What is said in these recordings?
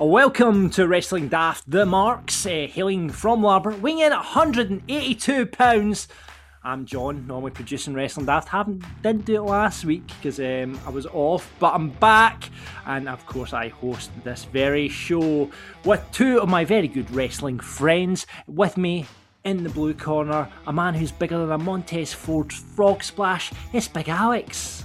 Welcome to Wrestling Daft, the Marks, uh, hailing from Larbert, weighing in at 182 pounds. I'm John, normally producing Wrestling Daft. Haven't didn't do it last week because um, I was off, but I'm back, and of course I host this very show with two of my very good wrestling friends. With me in the blue corner, a man who's bigger than a Montez Ford frog splash. It's Big Alex.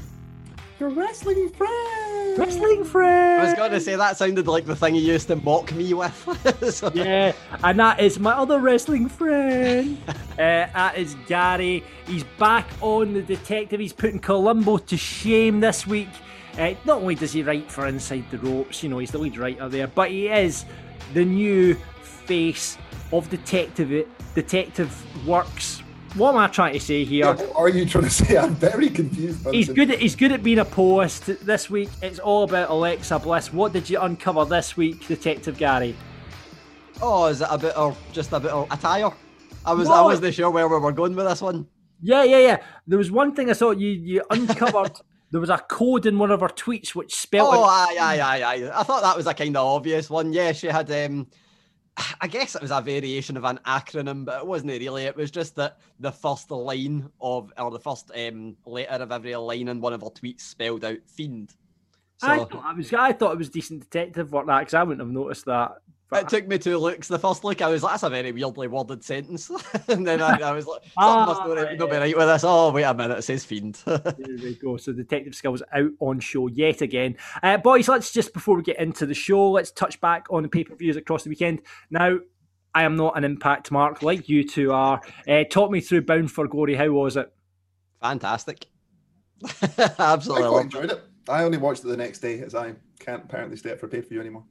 Your wrestling friend. Wrestling friend. I was going to say that sounded like the thing you used to mock me with. so. Yeah, and that is my other wrestling friend. uh, that is Gary. He's back on the detective. He's putting Columbo to shame this week. Uh, not only does he write for Inside the Ropes, you know, he's the lead writer there, but he is the new face of Detective Detective Works what am I trying to say here? Yeah, what are you trying to say? I'm very confused. He's good. At, he's good at being a post. This week, it's all about Alexa Bliss. What did you uncover this week, Detective Gary? Oh, is it a bit of just a bit of attire? I was no. I wasn't sure where we were going with this one. Yeah, yeah, yeah. There was one thing I saw you you uncovered. there was a code in one of her tweets which spelled. Oh, aye, aye, aye, aye. I thought that was a kind of obvious one. Yeah, she had um I guess it was a variation of an acronym, but it wasn't really. It was just that the first line of, or the first um, letter of every line in one of her tweets spelled out fiend. So, I thought I was. I thought it was decent detective work that because I wouldn't have noticed that. But... It took me two looks. The first look, I was like, "That's a very weirdly worded sentence," and then I, I was like, "Something ah, must not, right, not be right with this." Oh, wait a minute, it says fiend. there we go. So detective skills out on show yet again, uh, boys. Let's just before we get into the show, let's touch back on the pay per views across the weekend. Now, I am not an impact mark like you two are. Uh, talk me through Bound for Glory. How was it? Fantastic. Absolutely. I enjoyed it. I only watched it the next day as I can't apparently stay up for pay per view anymore.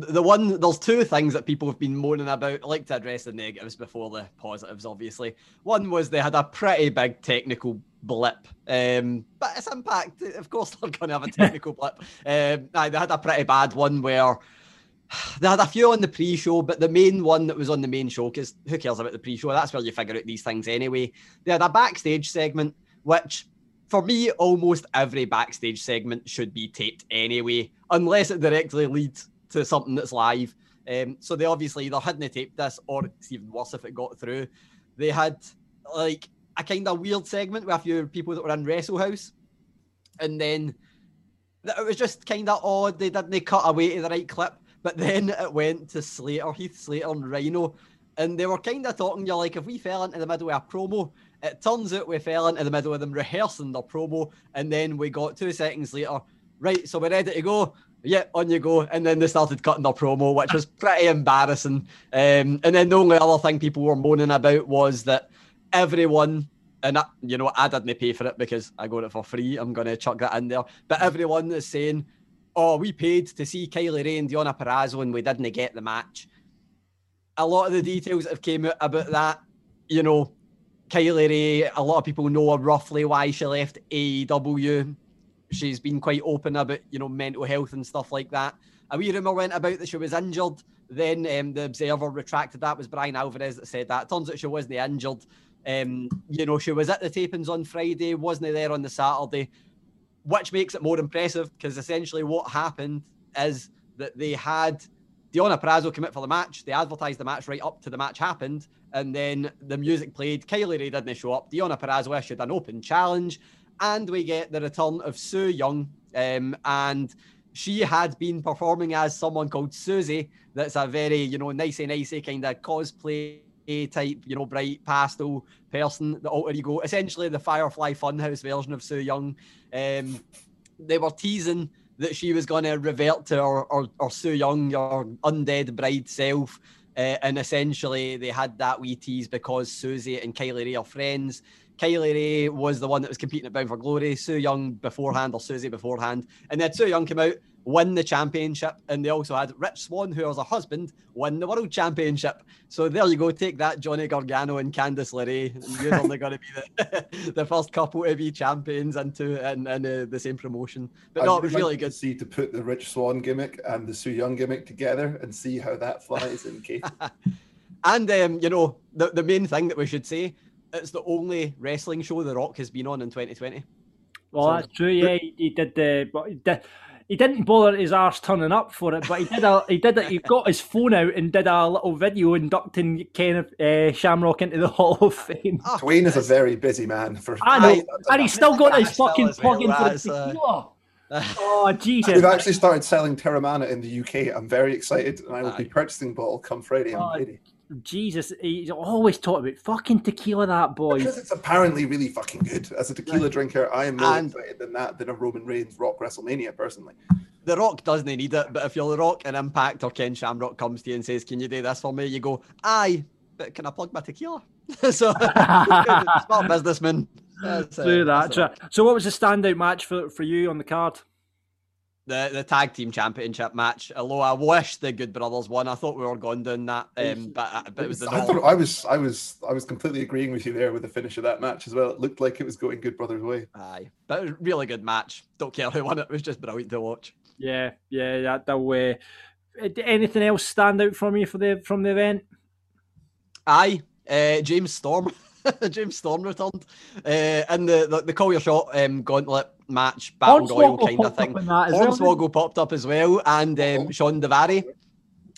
The one, there's two things that people have been moaning about. I like to address the negatives before the positives, obviously. One was they had a pretty big technical blip, um, but it's impact. Of course, they're going to have a technical blip. Um, they had a pretty bad one where they had a few on the pre-show, but the main one that was on the main show, because who cares about the pre-show? That's where you figure out these things anyway. They had a backstage segment, which for me, almost every backstage segment should be taped anyway, unless it directly leads to something that's live. Um, so they obviously either hadn't taped this, or it's even worse if it got through. They had like a kind of weird segment with a few people that were in Wrestle House, and then it was just kind of odd. They didn't they cut away to the right clip. But then it went to Slater, Heath Slater, and Rhino, and they were kind of talking. You're like, if we fell into the middle of a promo, it turns out we fell into the middle of them rehearsing their promo, and then we got two seconds later. Right, so we're ready to go. Yeah, on you go. And then they started cutting their promo, which was pretty embarrassing. Um, and then the only other thing people were moaning about was that everyone, and I, you know, I didn't pay for it because I got it for free. I'm going to chuck that in there. But everyone is saying oh, we paid to see Kylie Rae and Deonna Purrazzo and we didn't get the match. A lot of the details that have came out about that, you know, Kylie Rae, a lot of people know roughly why she left AEW. She's been quite open about, you know, mental health and stuff like that. A wee rumour went about that she was injured. Then um, the Observer retracted that. It was Bryan Alvarez that said that. Turns out she wasn't injured. Um, you know, she was at the tapings on Friday, wasn't there on the Saturday which makes it more impressive because essentially what happened is that they had Deonna Purrazzo commit for the match. They advertised the match right up to the match happened, and then the music played. Kylie Rae didn't show up. Deonna Purrazzo issued an open challenge, and we get the return of Su Yung. Um, and she had been performing as someone called Susie. That's a very, you know, nicey nicey kind of cosplay type, you know, bright pastel person, the alter ego, essentially the Firefly Funhouse version of Su Yung. Um, they were teasing that she was going to revert to her, or, or Su Yung, your undead bride self. Uh, and essentially, they had that wee tease because Susie and Kylie are friends. Kylie Rae was the one that was competing at Bound for Glory. Su Yung beforehand, or Susie beforehand, and then Su Yung came out win the championship, and they also had Rich Swann, who was a husband, win the world championship. So there you go, take that, Johnny Gargano and Candice LeRae. You're only going to be the, the first couple to be champions into in, in uh, the same promotion. But no, it was really good. See to put the Rich Swann gimmick and the Su Yung gimmick together and see how that flies in case. and um, you know, the the main thing that we should say, it's the only wrestling show The Rock has been on in 2020. Well, so, that's true. Yeah, he, he did the. But he did, he didn't bother his arse turning up for it, but he did a he did it. He got his phone out and did a little video inducting Kenneth uh, Shamrock into the Hall of ah, Fame. Ah, oh, Dwayne is a very busy man. For I know, and he's still got his fucking plug in for the tequila. Uh, oh Jesus! We've actually started selling Teremana in the UK. I'm very excited, and I will be purchasing bottle come Friday. I'm oh, ready. Jesus, he's always talking about fucking tequila, that boy. Because it's apparently really fucking good. As a tequila drinker, I am more and excited than that than a Roman Reigns Rock WrestleMania, personally. The Rock doesn't need it, but if you're The Rock and Impact or Ken Shamrock comes to you and says, Can you do this for me? You go, Aye, but can I plug my tequila? so, smart businessman. do that. So, what was the standout match for, for you on the card? The the tag team championship match. Although I wish the Good Brothers won, I thought we were going down that, um, but, uh, but it was the. I, thought, I was I was I was completely agreeing with you there with the finish of that match as well. It looked like it was going Good Brothers' way. Aye, but it was a really good match. Don't care who won it. It was just brilliant to watch. Yeah, yeah, that the way. Anything else stand out from you for the from the event? Aye, uh, James Storm. James Storm returned uh, in the, the, the call your shot um, gauntlet match battle royal kind of thing. Hornswoggle well. popped up as well, and um, Shawn Daivari.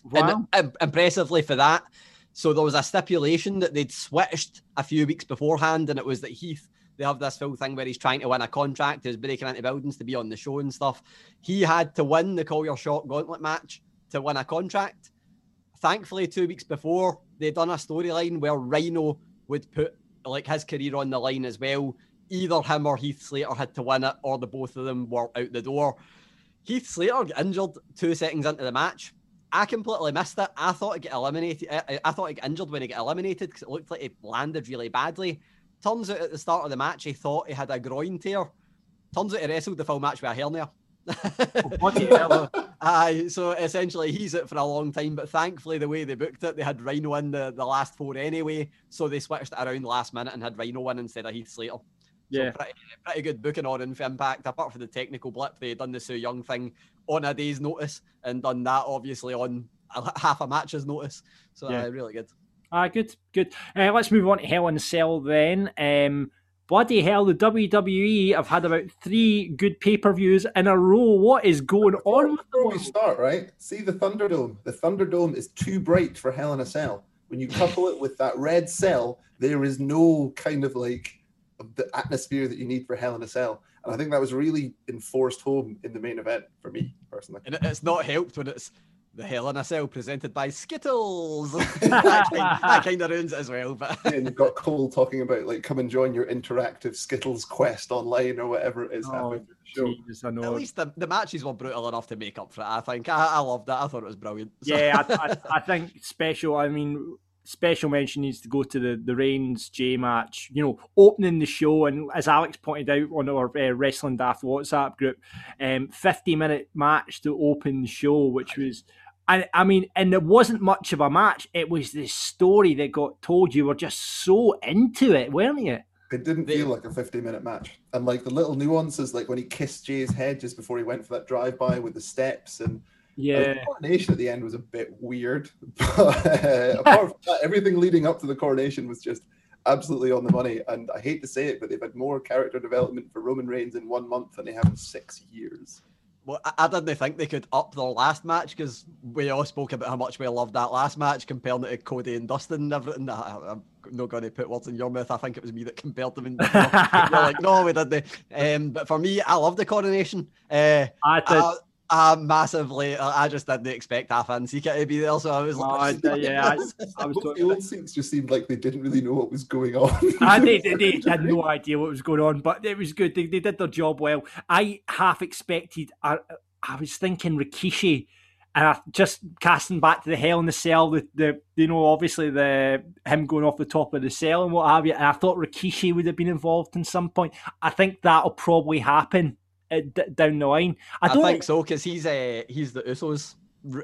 Wow. And, impressively for that. So there was a stipulation that they'd switched a few weeks beforehand, and it was that Heath. They have this whole thing where he's trying to win a contract. He's breaking into buildings to be on the show and stuff. He had to win the call your shot gauntlet match to win a contract. Thankfully, two weeks before, they'd done a storyline where Rhino would put like his career on the line as well. Either him or Heath Slater had to win it, or the both of them were out the door. Heath Slater got injured two seconds into the match. I completely missed it. I thought he got eliminated. I, I thought he got injured when he got eliminated because it looked like he landed really badly. Turns out at the start of the match he thought he had a groin tear. Turns out he wrestled the full match with a hernia. Aye, so essentially he's it for a long time, but thankfully the way they booked it, they had Rhino in the, the last four anyway, so they switched it around last minute and had Rhino win instead of Heath Slater. Yeah, so pretty, pretty good booking on in Impact. Apart from the technical blip, they had done the Su Yung thing on a day's notice and done that obviously on a, half a match's notice. So yeah. Uh, really good. Ah, good, good. Uh, let's move on to Hell in Cell then. Um, bloody hell, the WWE have had about three good pay per views in a row. What is going on? Before we start, right? See the Thunderdome. The Thunderdome is too bright for Hell in a Cell. When you couple it with that red cell, there is no kind of like the atmosphere that you need for Hell in a Cell. And I think that was really enforced home in the main event for me personally. And it's not helped when it's the Hell in a Cell presented by Skittles. that, kind, that, kind, of ruins it as well. But and you've got Cole talking about like come and join your interactive Skittles quest online or whatever it is. Oh, geez, At least the, the matches were brutal enough to make up for it. I think I, I loved that. I thought it was brilliant. So. Yeah, I, I, I think special. I mean, special mention needs to go to the the Reigns Jey match. You know, opening the show, and as Alex pointed out on our uh, Wrestling Daft WhatsApp group, um, fifty minute match to open the show, which was and I mean, and it wasn't much of a match. It was this story that got told. You were just so into it, weren't you? It didn't feel like a 50 minute match. And like the little nuances, like when he kissed Jey's head just before he went for that drive by with the steps and yeah, the coronation at the end was a bit weird. But uh, apart from that, everything leading up to the coronation was just absolutely on the money. And I hate to say it, but they've had more character development for Roman Reigns in one month than they have in six years. Well, I didn't think they could up their last match because we all spoke about how much we loved that last match, comparing it to Cody and Dustin and everything. I, am not going to put words in your mouth. I think it was me that compared them. And you're like, no, we didn't. Um, but for me, I love the coronation. Uh, I did. I, uh, massively. I just didn't expect Afa and Sika to be there, so I was like, oh, yeah, I, I was the old Saints just seemed like they didn't really know what was going on. I, they, they, they, had no idea what was going on, but it was good. They, they did their job well. I half expected. I, I was thinking Rikishi and I, just casting back to the Hell in the Cell, the, the you know obviously the him going off the top of the cell and what have you. And I thought Rikishi would have been involved in some point. I think that'll probably happen d- down the line. I, I don't think so because he's uh, he's the Usos.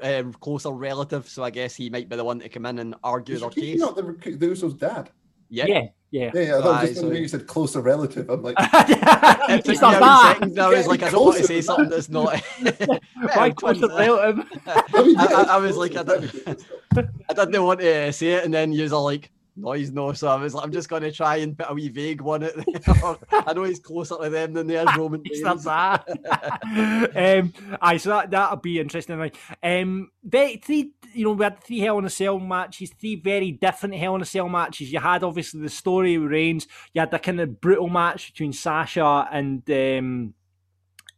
Uh, closer relative, so I guess he might be the one to come in and argue Is their Rikishi case. not the, the Usos' dad? Yeah, Yeah, yeah. Yeah, yeah. I thought Aye, just so- when you said closer relative, I'm like, It It's took not that. second, I was like, I don't want to say something that's not. Why Well, close the twins, uh, relative? I, I- I- was like, I relative, don't- but still. I didn't want to say it, and then you are like, noise no. So I was like, I'm just going to try and put a wee vague one at there. I know he's closer to them than there's Roman not that. um, aye, so that that'll be interesting. Um, three, you know, we had three Hell in a Cell matches, three very different Hell in a Cell matches. You had obviously the story with Reigns. You had the kind of brutal match between Sasha and um,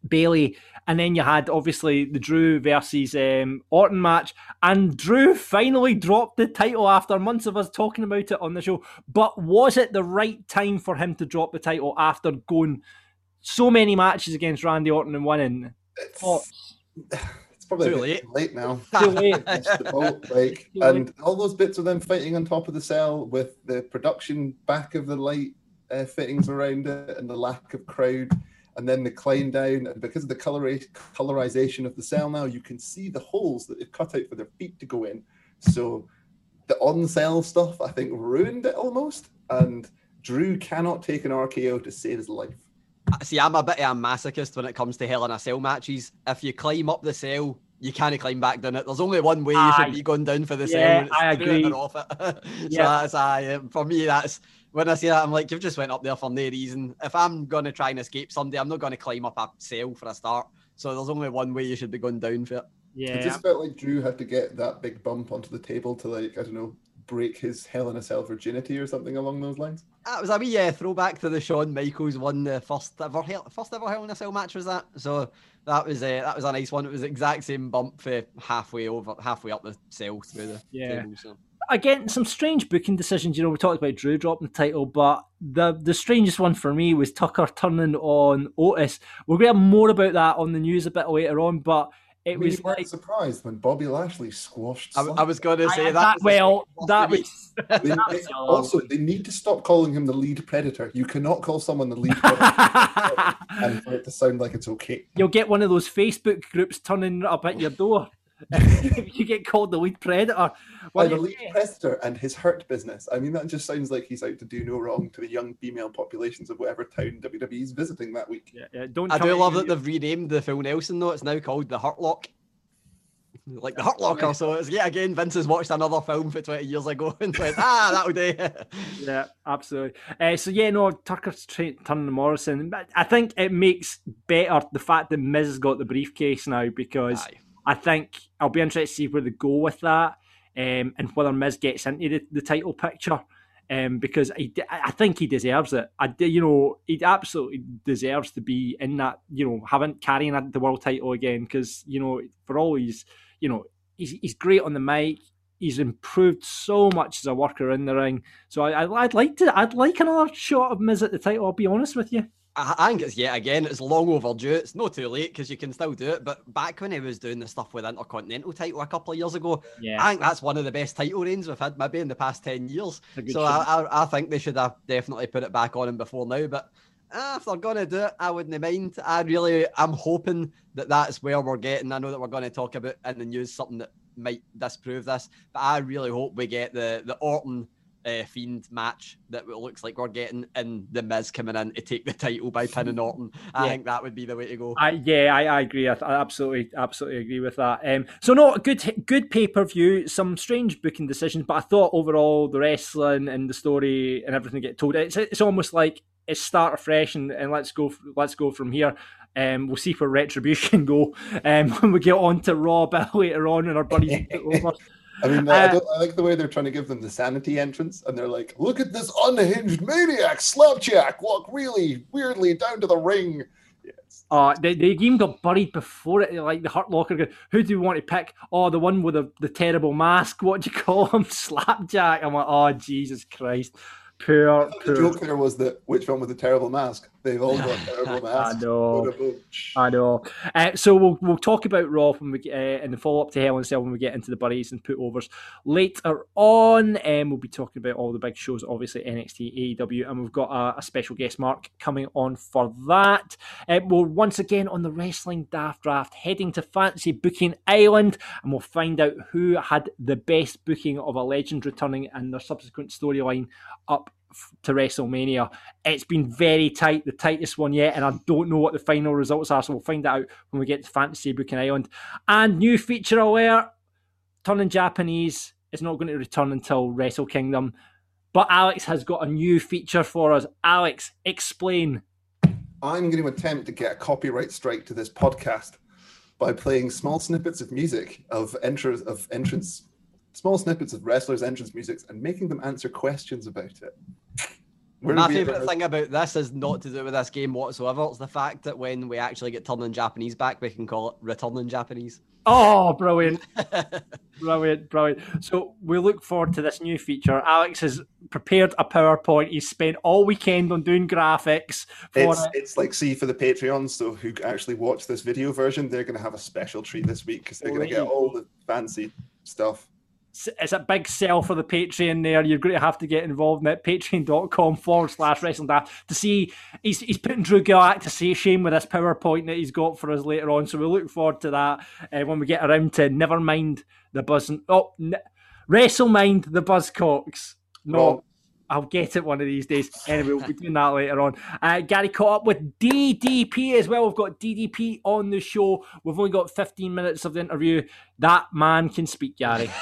Bailey, and then you had obviously the Drew versus um, Orton match, and Drew finally dropped the title after months of us talking about it on the show. But was it the right time for him to drop the title after going so many matches against Randy Orton and winning? It's, Thoughts? it's probably Too a bit late. too late now. Too late. The boat, like, Too late. and all those bits of them fighting on top of the cell with the production back of the light uh, fittings around it and the lack of crowd, and then the climb down. And because of the colora- colorization of the cell now, you can see the holes that they've cut out for their feet to go in. So the on cell stuff, I think, ruined it almost. And Drew cannot take an RKO to save his life. See, I'm a bit of a masochist when it comes to Hell in a Cell matches. If you climb up the cell, you can't climb back down it. There's only one way you Aye. should be going down for the cell. Yeah, and it's I agree. or off it. so Yeah. that's aye. For me, that's when I see that, I'm like, you've just went up there for no reason. If I'm going to try and escape someday, I'm not going to climb up a cell for a start. So there's only one way you should be going down for it. Yeah. It just felt like Drew had to get that big bump onto the table to like I don't know break his Hell in a Cell virginity or something along those lines. That was a wee uh, throwback to the Shawn Michaels one, the first ever Hell, first ever Hell in a Cell match was that. So that was uh, that was a nice one. It was the exact same bump for halfway over, halfway up the cell through the Yeah. table. So. Again, some strange booking decisions. You know, we talked about Drew dropping the title, but the the strangest one for me was Tucker turning on Otis. We'll get more about that on the news a bit later on, but it I mean, was you weren't like surprised when Bobby Lashley squashed. I, I was going to say I- that. that- was well, that was They- that they- was a- also, they need to stop calling him the lead predator. You cannot call someone the lead predator and for it to sound like it's okay. You'll get one of those Facebook groups turning up at your door if you get called the lead predator. By Well, the lead predator and his hurt business. I mean, that just sounds like he's out to do no wrong to the young female populations of whatever town WWE's visiting that week. yeah, yeah, don't I do love that they've renamed the full nelson though. It's now called the Hurt Lock. Like the Hurt Locker. So it's yet again, Vince has watched another film for 20 years ago and went, ah, that'll do. Yeah, absolutely. Uh, so yeah, no, Tucker's tra- turning to Morrison. I think it makes better the fact that Miz has got the briefcase now because Aye. I think I'll be interested to see where they go with that um, and whether Miz gets into the, the title picture. Um, because he, I think he deserves it. I, you know, he absolutely deserves to be in that. You know, having carrying the world title again. Because you know, for all he's, you know, he's he's great on the mic. He's improved so much as a worker in the ring. So I, I'd like to. I'd like another shot of Miz at the title. I'll be honest with you. I, I think it's yet again, it's long overdue. It's not too late because you can still do it. But back when he was doing the stuff with Intercontinental title a couple of years ago, Yeah, I think that's one of the best title reigns we've had maybe in the past 10 years. So. I, I, I think they should have definitely put it back on him before now. But uh, if they're going to do it, I wouldn't mind. I really, I'm hoping that that's where we're getting. I know that we're going to talk about in the news something that might disprove this, but I really hope we get the the Orton uh, Fiend match that it looks like we're getting, and the Miz coming in to take the title by pinning Orton. I Yeah. think that would be the way to go. I, yeah, I, I agree. I, I absolutely, absolutely agree with that. Um, so no, good, good pay per view. Some strange booking decisions, but I thought overall the wrestling and the story and everything get told. It's it's almost like it's start afresh and, and let's go let's go from here. Um, we'll see where retribution go. Um, when we get on to Raw a bit later on and our buddies. I mean, I, Uh, don't, I like the way they're trying to give them the sanity entrance, and they're like, "Look at this unhinged maniac, Slapjack, walk really weirdly down to the ring." Yes. Uh, they, they even got buried before it, like the Hurt Locker. go, Who do you want to pick? Oh, the one with the, the terrible mask. What do you call him? Slapjack. I'm like, oh, Jesus Christ. Poor, The poor. joke there was that which one with the terrible mask? They've all got terrible masks. I know. What a bunch. I know. Uh, so we'll we'll talk about Raw when we get uh, in the follow up to Hell in a Cell when we get into the buddies and putovers later on. Um, we'll be talking about all the big shows, obviously NXT, AEW, and we've got a, a special guest Mark coming on for that. Uh, we're once again on the Wrestling Daft Draft, heading to Fancy Booking Island, and we'll find out who had the best booking of a legend returning and their subsequent storyline up to WrestleMania. It's been very tight, the tightest one yet, and I don't know what the final results are, so we'll find that out when we get to Fantasy Booking Island. And new feature alert turning Japanese is not going to return until Wrestle Kingdom. But Alex has got a new feature for us. Alex, explain. I'm going to attempt to get a copyright strike to this podcast by playing small snippets of music of entrance of entrance, small snippets of wrestlers' entrance music, and making them answer questions about it. Where My favourite ever- thing about this is not to do with this game whatsoever. It's the fact that when we actually get turning Japanese back, we can call it returning Japanese. Oh, brilliant. brilliant, brilliant. So we look forward to this new feature. Alex has prepared a PowerPoint. He's spent all weekend on doing graphics for It's, it. it's like see for the Patreons, so who actually watch this video version, they're going to have a special treat this week because they're going to get all the fancy stuff. It's- a big sell for the Patreon there. You're going to have to get involved in it. Patreon.com forward slash wrestling daft to see. He's, he's putting Drew Gulak to say shame with this PowerPoint that he's got for us later on. So we look forward to that uh, when we get around to Never Mind the Buzzing. Oh, n- Wrestle Mind the Buzzcocks. No. Wrong. I'll get it one of these days. Anyway, we'll be doing that later on. Uh, Gary caught up with DDP as well. We've got DDP on the show. We've only got 15 minutes of the interview. That man can speak, Gary.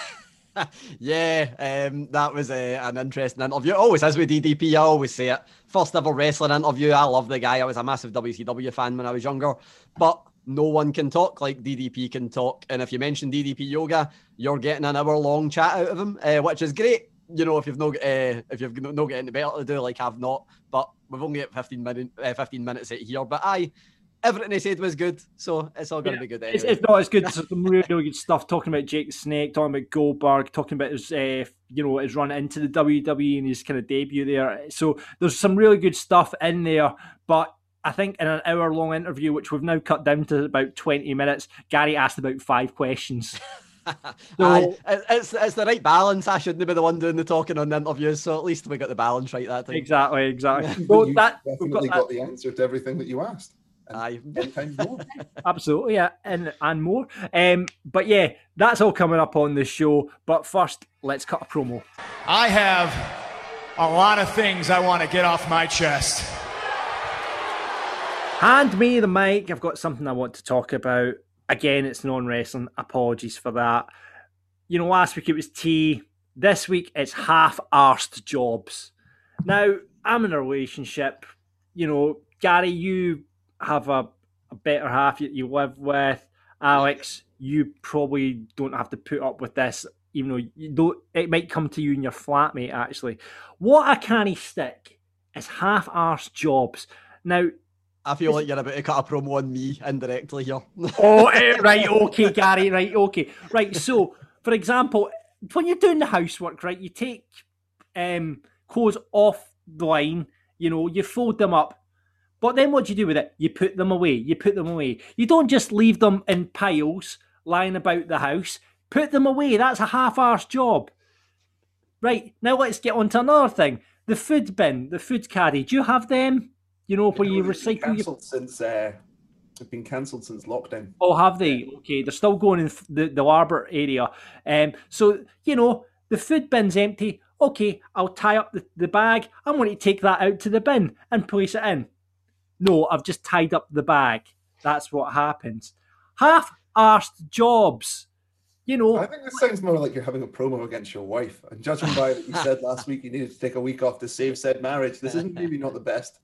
yeah, um, that was uh, an interesting interview. Always as with DDP. I always say it. First ever wrestling interview. I love the guy. I was a massive WCW fan when I was younger, but no one can talk like DDP can talk. And if you mention DDP Yoga, you're getting an hour long chat out of him, uh, which is great. You know, if you've no, uh, if you've no getting better to do, like I've not, but we've only got 15 minutes, uh, 15 minutes here. But I, everything he said was good, so it's all going to be good. Anyway. It's, it's not as good. There's some really, really good stuff. Talking about Jake the Snake, talking about Goldberg, talking about his, uh, you know, his run into the WWE and his kind of debut there. So there's some really good stuff in there. But I think in an hour long interview, which we've now cut down to about 20 minutes, Gary asked about five questions. Aye, it- it's it's the right balance. I shouldn't be the one doing the talking on the interviews, so at least we got the balance right that time. exactly, exactly. But So you that we've got definitely that, got the answer to everything that you asked. And Aye. ten times more. absolutely, yeah, and and more. Um, but yeah, that's all coming up on the show. But first, let's cut a promo. I have a lot of things I want to get off my chest. Hand me the mic. I've got something I want to talk about. Again, it's non wrestling. Apologies for that. You know, last week it was tea. This week it's half arsed jobs. Now, I'm in a relationship. You know, Gary, you have a, a better half that you live with. Alex, you probably don't have to put up with this, even though you don't, it might come to you in your flatmate, actually. What a can't stick is half arsed jobs. Now, I feel like you're about to cut a promo on me indirectly here. Oh, eh, right, okay, Gary, right, okay. Right, so, for example, when you're doing the housework, right, you take um, clothes off the line, you know, you fold them up, but then what do you do with it? You put them away, you put them away. You don't just leave them in piles lying about the house, put them away. That's a half arsed job. Right, now let's get on to another thing. The food bin, the food caddy, do you have them? You know, where you recycle your cancelled since uh, it's been cancelled since lockdown. Oh, have they? Okay, they're still going in the the Larbert area. Um, so you know the food bin's empty. Okay, I'll tie up the, the bag. I'm going to take that out to the bin and place it in. No, I've just tied up the bag. That's what happens. Half-arsed jobs. You know, I think this sounds more like you're having a promo against your wife. And judging by what you said last week, you needed to take a week off to save said marriage. This isn't maybe not the best,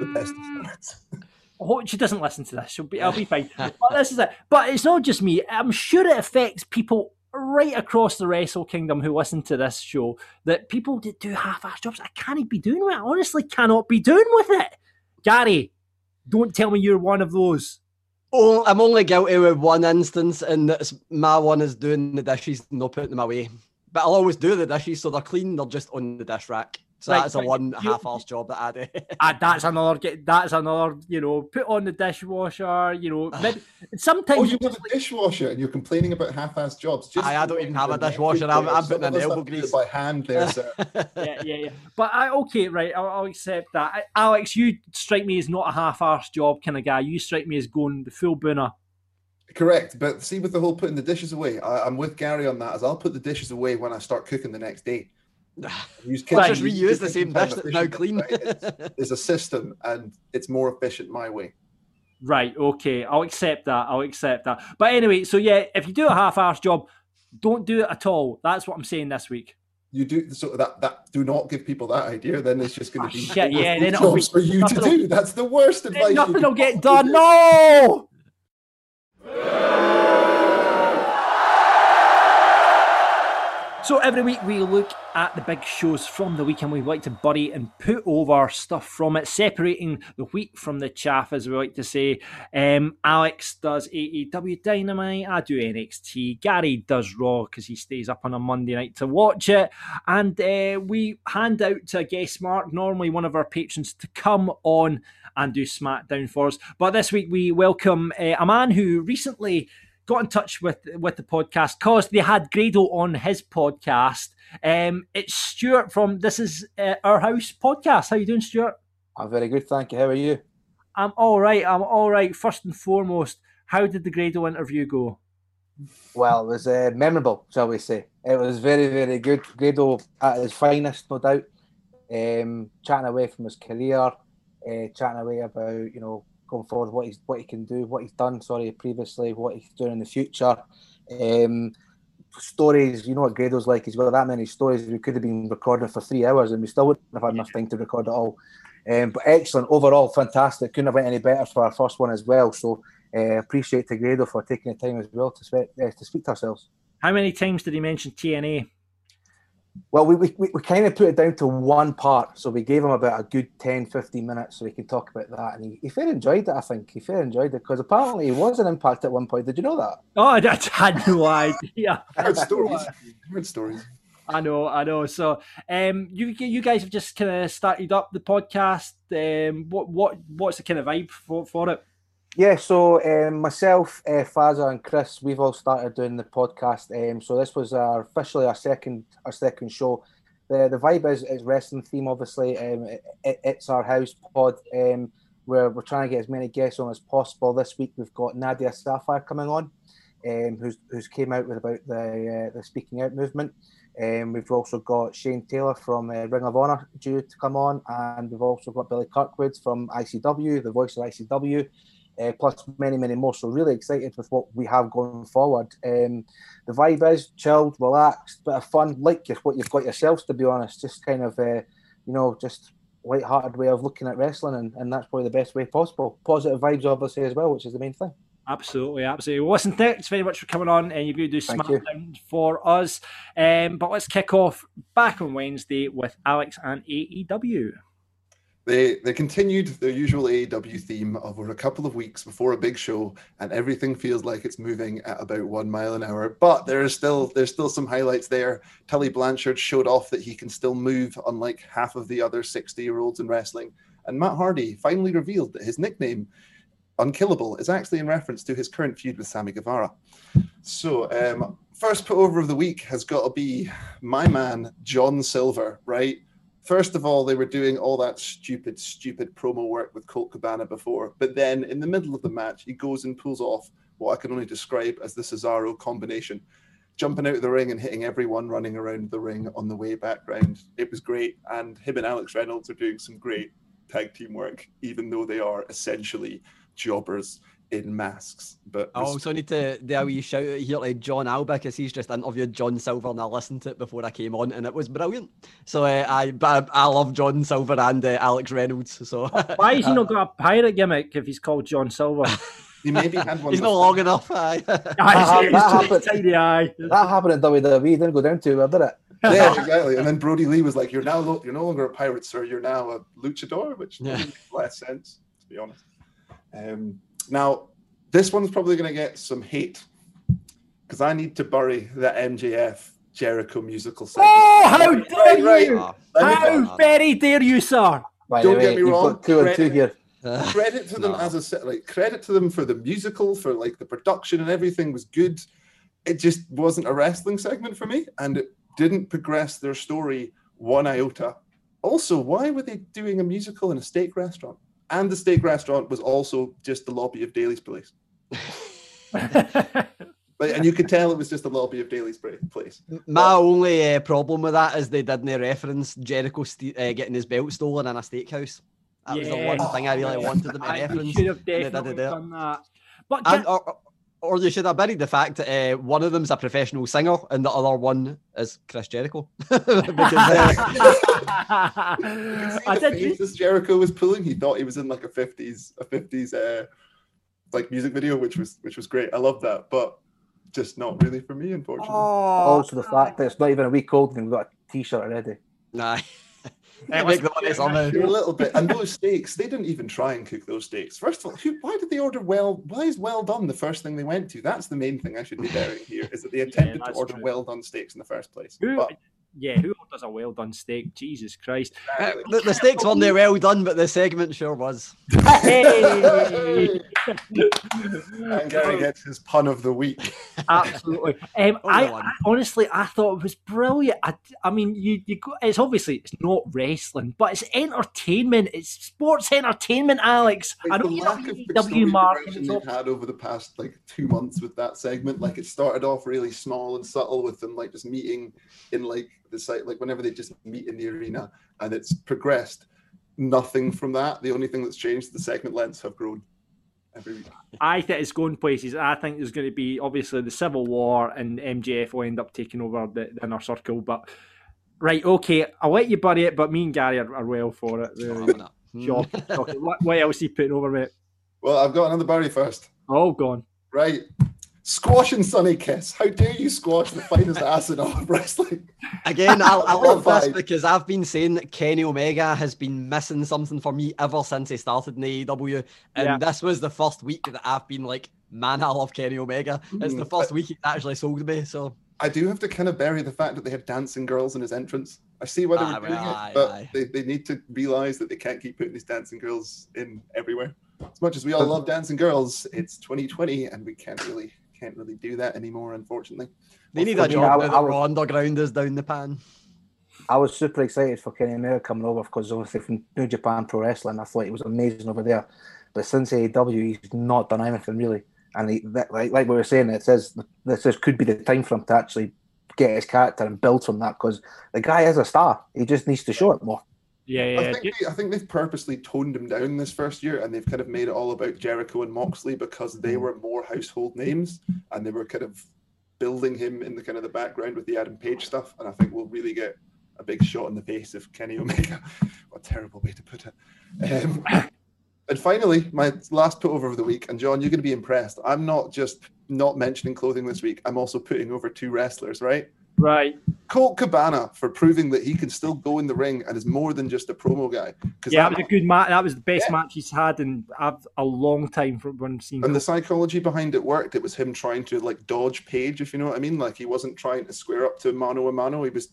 the best of mm. starts. I hope she doesn't listen to this. She'll be, I'll be fine. but this is it. But it's not just me. I'm sure it affects people right across the Wrestle Kingdom who listen to this show. That people that do half-ass jobs, I can't be doing with it. I honestly cannot be doing with it. Gary, don't tell me you're one of those. Oh, I'm only guilty with one instance, and that's my one is doing the dishes not putting them away. But I'll always do the dishes, so they're clean. They're just on the dish rack. So Right, that's a but one half-arse job that I do. Ah, that's another. get- That's another. You know, put on the dishwasher. You know, maybe, sometimes Oh, you you have just a dishwasher and you're complaining about half-assed jobs. Just I- I don't even have a dishwasher, every I'm- I'm putting in of us elbow have to do it grease. by hand there, sir. yeah, yeah, yeah. But I, okay, right, I'll, I'll accept that. I, Alex, you strike me as not a half-arsed job kind of guy. You strike me as going the full booner. Correct, but see, with the whole putting the dishes away, I, I'm with Gary on that. As I'll put the dishes away when I start cooking the next day. Use Right. Just use reuse the same dish that's now clean. right? It's a system, and it's more efficient my way. Right, okay, I'll accept that. I'll accept that. But anyway, so yeah, if you do a half-arsed job, don't do it at all. That's what I'm saying this week. You do so that that do not give people that idea. Then it's just going Ah, to be shit, yeah, then it'll be- jobs for you to do. That's the worst advice. Nothing will get done. do. No. So every week we look at the big shows from the week and we like to bury and put over stuff from it, separating the wheat from the chaff, as we like to say. Um, Alex does AEW Dynamite, I do NXT, Gary does Raw because he stays up on a Monday night to watch it, and uh, we hand out to a guest mark, normally one of our patrons, to come on and do SmackDown for us. But this week we welcome uh, a man who recently got in touch with with the podcast because they had Grado on his podcast. Um, it's Stuart from This Is uh, Our House podcast. How you doing, Stuart? I'm very good, thank you. How are you? I'm all right. I'm all right. First and foremost, how did the Grado interview go? Well, it was uh, memorable, shall we say. It was very, very good. Grado at his finest, no doubt. Um, chatting away from his career, uh, chatting away about, you know, going forward, what he's what he can do, what he's done, sorry, previously, what he's doing in the future. Um, stories, you know what Grado's like. He's got that many stories. We could have been recording for three hours and we still wouldn't have had enough time to record it all. Um, but excellent overall, fantastic. Couldn't have went any better for our first one as well. So uh, appreciate to Grado for taking the time as well to, spe- uh, to speak to ourselves. How many times did he mention TNA? Well, we, we, we kind of put it down to one part. So we gave him about a good 10, 15 minutes so he could talk about that. And he, he fair enjoyed it, I think. He fair enjoyed it because apparently he was an impact at one point. Did you know that? Oh, I, I had no idea. Heard stories. Heard stories. I know, I know. So, um, you you guys have just kind of started up the podcast. Um, what what what's the kind of vibe for for it? Yeah, so um, myself, uh, Faza, and Chris, we've all started doing the podcast. Um, so this was our officially our second our second show. The the vibe is, is wrestling theme, obviously. Um, it, it- it's our house pod. Um, where we're trying to get as many guests on as possible. This week we've got Nadia Sapphire coming on, um, who's who's came out with about the uh, the speaking out movement. Um, we've also got Shane Taylor from uh, Ring of Honor due to come on, and we've also got Billy Kirkwood from ICW, the voice of ICW uh, plus many, many more. So really excited with what we have going forward. Um, the vibe is chilled, relaxed, bit of fun, like what you've got yourselves, to be honest. Just kind of, uh, you know, just light-hearted way of looking at wrestling, and, and that's probably the best way possible. Positive vibes, obviously, as well, which is the main thing. Absolutely, absolutely. Well, listen, thanks very much for coming on, and you're going to do you. SmackDown for us. Um, but let's kick off back on Wednesday with Alex and AEW. They they continued their usual AEW theme over a couple of weeks before a big show, and everything feels like it's moving at about one mile an hour. But there is still there's still some highlights there. Tully Blanchard showed off that he can still move, unlike half of the other 60 year olds in wrestling. And Matt Hardy finally revealed that his nickname, Unkillable, is actually in reference to his current feud with Sammy Guevara. So, um, first put over of the week has got to be my man John Silver, right? First of all, they were doing all that stupid, stupid promo work with Colt Cabana before, but then in the middle of the match, he goes and pulls off what I can only describe as the Cesaro combination, jumping out of the ring and hitting everyone running around the ring on the way back round. It was great, and him and Alex Reynolds are doing some great tag team work, even though they are essentially jobbers in masks. But oh, so I also need to do a wee shout out here to John Alba because he's just interviewed John Silver and I listened to it before I came on and it was brilliant. So uh, I, but I, I love John Silver and uh, Alex Reynolds. So Why has he not got a pirate gimmick if he's called John Silver? he maybe had one. he's not before. long enough. aye. Aye, that happened. tiny. That happened in WWE, didn't go down too well, did it? yeah, exactly. And then Brodie Lee was like, "You're now lo- you're no longer a pirate, sir. You're now a luchador," which Yeah. doesn't less sense, to be honest. Um, now, this one's probably going to get some hate because I need to bury that MJF Jericho musical segment. Oh, how dare right. you! Ah, Let me- How very dare you, sir! By Don't the get me wrong, got two and two credit- here. credit to them No. as a set like credit to them for the musical for like the production and everything was good it just wasn't a wrestling segment for me and it didn't progress their story one iota also why were they doing a musical in a steak restaurant and the steak restaurant was also just the lobby of Daily's Place like, and you could tell it was just the lobby of Daily's Place My only uh, problem with that is they didn't reference Jericho st- uh, getting his belt stolen in a steakhouse. That was the one thing I really wanted them to I reference. should have and they didn't definitely done that. But And, can- or, or you should have buried the fact that uh, one of them's a professional singer and the other one is Chris Jericho. because uh, I I did. the faces Jericho was pulling. He thought he was in like a fifties, a fifties, uh, like music video, which was which was great. I love that, but just not really for me, unfortunately. Oh, Also, the fact that it's not even a week old and we've got a t shirt already. nah. It Make was- the money somehow. You're a little bit, and those steaks, they didn't even try and cook those steaks. First of all, who, why did they order well? Why is well done the first thing they went to? That's the main thing I should be bearing here. Is that they attempted to order true. well done steaks in the first place? Who, But yeah, who does a well done steak? Jesus Christ. Uh, the, the steaks weren't they well done, but the segment sure was. Hey! and Gary gets his pun of the week. Absolutely. Um, Oh, I. I honestly, I thought it was brilliant. I, I mean, you, you go, it's obviously it's not wrestling, but it's entertainment. It's sports entertainment, Alex. I Like, know the you're lack a of AEW story mark. progression they've had over the past like two months with that segment. Like it started off really small and subtle with them like just meeting in like the site, like whenever they just meet in the arena, and it's progressed. Nothing from that. The only thing that's changed, the segment lengths have grown every week. I think it's going places. I think there's going to be obviously the Civil War and MJF will end up taking over the, the inner circle. But right, okay, I'll let you bury it. But me and Gary are, are well for it. Really. Shocking, shocking. What, what else are you putting over, mate? Well, I've got another bury first. Oh, gone. Right. Squash and Sonny Kiss. How dare you squash the finest ass in all of wrestling? Again, I, I love this because I've been saying that Kenny Omega has been missing something for me ever since he started in AEW. And Yeah. this was the first week that I've been like, man, I love Kenny Omega. It's the Mm, first week he actually sold me. So I do have to kind of bury the fact that they have dancing girls in his entrance. I see why they Aye, were doing aye, it, but aye. They, they need to realize that they can't keep putting these dancing girls in everywhere. As much as we all love dancing girls, it's 2020 and we can't really can't really do that anymore, unfortunately. they need a job I- now I was- Underground is down the pan. I was super excited for Kenny Omega coming over because obviously from New Japan Pro Wrestling, I thought he was amazing over there. But since AEW, he's not done anything really. And he, that, like, like we were saying, it says this is, could be the time for him to actually get his character and build from that because the guy is a star. He just needs to show it more. Yeah, I yeah. think they, I think they've purposely toned him down this first year, and they've kind of made it all about Jericho and Moxley because they were more household names, and they were kind of building him in the kind of the background with the Adam Page stuff. And I think we'll really get a big shot in the face of Kenny Omega. what a terrible way to put it. Um, and finally, my last put over of the week, and John, you're going to be impressed. I'm not just not mentioning clothing this week. I'm also putting over two wrestlers, right? Right. Colt Cabana for proving that he can still go in the ring and is more than just a promo guy. Yeah, that was a good match. That was the best Yeah. match he's had in a, a long time from when I've seen. and the psychology behind it worked. It was him trying to like dodge Page, if you know what I mean. Like he wasn't trying to square up to mano a mano. He was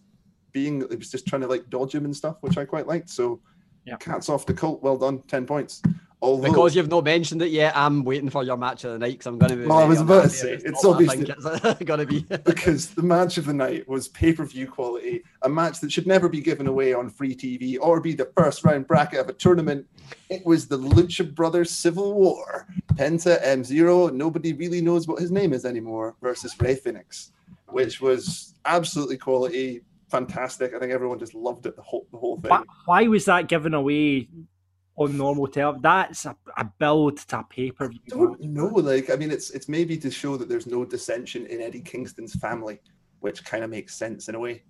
being, he was just trying to like dodge him and stuff, which I quite liked. So, Yeah. cats off to Colt. Well done, ten points. Although Because you've not mentioned it yet, I'm waiting for your match of the night because I'm going to be. Well, I was about to say, it's not obviously- going to be. because the match of the night was pay per view quality, a match that should never be given away on free TV or be the first round bracket of a tournament. It was the Lucha Brothers Civil War. Penta M Zero, nobody really knows what his name is anymore, versus Rey Fenix, which was absolutely quality, fantastic. I think everyone just loved it, the whole, the whole thing. why, why was that given away on normal television? That's a, a build to a paper. I don't know. Like, I mean, it's it's maybe to show that there's no dissension in Eddie Kingston's family, which kind of makes sense in a way.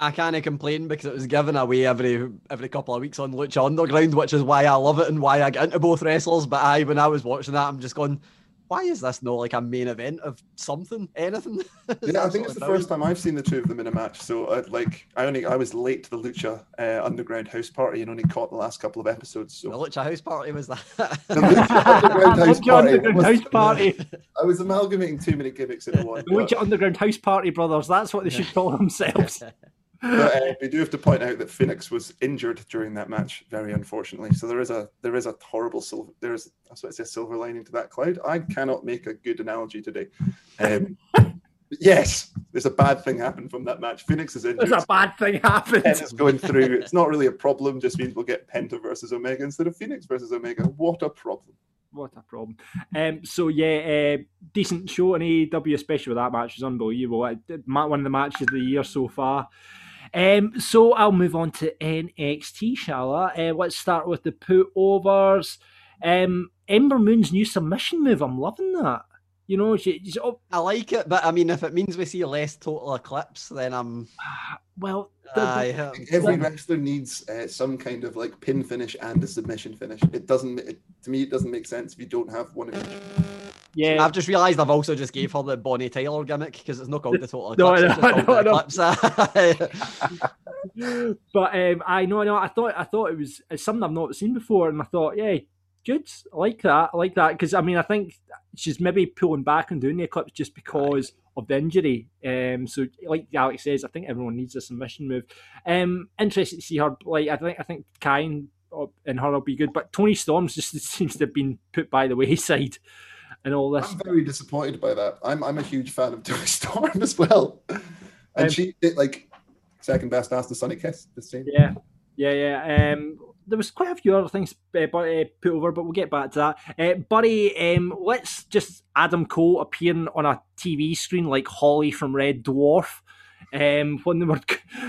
I can't complain because it was given away every every couple of weeks on Lucha Underground, which is why I love it and why I get into both wrestlers. But I, when I was watching that, I'm just going, why is this not like a main event of something, anything? yeah, I think it's the first time I've seen the two of them in a match. So, I, like, I only I was late to the Lucha uh, Underground House Party and only caught the last couple of episodes. So the Lucha House Party was that. the Lucha Underground House Lucha Party. Underground was- House Party. I was amalgamating too many gimmicks in one. The Lucha Underground House Party Brothers. That's what they should call themselves. But uh, we do have to point out that Fenix was injured during that match, very unfortunately. So there is a there is a horrible silver. That's what I say, silver lining to that cloud. I cannot make a good analogy today. Um, yes, there's a bad thing happened from that match. Fenix is injured. There's a bad thing happened. Pen is going through. It's not really a problem. Just means we'll get Penta versus Omega instead of Fenix versus Omega. What a problem! What a problem. Um, so yeah, uh, decent show in AEW, especially with that match was unbelievable. It- it- ma- One of the matches of the year so far. Um, so I'll move on to NXT, shall I? Uh, let's start with the put overs. Um, Ember Moon's new submission move. I'm loving that. You know, she, she's, oh, I like it, but I mean, if it means we see less total eclipse, then I'm. well, the- the- um, Every wrestler needs uh, some kind of like pin finish and a submission finish. It doesn't. It, to me, it doesn't make sense if you don't have one of each. Yeah, I've just realised I've also just gave her the Bonnie Tyler gimmick because it's not called the total No, eclipse. I it's just know, called I the eclipse. but um, I know, I know. I thought, I thought it was it's something I've not seen before, and I thought, yeah, good. I like that. I like that because I mean, I think she's maybe pulling back and doing the eclipse just because of the injury. Um, so like Alex says, I think everyone needs a submission move. Um, interested to see her. Like I think, I think Kine and her will be good, but Toni Storm's just seems to have been put by the wayside. And all this, I'm very disappointed by that. I'm I'm a huge fan of Toni Storm as well, and Um, she did like second best after Sonny Kiss this time. Yeah, yeah, yeah. Um, there was quite a few other things uh, uh, put over, but we'll get back to that. Uh, Buddy, um, let's just Adam Cole appearing on a TV screen like Holly from Red Dwarf. Um, when they were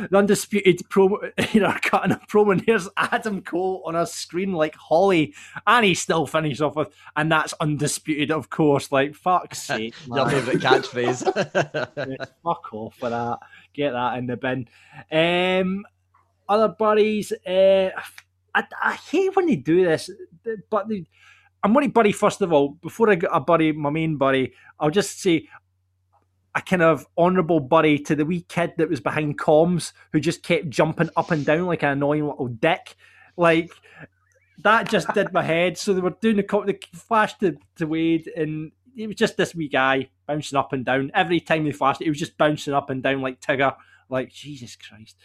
the undisputed promo, you know, cutting a promo, and here's Adam Cole on a screen like Holly, and he still finished off with, and that's undisputed, of course. Like fuck's sake, Your favourite catchphrase. Yeah, fuck off for that. Get that in the bin. Um, other buddies, uh, I, I hate when they do this, but they, I'm going to buddy first of all. Before I get a buddy, my main buddy, I'll just say a kind of honourable buddy to the wee kid that was behind comms who just kept jumping up and down like an annoying little dick. Like that just did my head. So they were doing the, co- the flash to, to Wade, and it was just this wee guy bouncing up and down. Every time they flashed, it he was just bouncing up and down like Tigger. Like Jesus Christ,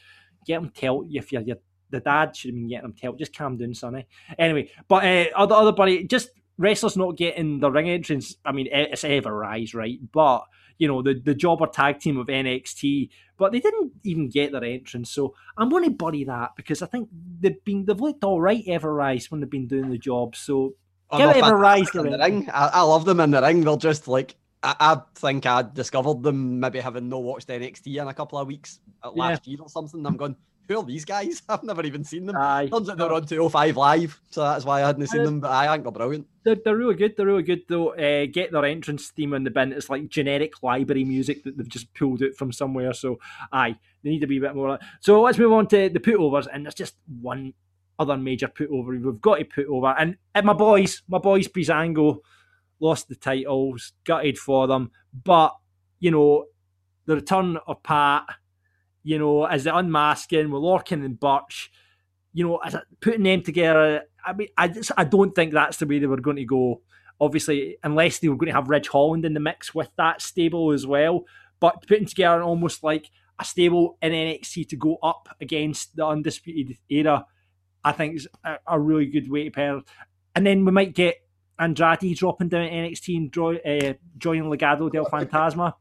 get him tell if you're, you're the dad should have been getting him tell. Just calm down, sonny. Anyway, but uh, other other buddy, just wrestlers not getting the ring entrance. I mean, it's Ever-Rise, right? But you know the the jobber tag team of NXT, but they didn't even get their entrance. So I'm going to buddy that because I think they've been they've looked all right Ever-Rise when they've been doing the job. So Oh, Give no, a rise, in the ring. I, I love them in the ring. They're just like I, I think I discovered them maybe having no watched NXT in a couple of weeks uh, Yeah. last year or something. I'm going, who are these guys? I've never even seen them. aye. Turns out they're on 205 live, so that's why I hadn't seen Uh, them. But I think they're brilliant. They're, they're really good. They're really good though. Uh, get their entrance theme in the bin. It's like generic library music that they've just pulled out from somewhere. So, aye, they need to be a bit more. So let's move on to the putovers, and there's just one other major putover we've got to put over. And, and my boys, my boys, Breezango lost the titles, gutted for them, but you know the return of Pat, you know, as the unmasking with Lorcan and Birch, you know, as a, putting them together. I mean, I just, I don't think that's the way they were going to go. Obviously, unless they were going to have Ridge Holland in the mix with that stable as well. But putting together almost like a stable in NXT to go up against the undisputed era, I think is a, a really good way to pair. And then we might get Andrade dropping down at NXT and draw, uh, joining Legado del Fantasma.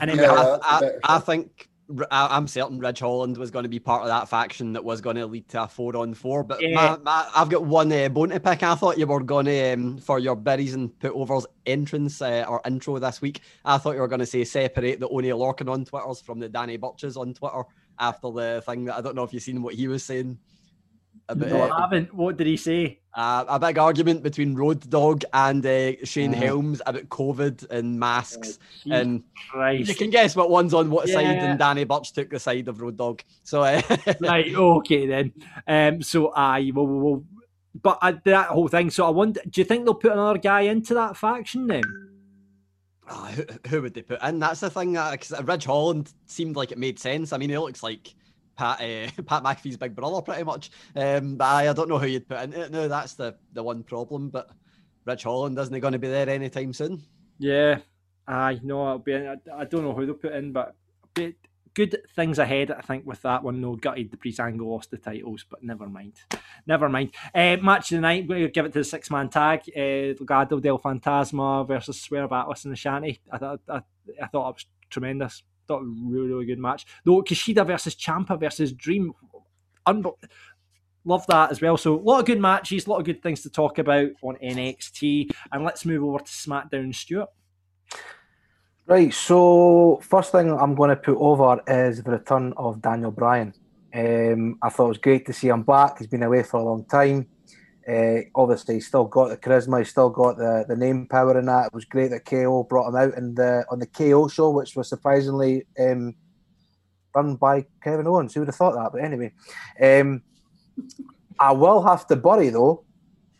And then we Yeah, have that's a I, better I think I, I'm certain Ridge Holland was going to be part of that faction that was going to lead to a four on four. But Yeah. my, my, I've got one uh, bone to pick. I thought you were going to um, for your berries and putovers entrance uh, or intro this week. I thought you were going to say separate the Oni Lorcan on Twitters from the Danny Burches on Twitter after the thing that I don't know if you've seen what he was saying. About, no, uh, I haven't. What did he say? uh, a big argument between Road Dog and uh, Shane Oh. Helms about COVID and masks. Jesus and Christ. you can guess what one's on what side, and Danny Burch took the side of Road Dog. So uh, right, okay then. Um, so I will, will, but uh, that whole thing. So I wonder, do you think they'll put another guy into that faction then? Oh, who, who, would they put in? That's the thing. Because uh, Ridge Holland seemed like it made sense. I mean, he looks like Pat uh, Pat McAfee's big brother, pretty much. Um, but I, I don't know who you'd put in it. No, that's the the one problem. But Ridge Holland isn't he going to be there anytime soon? Yeah, I know it'll be. I, I don't know who they'll put in, but good things ahead, I think, with that one. No, gutted the Breezango lost the titles, but never mind. Never mind. Uh, match of the night, we'll give it to the six man tag. Uh, Legado del Fantasma versus Swerve Atlas and Ashante. I thought, I, I thought it was tremendous. Thought really, really good match. Though Kushida versus Ciampa versus Dream. Unbe- Love that as well. So, a lot of good matches, a lot of good things to talk about on NXT. And let's move over to SmackDown, Stuart. Right, so first thing I'm going to put over is the return of Daniel Bryan. Um, I thought it was great to see him back. He's been away for a long time. Uh, obviously, he's still got the charisma. He's still got the, the name power in that. It was great that KO brought him out in the on the KO show, which was surprisingly um, done by Kevin Owens. Who would have thought that? But anyway, um, I will have to bury though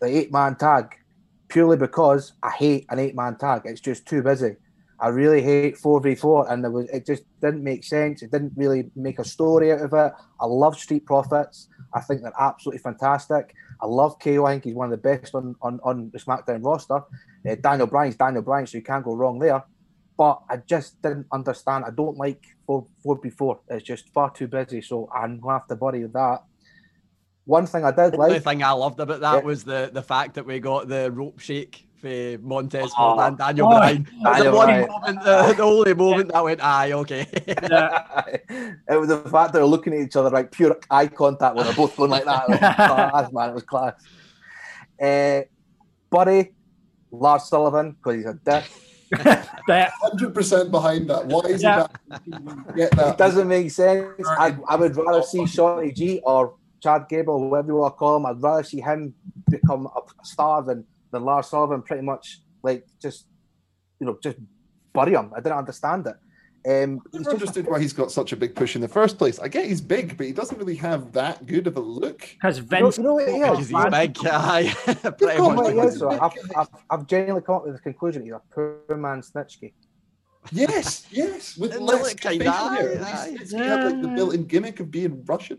the eight man tag purely because I hate an eight man tag. It's just too busy. I really hate 4v4 and there was it just didn't make sense. It didn't really make a story out of it. I love Street Profits. I think they're absolutely fantastic. I love KO. I think he's one of the best on, on, on the SmackDown roster. Uh, Daniel Bryan's Daniel Bryan, so you can't go wrong there. But I just didn't understand. I don't like 4, 4v4. It's just far too busy. So I'm going to have to bury that. One thing I did the like. The thing I loved about that yeah. was the, the fact that we got the rope shake for Montez oh, and Daniel oh, Bryan. Daniel the one moment, the, the only moment that went, aye, okay. yeah. It was the fact they were looking at each other like pure eye contact when they're both going like that. It was class, man. It was class. Uh, Buddy, Lars Sullivan, because he's a dick. Hundred percent behind that. Why is yeah. he get that? It doesn't make sense. I, I would rather see Shorty G or Chad Gable, whoever you want to call him. I'd rather see him become a star than than Lars Sullivan pretty much like just you know just bury him. I didn't understand it. Um, I never understood why he's got such a big push in the first place. I get he's big, but he doesn't really have that good of a look. Has Vince? You know, you know what he is? He's big guy. I've, I've, I've genuinely come up with the conclusion he's a poor man Snitsky. Yes, yes. With less facial hair. He had like the built-in gimmick of being Russian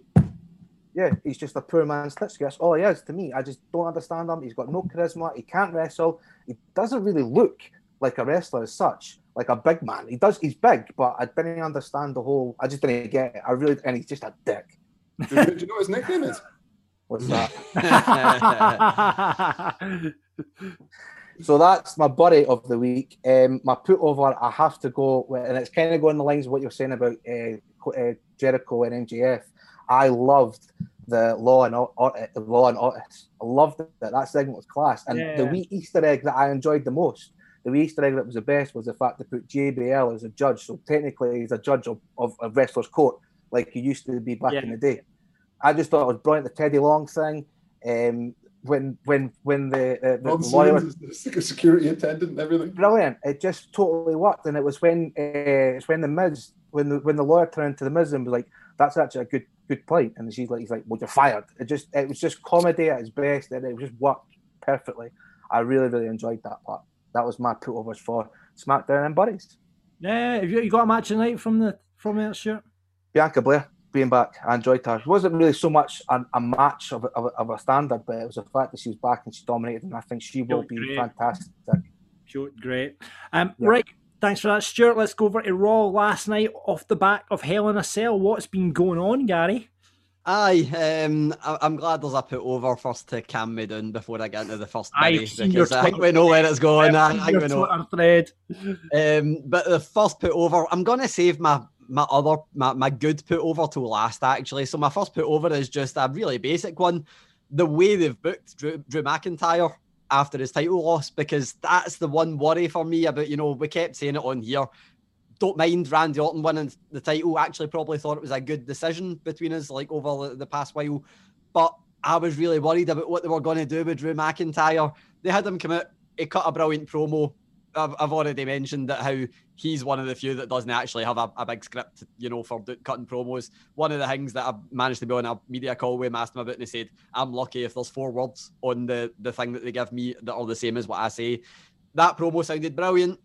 yeah, he's just a poor man's Snitsky. That's all he is to me. I just don't understand him. He's got no charisma. He can't wrestle. He doesn't really look like a wrestler as such, like a big man. He does. He's big, but I didn't understand the whole. I just didn't get it. I really, and he's just a dick. do, you, do you know what his nickname is? What's that? so that's my buddy of the week. Um, my put over, I have to go, with, and it's kind of going the lines of what you're saying about uh, uh, Jericho and MJF. I loved the law and the law and audit. I loved it. That segment was class. And yeah. the wee Easter egg that I enjoyed the most, the wee Easter egg that was the best, was the fact they put JBL as a judge. So technically, he's a judge of, of, of wrestlers' court, like he used to be back yeah. in the day. I just thought it was brilliant. The Teddy Long thing. Um, when when when the, uh, the lawyer was like security attendant and everything. Brilliant! It just totally worked, and it was when uh, it's when the Miz when the when the lawyer turned to the Miz and was like, "That's actually a good good point. And she's like, he's like, well, you're fired. It just, it was just comedy at its best, and it just worked perfectly. I really, really enjoyed that part. That was my put overs for SmackDown and Buddies. Yeah, have you, you got a match tonight from the from that shirt? Bianca Belair being back. I enjoyed her. It wasn't really so much a, a match of a, of, a, of a standard, but it was the fact that she was back and she dominated, and I think she will be great. fantastic. She great. Um, yeah. Right, Thanks for that, Stuart. Let's go over to Raw last night off the back of Hell in a Cell. What's been going on, Gary? Aye, um, I'm glad there's a put over first to calm me down before I get into the first I've because I think we know where it's going. I think we know. Thread. Um, but the first put over, I'm gonna save my my other my, my good put over till last actually. So my first put over is just a really basic one. The way they've booked Drew, Drew McIntyre after his title loss because that's the one worry for me about, you know, we kept saying it on here. Don't mind Randy Orton winning the title. Actually, probably thought it was a good decision between us, like over the, past while. But I was really worried about what they were going to do with Drew McIntyre. They had him come out, he cut a brilliant promo, I've, I've already mentioned that how he's one of the few that doesn't actually have a, a big script, you know, for cutting promos. One of the things that I've managed to be on a media call with him, asked him about, and he said, I'm lucky if there's four words on the, the thing that they give me that are the same as what I say. That promo sounded brilliant.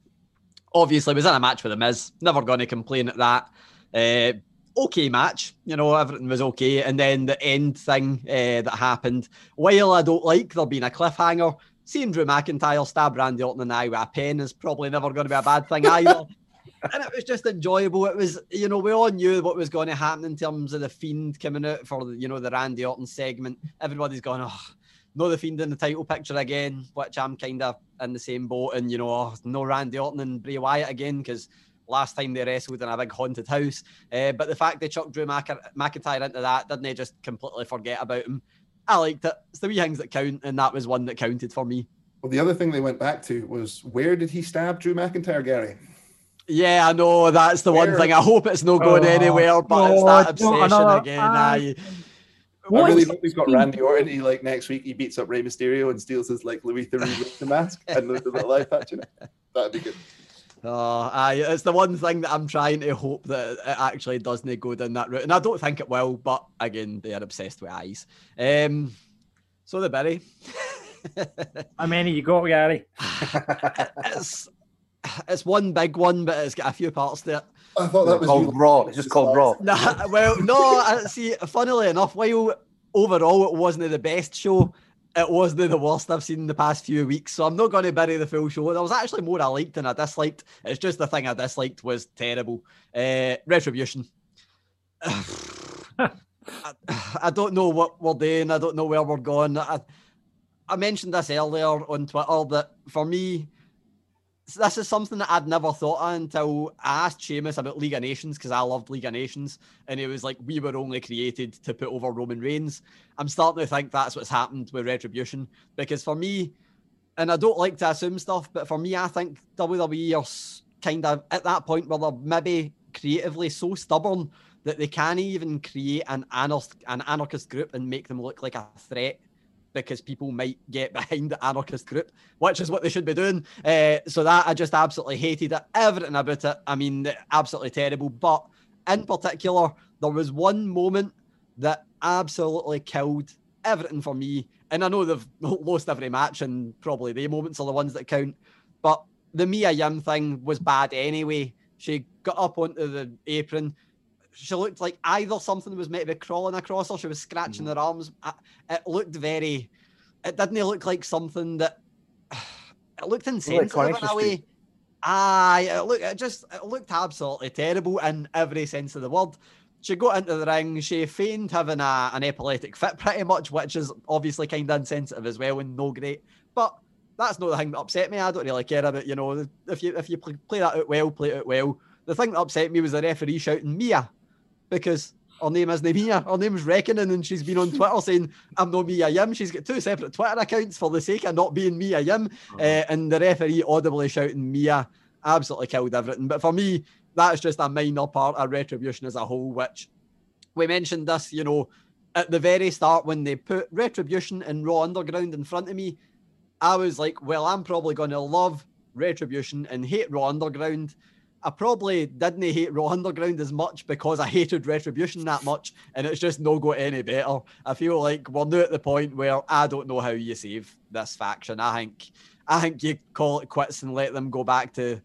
obviously was in a match with the Miz. Never going to complain at that. Uh, okay match, you know, everything was okay. And then the end thing uh, that happened, while I don't like there being a cliffhanger, seeing Drew McIntyre stab Randy Orton in the eye with a pen is probably never going to be a bad thing either. and it was just enjoyable. It was, you know, we all knew what was going to happen in terms of the Fiend coming out for, you know, the Randy Orton segment. Everybody's going, oh, no, the Fiend in the title picture again, which I'm kind of in the same boat. And, you know, oh, no Randy Orton and Bray Wyatt again because last time they wrestled in a big haunted house. Uh, but the fact they chucked Drew McIntyre into that, didn't they just completely forget about him? I liked it. It's the wee things that count, and that was one that counted for me. Well, the other thing they went back to was where did he stab Drew McIntyre, Gary? Yeah, I know. That's the where? one thing. I hope it's not going oh, anywhere, but no, it's that obsession again. I, I really hope he's got Randy Orton. He like next week he beats up Rey Mysterio and steals his like Louis Theroux mask and loses a life patch in it. That'd be good. Oh, aye, it's the one thing that I'm trying to hope that it actually doesn't go down that route, and I don't think it will. But again, they are obsessed with eyes. Um, so the Berry. How many you got, Gary? it's it's one big one, but it's got a few parts to it. I thought that was called you. Raw. It's just called Raw. Nah, well, no. I, see, funnily enough, while overall it wasn't the best show, it wasn't the worst I've seen in the past few weeks, so I'm not going to bury the full show. There was actually more I liked than I disliked. It's just the thing I disliked was terrible. Uh, Retribution. I, I, don't know what we're doing. I don't know where we're going. I, I mentioned this earlier on Twitter that for me, this is something that I'd never thought of until I asked Sheamus about League of Nations because I loved League of Nations, and it was like, "We were only created to put over Roman Reigns." I'm starting to think that's what's happened with Retribution because for me, and I don't like to assume stuff, but for me, I think WWE are kind of at that point where they're maybe creatively so stubborn that they can't even create an anarchist, an anarchist group and make them look like a threat because people might get behind the anarchist group, which is what they should be doing. Uh, so that I just absolutely hated it. Everything about it. I mean, absolutely terrible. But in particular, there was one moment that absolutely killed everything for me. And I know they've lost every match, and probably the moments are the ones that count. But the Mia Yim thing was bad anyway. She got up onto the apron she looked like either something was meant to be crawling across her, she was scratching mm. her arms. It looked very. It didn't look like something that. It looked insensitive like in a way. Aye, it looked it just it looked absolutely terrible in every sense of the word. She got into the ring, she feigned having a, an epileptic fit pretty much, which is obviously kind of insensitive as well and no great. But that's not the thing that upset me. I don't really care about, you know, if you if you play, play that out well, play it out well. The thing that upset me was the referee shouting Mia because her name isn't Mia. Her name's Reckoning, and she's been on Twitter saying, I'm not Mia Yim. She's got two separate Twitter accounts for the sake of not being Mia Yim. Uh-huh. Uh, and the referee audibly shouting Mia absolutely killed everything. But for me, that's just a minor part of Retribution as a whole, which we mentioned this, you know, at the very start when they put Retribution and Raw Underground in front of me. I was like, well, I'm probably going to love Retribution and hate Raw Underground I probably didn't hate Raw Underground as much because I hated Retribution that much, and it's just no go any better. I feel like we're now at the point where I don't know how you save this faction. I think I think you call it quits and let them go back to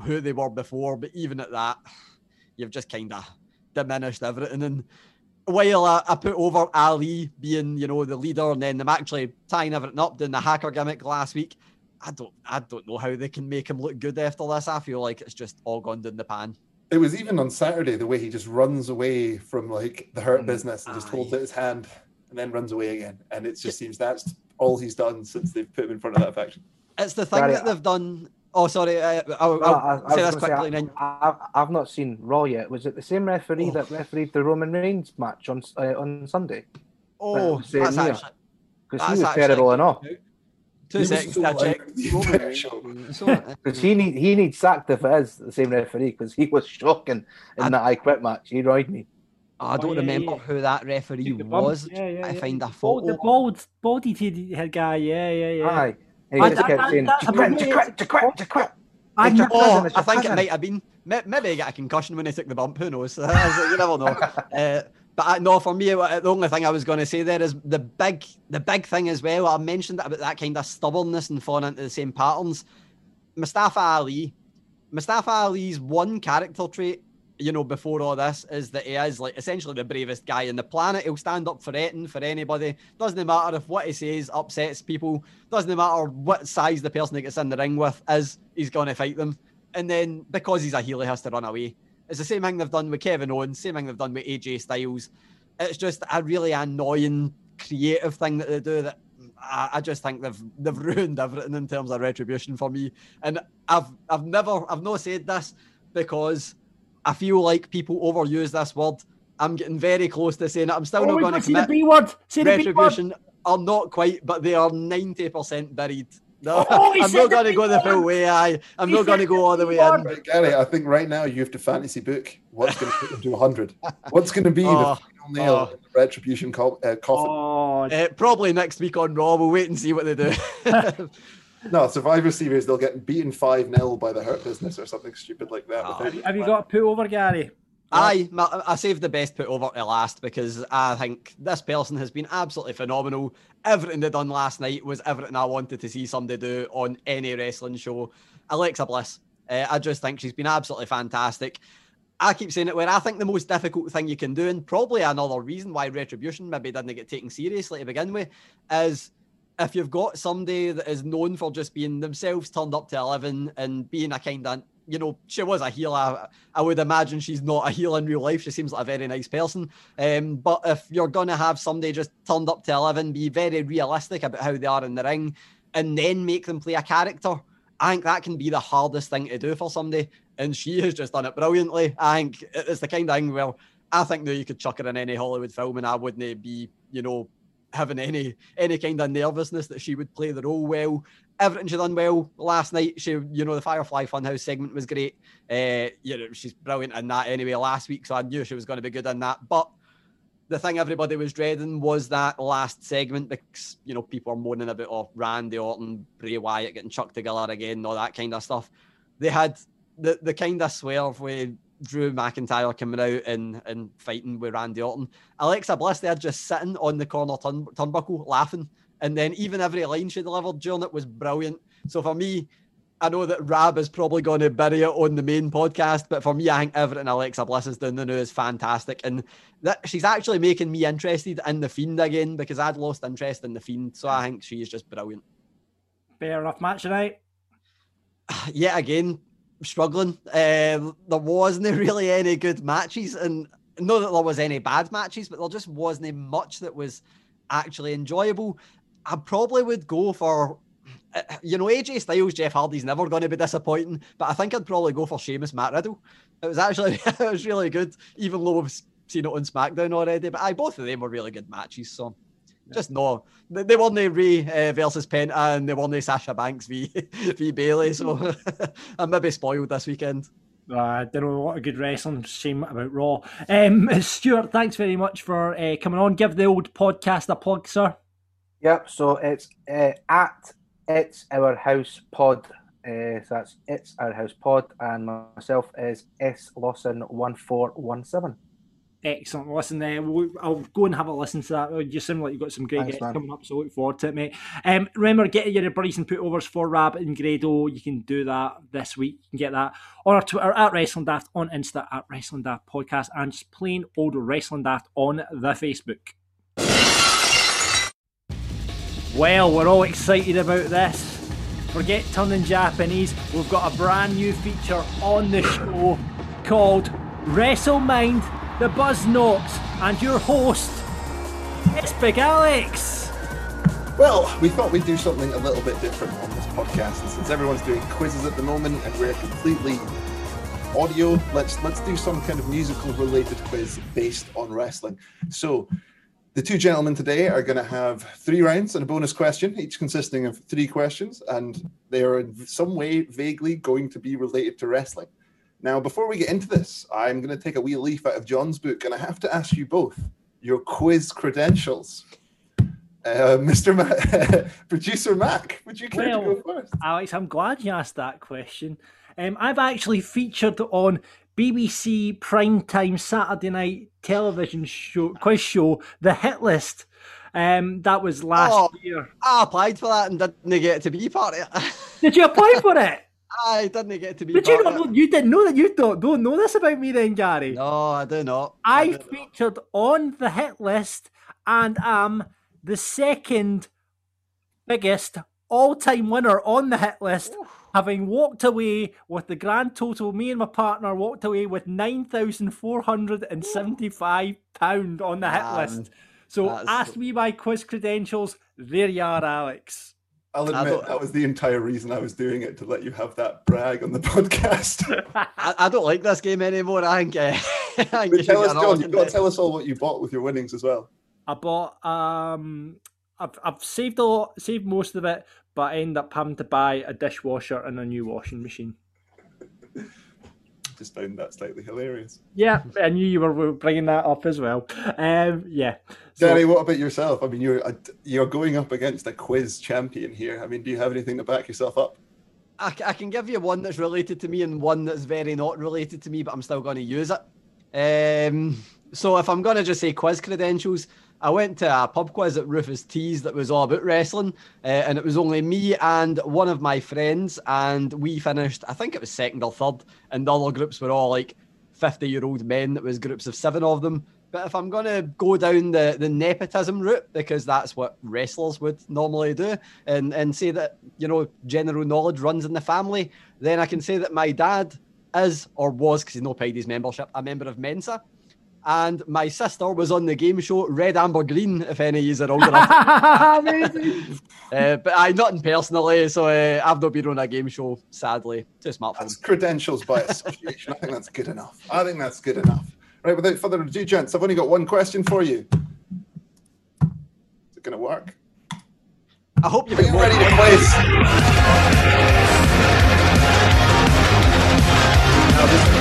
who they were before. But even at that, you've just kind of diminished everything. And while I, I, put over Ali being, you know, the leader, and then them actually tying everything up, doing the hacker gimmick last week, I don't I don't know how they can make him look good after this. I feel like it's just all gone down the pan. It was even on Saturday the way he just runs away from like the hurt mm, business and just holds out his hand and then runs away again. And it just seems that's all he's done since they've put him in front of that faction. It's the thing Gary, that they've done. Oh, sorry. Uh, I'll, I'll I, I say this quickly. Say, I, have I've not seen Raw yet. Was it the same referee oh. that refereed the Roman Reigns match on uh, on Sunday? Oh, that's actually, because he was terrible enough. Two seconds, I check. Because he need he needs sacked if it is the same referee because he was shocking in I, that I quit match. He roid me. I don't oh, yeah, remember yeah. who that referee was. Yeah, yeah, I find a photo. the bald, body head guy. Yeah, yeah, yeah. Aye. He just kept saying, "To quit, to quit, to quit, to quit." I, oh, I think it might have been. Maybe he got a concussion when he took the bump. Who knows? you never know. uh, but I, no, for me, the only thing I was going to say there is the big, the big thing as well. I mentioned about that kind of stubbornness and falling into the same patterns. Mustafa Ali, Mustafa Ali's one character trait, you know, before all this is that he is like essentially the bravest guy in the planet. He'll stand up for anything for anybody. Doesn't matter if what he says upsets people. Doesn't matter what size the person that gets in the ring with is. He's gonna fight them. And then because he's a heel, he has to run away. It's the same thing they've done with Kevin Owens. Same thing they've done with AJ Styles. It's just a really annoying creative thing that they do that I, I, just think they've they've ruined everything in terms of retribution for me. And I've I've never I've not said this because I feel like people overuse this word. I'm getting very close to saying it. I'm still oh, not going to commit. The B word. Say retribution are not quite, but they are ninety percent buried. No, oh, I'm not going to go the full way. I, I'm he not going to go all the way in. Right, Gary, I think right now you have to fantasy book what's going to put them to 100. What's going to be oh, the final nail oh. the retribution co- uh, coffin? Oh. Uh, probably next week on Raw. We'll wait and see what they do. no, Survivor Series, they'll get beaten 5 0 by the Hurt Business or something stupid like that. Oh. Have, you, have you got a put over, Gary? I I saved the best put over to last because I think this person has been absolutely phenomenal. Everything they done last night was everything I wanted to see somebody do on any wrestling show. Alexa Bliss, uh, I just think she's been absolutely fantastic. I keep saying it where I think the most difficult thing you can do, and probably another reason why Retribution maybe didn't get taken seriously to begin with, is if you've got somebody that is known for just being themselves turned up to 11 and being a kind of you know, she was a heel. I, I, would imagine she's not a heel in real life. She seems like a very nice person. Um, but if you're going to have somebody just turned up to 11, be very realistic about how they are in the ring, and then make them play a character, I think that can be the hardest thing to do for somebody. And she has just done it brilliantly. I think it's the kind of thing where I think that you could chuck her in any Hollywood film and I wouldn't be, you know, having any any kind of nervousness that she would play the role well. Everything she done well last night. She, you know, the Firefly Funhouse segment was great. Uh, you know, she's brilliant in that anyway last week, so I knew she was going to be good in that. But the thing everybody was dreading was that last segment because you know people are moaning about oh Randy Orton, Bray Wyatt getting chucked together again, all that kind of stuff. They had the the kind of swerve with Drew McIntyre coming out and, and fighting with Randy Orton. Alexa Bliss there just sitting on the corner turn, turnbuckle laughing. And then even every line she delivered during it was brilliant. So for me, I know that Rab is probably going to bury it on the main podcast, but for me, I think everything Alexa Bliss is doing now is fantastic. And that she's actually making me interested in the Fiend again because I'd lost interest in the Fiend. So I think she's just brilliant. Fair enough match tonight. Yet again, struggling. Um, there wasn't really any good matches, and not that there was any bad matches, but there just wasn't much that was actually enjoyable. I probably would go for, uh, you know, AJ Styles, Jeff Hardy's never going to be disappointing, but I think I'd probably go for Sheamus, Matt Riddle. It was actually it was really good, even though we've seen it on SmackDown already. But I both of them were really good matches, so just no. They, they weren't Rey uh, versus Penta and they weren't Sasha Banks v, v Bailey. So I'm maybe spoiled this weekend. Uh, I don't know what a good wrestling shame about Raw. Um, Stuart, thanks very much for uh, coming on. Give the old podcast a plug, sir. Yep. So it's uh, at it's our house pod. Uh, so that's it's our house pod, and myself is S Lawson one four one seven. Excellent. Listen, there, uh, I'll go and have a listen to that. You seem like you've got some great Thanks, guests coming up, so look forward to it, mate. Um, remember, get your Bryce and put-overs for Rab and Grado. You can do that this week. You can get that on our Twitter at Wrestling Daft, on Insta at Wrestling Daft Podcast, and just plain old Wrestling Daft on the Facebook. Well, we're all excited about this. Forget turning Japanese. We've got a brand new feature on the show called Wrestle Mind the Buzz Knocks, and your host, it's Big Alex. Well, we thought we'd do something a little bit different on this podcast, and since everyone's doing quizzes at the moment and we're completely audio, let's let's do some kind of musical related quiz based on wrestling. So the two gentlemen today are going to have three rounds and a bonus question, each consisting of three questions, and they are in some way vaguely going to be related to wrestling. Now, before we get into this, I'm going to take a wee leaf out of John's book, and I have to ask you both your quiz credentials. Uh, Mr. Ma- Producer Mac, would you care well, to go first? Alex, I'm glad you asked that question. Um, I've actually featured on BBC primetime Saturday night television show quiz show, The Hit List. Um, that was last oh, year. I applied for that and didn't get to be part of it. Did you apply for it? I didn't get to be. Did you part not? of it. Know, you didn't know that. You don't don't know this about me, then, Gary. No, I do not. I do not. featured on the hit list and am the second biggest all-time winner on the hit list, having walked away with the grand total. Me and my partner walked away with nine thousand four hundred and seventy-five pound on the hit Man, list. So ask me my quiz credentials. There you are, Alex. I'll admit don't- that was the entire reason I was doing it to let you have that brag on the podcast. I, I don't like this game anymore. I think. Uh, I think but tell us, John, you've got to tell us all what you bought with your winnings as well. I bought um I've I've saved a lot saved most of it, but I end up having to buy a dishwasher and a new washing machine. Just found that slightly hilarious. Yeah, I knew you were bringing that up as well. Um, yeah. So, Gary, what about yourself? I mean, you're uh, you're going up against a quiz champion here. I mean, do you have anything to back yourself up? I can give you one that's related to me and one that's very not related to me, but I'm still going to use it. Um, so if I'm going to just say quiz credentials, I went to a pub quiz at Rufus Tees that was all about wrestling, uh, and it was only me and one of my friends, and we finished, I think it was second or third, and the other groups were all like 50 year old men. It was groups of seven of them. But if I'm going to go down the, the nepotism route, because that's what wrestlers would normally do, and, and say that, you know, general knowledge runs in the family, then I can say that my dad is, or was, because he's not paid his membership, a member of Mensa. And my sister was on the game show Red, Amber, Green, if any of you are old enough. Amazing. uh, but I, nothing personally, so uh, I've not been on a game show, sadly, to smartphone. That's credentials by association. I think that's good enough. I think that's good enough. Right, without further ado, gents, I've only got one question for you. Is it going to work? I hope you've Are you ready to than-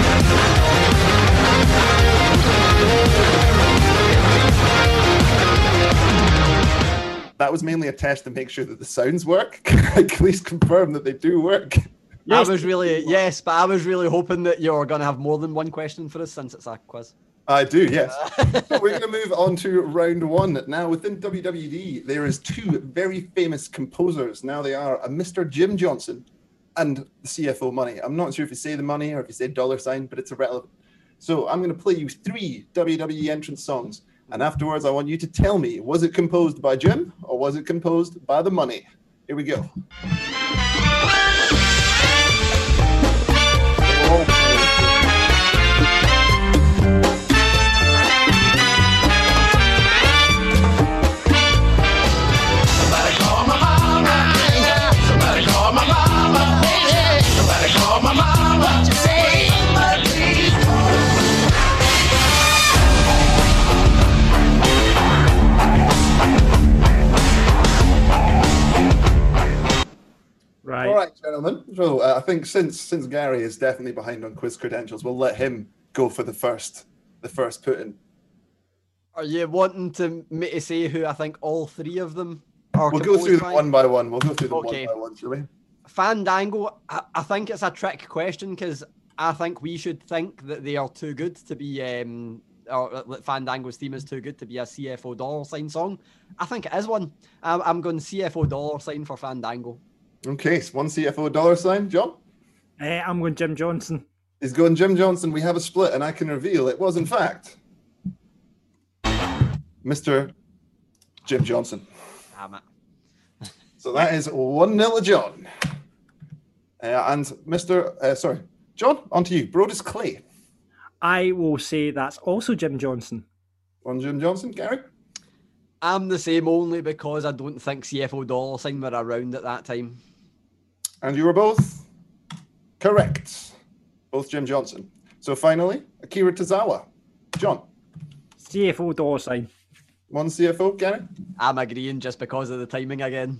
That was mainly a test to make sure that the sounds work. Can I please confirm that they do work? I was really, yes, but I was really hoping that you were going to have more than one question for us since it's a quiz. I do, yes. Uh, so we're going to move on to round one. Now, within WWE, there is two very famous composers. Now they are uh, a Mr. Jim Johnson and the CFO Money. I'm not sure if you say the money or if you say dollar sign, but it's irrelevant. So I'm going to play you three WWE entrance songs, and afterwards, I want you to tell me was it composed by Jim or was it composed by the money? Here we go. Right. Gentlemen. So uh, I think since since Gary is definitely behind on quiz credentials, we'll let him go for the first the first put in. Are you wanting to me to say who I think all three of them are? We'll go through them one by one. We'll go through them Okay. one by one, shall we? Fandango, I, I think it's a trick question because I think we should think that they are too good to be, um, or that Fandango's theme is too good to be a CFO dollar sign song. I think it is one. I'm, I'm going CFO dollar sign for Fandango. Okay, so one CFO dollar sign. John Eh, I'm going Jim Johnson. is going Jim Johnson. We have a split, and I can reveal it was in fact Mr. Jim Johnson. Damn it. So that is one nil to John. Uh, and Mr. Uh, sorry, John, on to you. Brodus Clay. I will say that's also Jim Johnson. On Jim Johnson. Gary. I'm the same only because I don't think CFO dollar sign were around at that time. And you were both correct. Both Jim Johnson. So finally, Akira Tozawa. John. CFO dollar sign. One CFO, Gary. I'm agreeing just because of the timing again.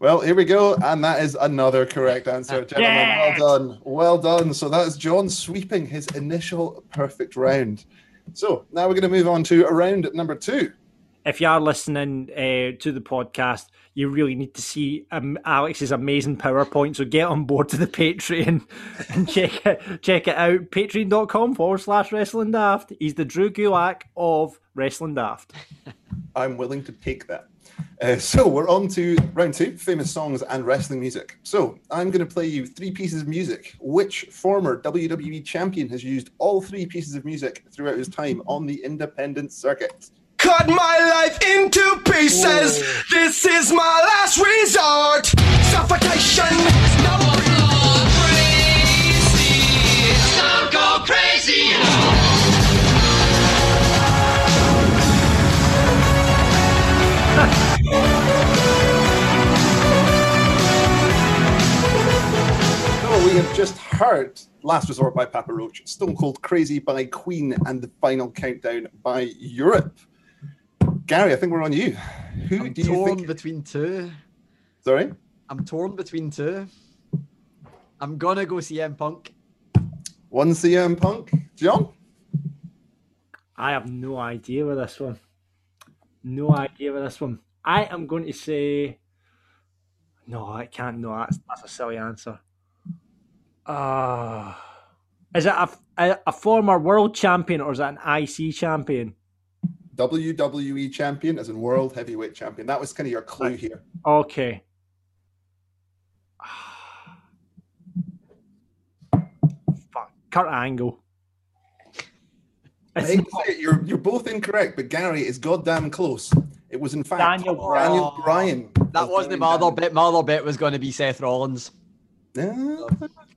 Well, here we go, and that is another correct answer, gentlemen. Yes! Well done, well done. So that is John sweeping his initial perfect round. So now we're going to move on to round number two. If you are listening uh, to the podcast, you really need to see um, Alex's amazing PowerPoint. So get on board to the Patreon and check it check it out. Patreon.com forward slash Wrestling Daft. He's the Drew Gulak of Wrestling Daft. I'm willing to take that. Uh, so we're on to round two, famous songs and wrestling music. So I'm going to play you three pieces of music. Which former WWE champion has used all three pieces of music throughout his time on the independent circuit? Cut my life into pieces. This is my last resort. Suffocation. No crazy. Stone cold crazy. So we have just heard Last Resort by Papa Roach, Stone Cold Crazy by Queen, and the final countdown by Europe. Gary, I think we're on you. Who I'm do you torn think? between two. Sorry? I'm torn between two. I'm gonna go CM Punk. One CM Punk. John? I have no idea with this one. No idea with this one. I am going to say. No, I can't. No, that's, that's a silly answer. Uh, is it a, a, a former world champion or is it an IC champion? WWE champion, as in world heavyweight champion. That was kind of your clue here. Okay. Fuck. Kurt Angle. I hate to say it, you're, you're both incorrect, but Gary is goddamn close. It was in fact Daniel Bryan. Daniel Bryan. That wasn't my other bet. My other bet was going to be Seth Rollins. Yeah.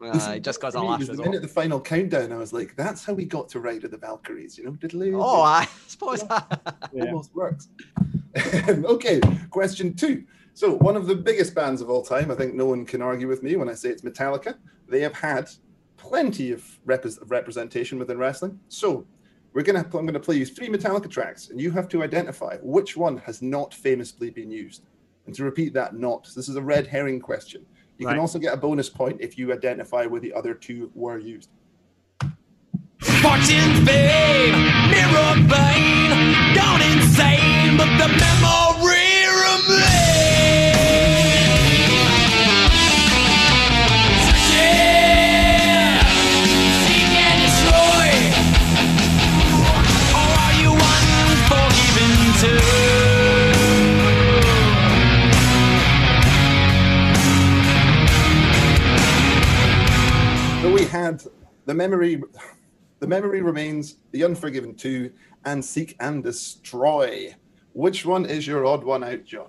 Uh, just because I For me, it last was the resort. minute the final countdown, I was like, that's how we got to Ride of the Valkyries, you know? Diddly- Oh, I suppose. Yeah. almost works. okay, question two. So, one of the biggest bands of all time, I think no one can argue with me when I say it's Metallica. They have had plenty of rep- representation within wrestling. So, we're gonna I'm gonna play you three Metallica tracks, and you have to identify which one has not famously been used. And to repeat that, not. This is a red herring question. You Right. can also get a bonus point if you identify where the other two were used. Fortune, fame, mirror bane, gone insane, but the memory remains. Had the memory, the memory remains, the Unforgiven two, and Seek and Destroy. Which one is your odd one out, John?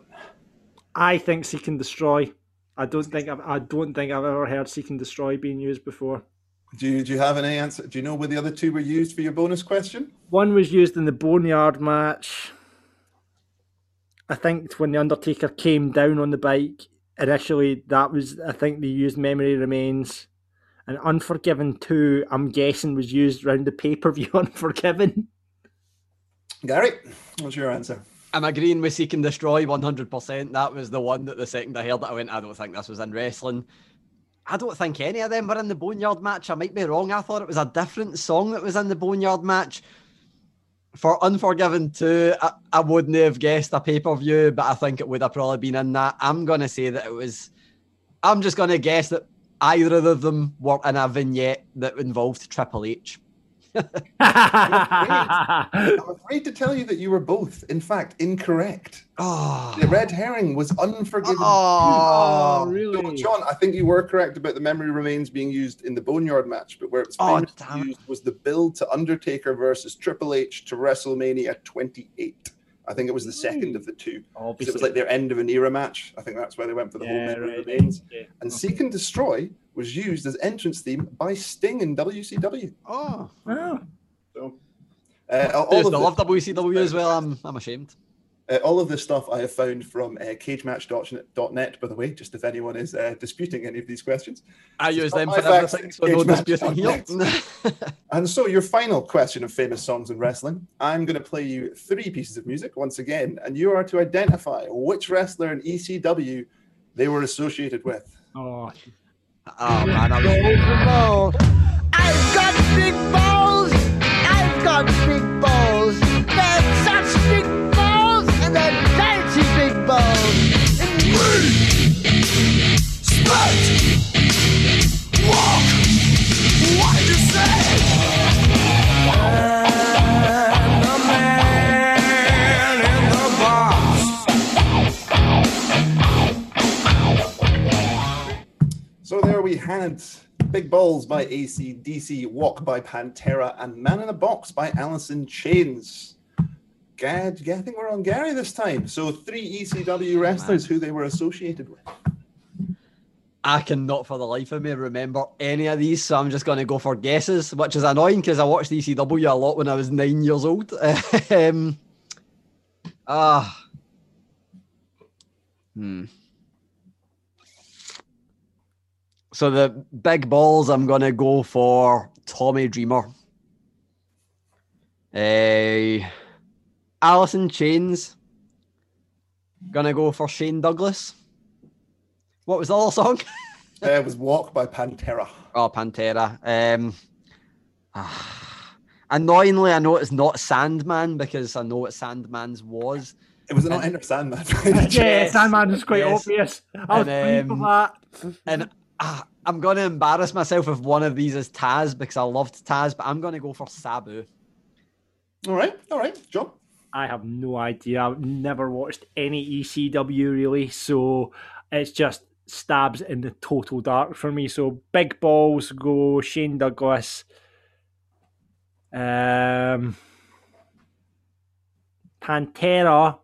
I think Seek and Destroy. I don't think I've, I don't think I've ever heard Seek and Destroy being used before. Do you, do you have any answer? Do you know where the other two were used for your bonus question? One was used in the Boneyard match. I think when the Undertaker came down on the bike initially, that was I think they used Memory Remains. And Unforgiven 2, I'm guessing, was used around the pay per view Unforgiven. Gary, what's your answer? I'm agreeing with Seek and Destroy 100%. That was the one that the second I heard it, I went, I don't think this was in wrestling. I don't think any of them were in the Boneyard match. I might be wrong. I thought it was a different song that was in the Boneyard match. For Unforgiven 2, I, I wouldn't have guessed a pay per view, but I think it would have probably been in that. I'm going to say that it was. I'm just going to guess that either of them were in a vignette that involved Triple H. I'm afraid to tell you that you were both, in fact, incorrect. Oh, The red herring was Unforgiven. Ah, oh, So, John, I think you were correct about the memory remains being used in the Boneyard match, but where it's Oh, famously damn it. used was the build to Undertaker versus Triple H to WrestleMania 28. I think it was the second of the two. 'Cause It was like their end of an era match. I think that's where they went for the whole Yeah, memory right. remains. Yeah. And Seek and Destroy was used as entrance theme by Sting in WCW. oh. Oh. So, uh, all, I of the- love WCW as well. I'm, I'm ashamed. Uh, all of this stuff I have found from uh, cagematch.net, by the way, just if anyone is uh, disputing any of these questions. I use them for facts, everything, so no disputing here. And so, your final question of famous songs in wrestling I'm going to play you three pieces of music once again, and you are to identify which wrestler in ECW they were associated with. Oh. oh man, I was... I've got big balls. I've got big balls. Big Balls by AC/DC, Walk by Pantera, and Man in a Box by Alice in Chains. Gad, I think we're on Gary this time. So three ECW wrestlers who they were associated with. I cannot for the life of me remember any of these, so I'm just going to go for guesses, which is annoying because I watched ECW a lot when I was nine years old. um, ah. Hmm. So the big balls, I'm going to go for Tommy Dreamer. Uh, Alice in Chains. Gonna go for Shane Douglas. What was the other song? Uh, it was Walk by Pantera. Oh, Pantera. Um, ah, annoyingly, I know it's not Sandman because I know what Sandman's was. It was not Enter Sandman. Yeah, Sandman was quite yes. obvious. I was And, pleased with um, that. And ah, I'm going to embarrass myself if one of these is Taz because I loved Taz, but I'm going to go for Sabu. all right, all right, John. I have no idea. I've never watched any ECW really, so it's just stabs in the total dark for me. So big balls go Shane Douglas. Um, Pantera,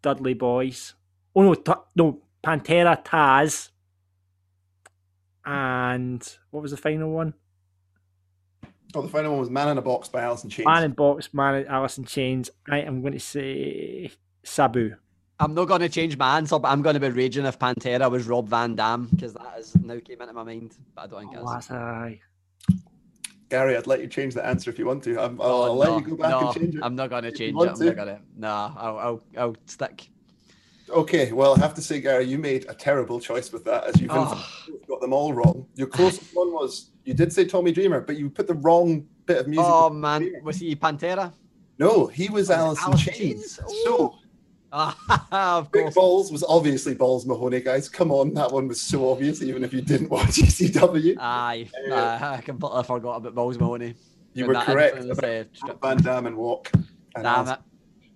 Dudley Boys. Oh no, Ta- no Pantera, Taz, and what was the final one? Oh, the final one was Man in a Box by Alice in Chains. Man in Box, Man in Alice in Chains. I am going to say Sabu. I'm not going to change my answer, but I'm going to be raging if Pantera was Rob Van Dam because that has now came into my mind. But I don't think Oh, it's. aye. Gary, I'd let you change the answer if you want to. I'm, I'll, Oh, I'll let you go back no, and change it. I'm not going to change it. want I'm to. not going to. Nah, I'll, I'll, I'll stick. Okay, well, I have to say, Gary, you made a terrible choice with that, as you've Oh. got them all wrong. Your closest one was you did say Tommy Dreamer, but you put the wrong bit of music. Oh man, Dreamer. was he Pantera? No, he was Oh, Alice in Alice in Chains. Chains? So, Ah, of Big course. Balls was obviously Balls Mahoney, guys. Come on, that one was so obvious, even if you didn't watch ECW. Aye, Uh, aye, I completely forgot about Balls Mahoney. You were correct. infamous, about uh, Van Dam and Walk. And Damn Alice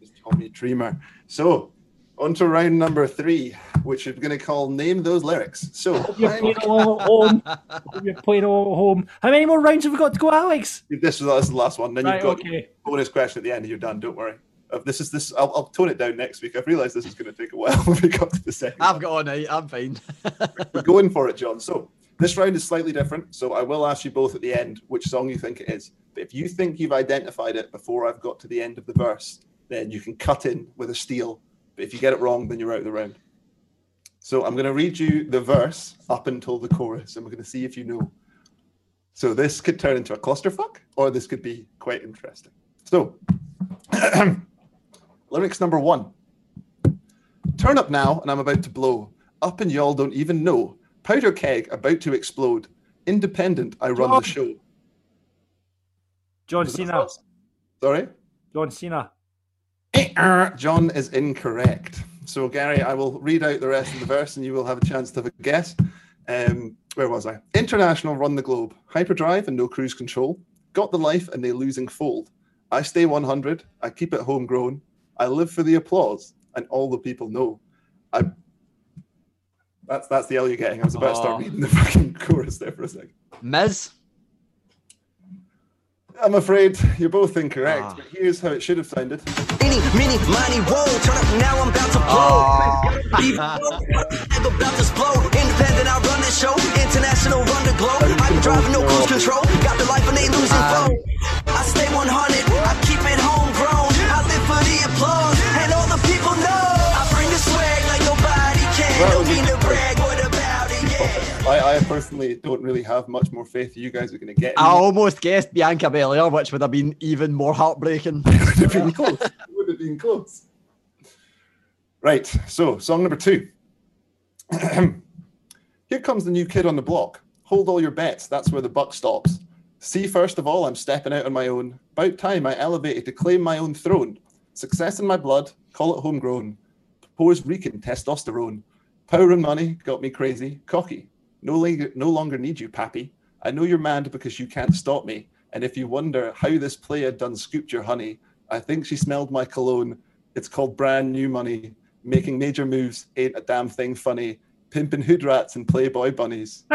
it. is Tommy Dreamer. So, on to round number three, which we're going to call Name Those Lyrics. So, You're playing along at home. You're playing along at home. How many more rounds have we got to go, Alex? this is this is the last one. Then Right, you've got okay. bonus question at the end, and you're done. Don't worry. Uh, this is this. I'll, I'll tone it down next week. I've realised this is going to take a while when we come to the second. I've got all night. I'm fine. We're going for it, John. So this round is slightly different. So I will ask you both at the end which song you think it is. But if you think you've identified it before I've got to the end of the verse, then you can cut in with a steal. But if you get it wrong, then you're out of the round. So I'm going to read you the verse up until the chorus, and we're going to see if you know. So this could turn into a clusterfuck, or this could be quite interesting. So, lyrics number one. Turn up now, and I'm about to blow. Up and y'all don't even know. Powder keg about to explode. Independent, I run the show. John Cena. false? Sorry? John Cena. John is incorrect. So, Gary, I will read out the rest of the verse and you will have a chance to have a guess. Um, where was I? International run the globe. Hyperdrive and no cruise control. Got the life and they losing fold. I stay 100. I keep it homegrown. I live for the applause and all the people know. I. That's that's the L you're getting. I was about to Oh. start reading the fucking chorus there for a second. Miz. I'm afraid you're both incorrect, Ah. but here's how it should have sounded. Any, mini, money, whoa, turn up now, I'm about to blow. Even though I'm about to explode. Independent, I run the show. International, run the globe. I'm driving no cruise control. Got the life and they losing phone. I stay 100, I, I personally don't really have much more faith you guys are going to get. I almost guessed Bianca Belair, which would have been even more heartbreaking. it would have been close. It would have been close. Right. So, song number two. Here comes the new kid on the block. Hold all your bets. That's where the buck stops. See, first of all, I'm stepping out on my own. About time I elevated to claim my own throne. Success in my blood. Call it homegrown. Pores reeking testosterone. Power and money got me crazy, cocky. No longer, no longer need you, pappy. I know you're mad because you can't stop me. And if you wonder how this player done scooped your honey, I think she smelled my cologne. It's called brand new money. Making major moves ain't a damn thing funny. pimping hood rats and playboy bunnies.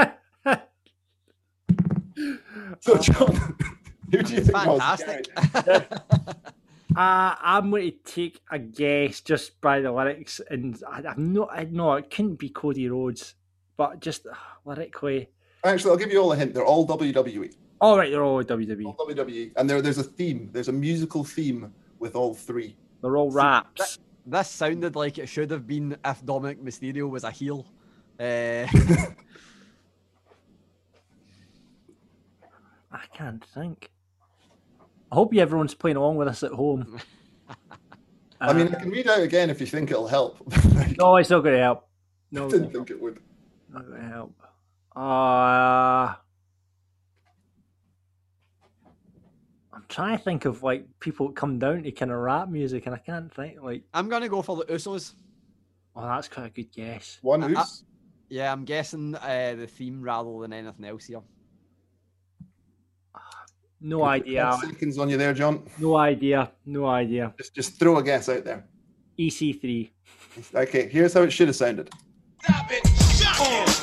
so, John, who do you think Fantastic. was Gary? Uh, I'm going to take a guess just by the lyrics, and I, I'm not. I know it couldn't be Cody Rhodes, but just uh, lyrically. Actually, I'll give you all a hint. They're all WWE. All right, they're all WWE. All WWE. And there, there's a theme. There's a musical theme with all three. They're all raps. This sounded like it should have been if Dominik Mysterio was a heel. Uh, I can't think. I hope you everyone's playing along with us at home. I mean, I can read out again if you think it'll help. No, it's not going to help. No, I didn't think it would. not going to help. Uh, I'm trying to think of like people that come down to kind of rap music, and I can't think like. I'm gonna go for the Usos. Oh, that's quite a good guess. One who's uh, Yeah, I'm guessing uh, the theme rather than anything else here. No idea. seconds on you there, John. No idea. No idea. Just, just throw a guess out there. EC3. Okay, here's how it should have sounded. Uh,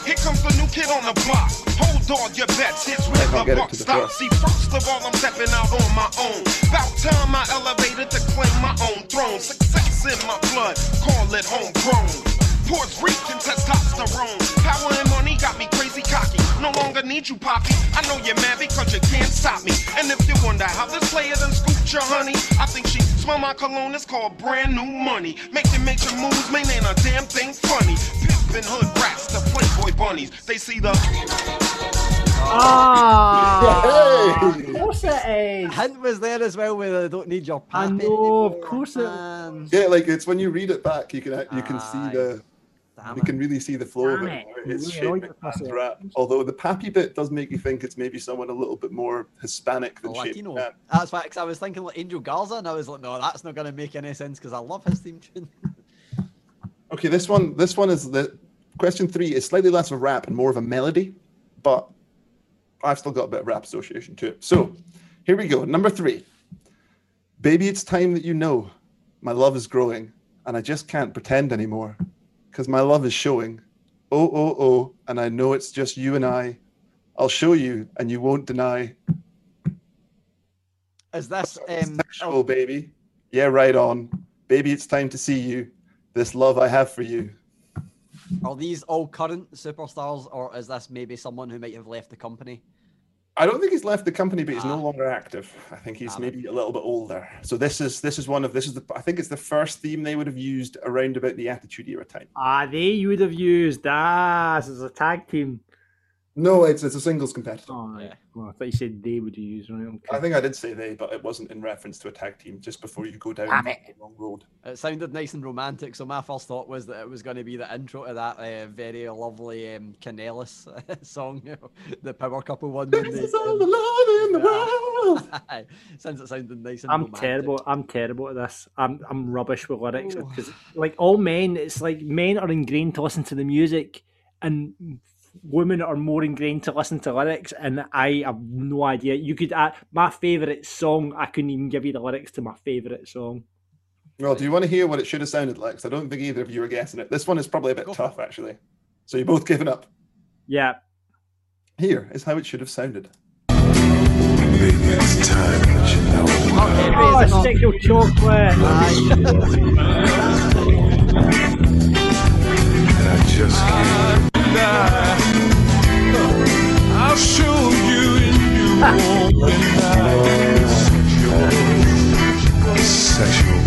here comes the new kid on the block. Hold on your bets, here's where the it buck to stops. See, first of all, I'm stepping out on my own. About time I elevated to claim my own throne. Success in my blood, call it homegrown. Puerto Rican testosterone. Power and money got me crazy cocky. No longer need you, Poppy. I know you're mad because you can't stop me. And if you wonder how this player done scooped your honey, I think she smell my cologne. It's called brand new money. Making major moves, man, ain't a damn thing funny. Pimpin' hood rats to Playboy bunnies. They see the. Ah! Hey! Of course it is. Hint was there as well with I don't need your I pappy know, of course it- man. Yeah, like it's when you read it back, you can you can Aye. see the Damn you can really see the flow of it. it. It's Really Shane annoyed McMahon's myself. rap. Although the pappy bit does make you think it's maybe someone a little bit more Hispanic than Shane Latino. McMahon. That's why 'cause I was thinking like Angel Garza, and I was like, no, that's not going to make any sense because I love his theme tune. Okay, this one this one is the question three is slightly less of a rap and more of a melody, but I've still got a bit of rap association to it. So here we go. Number three. Baby, it's time that you know my love is growing and I just can't pretend anymore because my love is showing. Oh, oh, oh, and I know it's just you and I. I'll show you and you won't deny. Is this um? Sexual, baby. Yeah, right on. Baby, it's time to see you. This love I have for you. Are these all current superstars, or is this maybe someone who might have left the company? I don't think he's left the company, but he's no Ah. longer active. I think he's maybe a little bit older. So this is this is one of this is the I think it's the first theme they would have used around about the Attitude Era time. Ah, they would have used that as a tag team. No, it's it's a singles competitor. Oh. Yeah. well, I thought you said they would have used. Right? Okay. I think I did say they, but it wasn't in reference to a tag team. Just before you go down the wrong road. It sounded nice and romantic, so my first thought was that it was going to be the intro to that uh, very lovely um, Canellis song, you know, the Power Couple one. when This they, is all um, the love in the world. Since it sounded nice and I'm romantic. terrible. I'm terrible at this. I'm I'm rubbish with lyrics Oh. because, like all men, it's like men are ingrained to listen to the music, and women are more ingrained to listen to lyrics. And I have no idea. You could add my favorite song. I couldn't even give you the lyrics to my favorite song. Well, do you want to hear what it should have sounded like? 'Cause I don't think either of you were guessing it. This one is probably a bit Go tough, actually. So you're both giving up. Yeah. Here is how it should have sounded. Mark Henry, Oh, is it not? stick your chocolate. Aye. I'll show you and you won't deny Sexual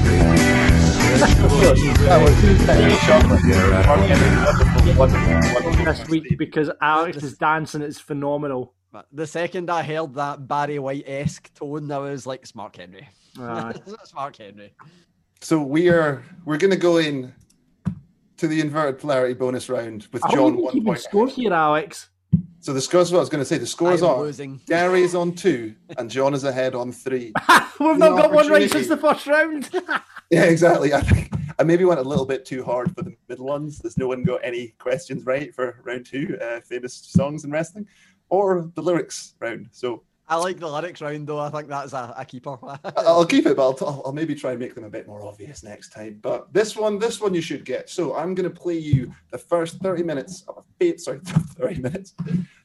this week because Alex is dancing. It's phenomenal. But The second I heard that Barry White esque tone, I was like, it's Mark Henry. Aye. it's Mark Henry. So we are we're going to go in to the inverted polarity bonus round with How John one point. scores here, Alex? So the scores. What I was going to say, the scores I'm are losing. Gary's on two and John is ahead on three. We've An not got one right since the first round. yeah, exactly. I think I maybe went a little bit too hard for the middle ones. There's no one got any questions right for round two, uh, famous songs in wrestling, or the lyrics round. So I like the lyrics round though. I think that's a, a keeper. I'll keep it, but I'll, I'll maybe try and make them a bit more obvious next time. But this one, this one you should get. So I'm going to play you the first 30 minutes of a fa- sorry, 30 minutes,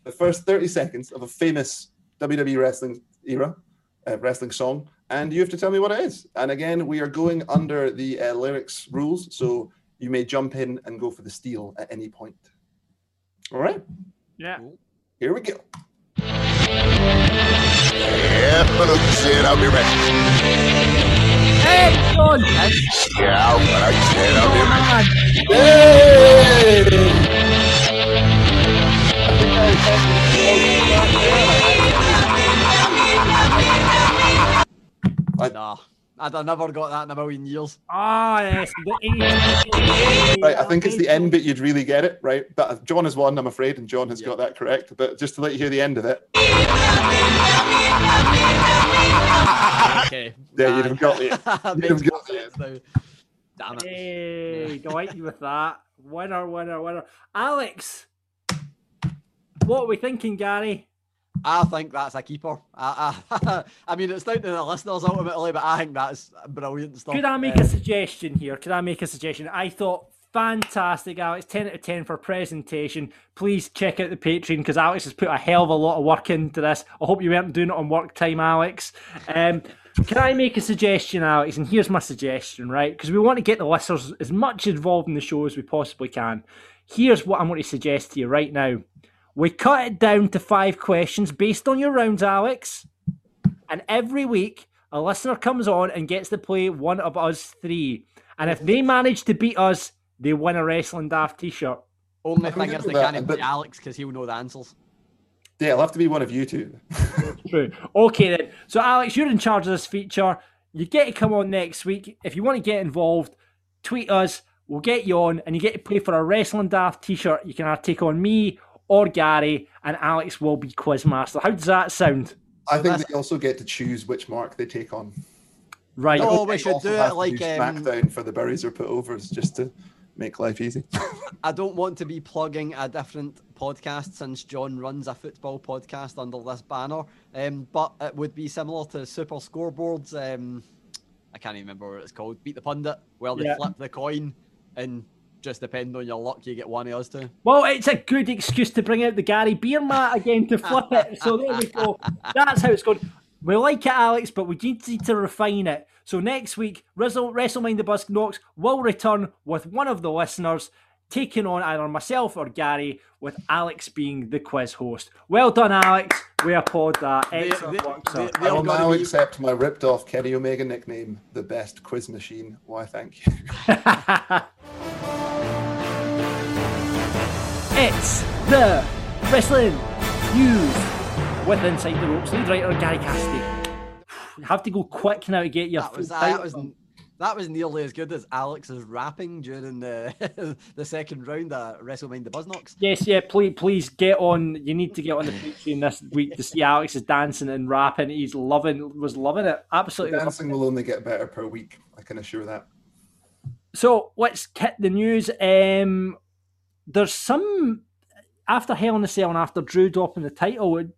the first 30 seconds of a famous WWE wrestling era uh, wrestling song, and you have to tell me what it is. And again, we are going under the uh, lyrics rules, so you may jump in and go for the steal at any point. All right, Yeah. here we go. Yeah, but I said I'll be ready. Hey, John! Yeah, but I said I'll be ready. nah, I'd have never got that in a million years. Ah, yes. Right, I think it's the end bit you'd really get it, right? But John has won, I'm afraid, and John has got that correct. But just to let you hear the end of it, Okay. there you'd have got it. You'd have got it. sense. Damn it. Hey, delight you with that. Winner, winner, winner. Alex, what are we thinking, Gary? I think that's a keeper. I, I, I mean, it's down to the listeners ultimately, but I think that's brilliant stuff. Could I make Uh, a suggestion here? Could I make a suggestion? I thought fantastic, Alex. 10 out of 10 for presentation. Please check out the Patreon because Alex has put a hell of a lot of work into this. I hope you weren't doing it on work time, Alex. Um, can I make a suggestion, Alex? And here's my suggestion, right? Because we want to get the listeners as much involved in the show as we possibly can. Here's what I'm going to suggest to you right now. We cut it down to five questions based on your rounds, Alex. And every week, a listener comes on and gets to play one of us three. And if they manage to beat us, they win a Wrestling Daft t shirt. Only thing is they that, can't but- beat Alex because he'll know the answers. Yeah, it'll have to be one of you two. True. Okay, then. So, Alex, you're in charge of this feature. You get to come on next week. If you want to get involved, tweet us. We'll get you on, and you get to play for a Wrestling Daft t shirt. You can either take on me or Gary, and Alex will be Quizmaster. How does that sound? I think they also get to choose which mark they take on. Right. Oh, we They should do it to like do um, SmackDown for the buries or put overs just to make life easy. I don't want to be plugging a different podcast since John runs a football podcast under this banner, um, but it would be similar to Super Scoreboards. Um, I can't even remember what it's called. Beat the pundit, where they Yeah. flip the coin, and just depending on your luck, you get one of us two. Well, it's a good excuse to bring out the Gary Beer mat again to flip it. So there we go. That's how it's going. We like it, Alex, but we need to refine it. So next week, Wrestle- Wrestlemind the Buzznocks will return with one of the listeners taking on either myself or Gary, with Alex being the quiz host. Well done, Alex. We applaud that. Excellent they- work, sir. they- I will gotta now be- accept my ripped off Kenny Omega nickname, the best quiz machine. Why, thank you. It's the Wrestling News with Inside the Ropes lead writer Gary Cassidy. You have to go quick now to get your That was that was that was nearly as good as Alex's rapping during the the second round at Wrestlemind the Buzznocks. Yes, yeah, please, please get on. You need to get on the Patreon this week to see Alex is dancing and rapping. He's loving, was loving it. Absolutely. loving Dancing will only get better per week. I can assure that. So let's hit the news. Um, there's some after Hell in a Cell and after Drew dropping the title. it-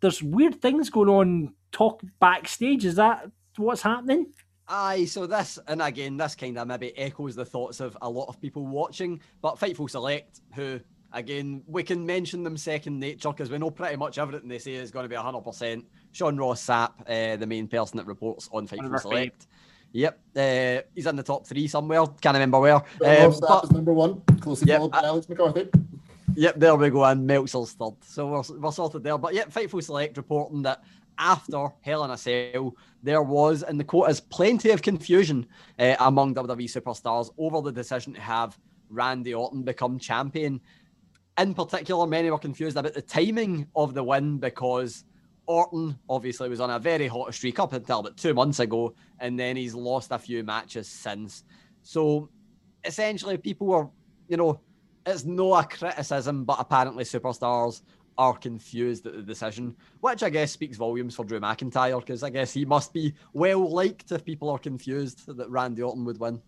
There's weird things going on. Talk backstage. Is that what's happening? Aye, so this, and again, this kind of maybe echoes the thoughts of a lot of people watching, but Fightful Select, who, again, we can mention them second nature because we know pretty much everything they say is going to be 100%. Sean Ross Sapp, uh, the main person that reports on of Fightful our Select. Yep, uh, he's in the top three somewhere, can't remember where. Um, but, number one, closely Yep, followed by Alex McCarthy. Yep, there we go, and Meltzer's third. So we're, we're sorted there. But yep, Fightful Select reporting that after Hell in a Cell, there was, and the quote is, plenty of confusion uh, among WWE superstars over the decision to have Randy Orton become champion. In particular, many were confused about the timing of the win because Orton obviously was on a very hot streak up until about two months ago, and then he's lost a few matches since. So essentially, people were, you know, it's no a criticism, but apparently superstars are confused at the decision, which I guess speaks volumes for Drew McIntyre because I guess he must be well liked if people are confused that Randy Orton would win.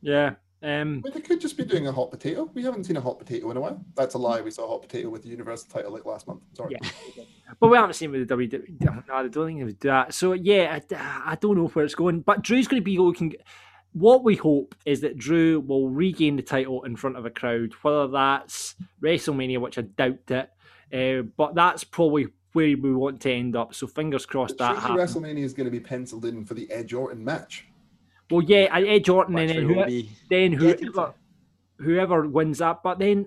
Yeah, Um, Well, they could just be doing a hot potato. We haven't seen a hot potato in a while. That's a lie. We saw a hot potato with the Universal title like last month. Sorry. Yeah. but we haven't seen with the WWE. No, I don't think they would do that. So yeah, I, I don't know where it's going. But Drew's going to be looking. What we hope is that Drew will regain the title in front of a crowd, whether that's WrestleMania, which I doubt it. Uh, but that's probably where we want to end up. So fingers crossed that Surely happens. WrestleMania is going to be penciled in for the Edge Orton match. Well, yeah, I- Edge Orton, and Which then, who, then whoever, whoever wins that. But then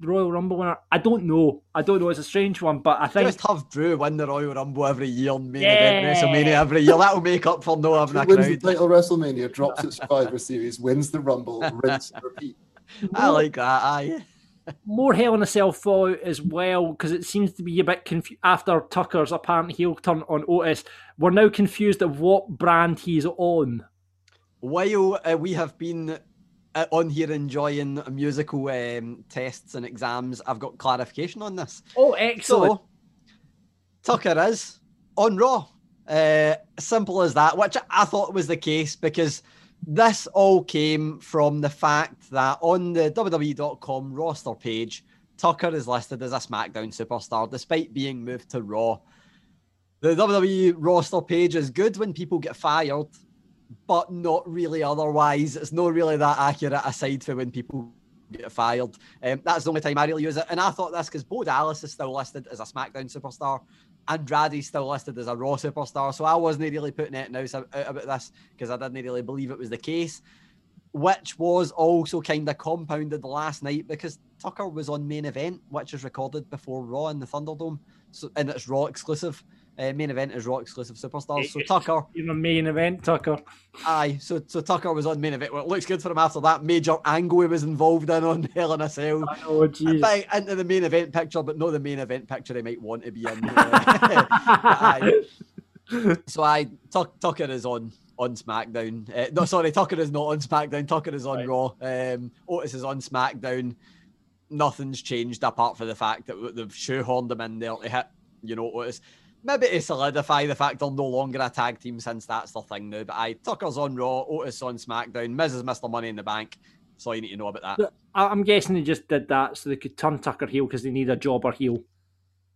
the Royal Rumble winner, I don't know. I don't know. It's a strange one, but I think Just have Drew win the Royal Rumble every year and main Yeah. event WrestleMania every year. That'll make up for no having Who a wins the title WrestleMania, drops at Survivor Series, wins the Rumble, rinse and repeat. I like that. Aye. more Hell in a Cell fallout as well because it seems to be a bit confused after Tucker's apparent heel turn on Otis. We're now confused of what brand he's on. While uh, we have been uh, on here enjoying musical um, tests and exams, I've got clarification on this. Oh, excellent! So, Tucker is on Raw. Uh, simple as that, which I thought was the case because this all came from the fact that on the WWE.com roster page, Tucker is listed as a SmackDown superstar despite being moved to Raw. The WWE roster page is good when people get fired, but not really otherwise. It's not really that accurate aside from when people get fired. Um, that's the only time I really use it. And I thought this because Bo Dallas is still listed as a SmackDown superstar. And Andrade's still listed as a Raw superstar. So I wasn't really putting it out about this because I didn't really believe it was the case. Which was also kind of compounded last night because Tucker was on main event, which is recorded before Raw in the Thunderdome. So and it's Raw exclusive. Uh, main event is Raw exclusive superstars. So Tucker in the main event, Tucker. Aye, so so Tucker was on main event. Well, it looks good for him after that major angle he was involved in on Hell in a Cell. Oh, jeez. Into the main event picture, but not the main event picture he might want to be in. Uh, aye. So I Tuck, Tucker is on on SmackDown. Uh, no, sorry, Tucker is not on SmackDown. Tucker is on Raw. Um, Otis is on SmackDown. Nothing's changed apart from the fact that they've shoehorned him in there to hit, you know, Otis. Maybe to solidify the fact they're no longer a tag team since that's the thing now. But I Tucker's on Raw, Otis on SmackDown, Miz is Mr. Money in the Bank. So you need to know about that. I- I'm guessing they just did that so they could turn Tucker heel because they need a jobber heel.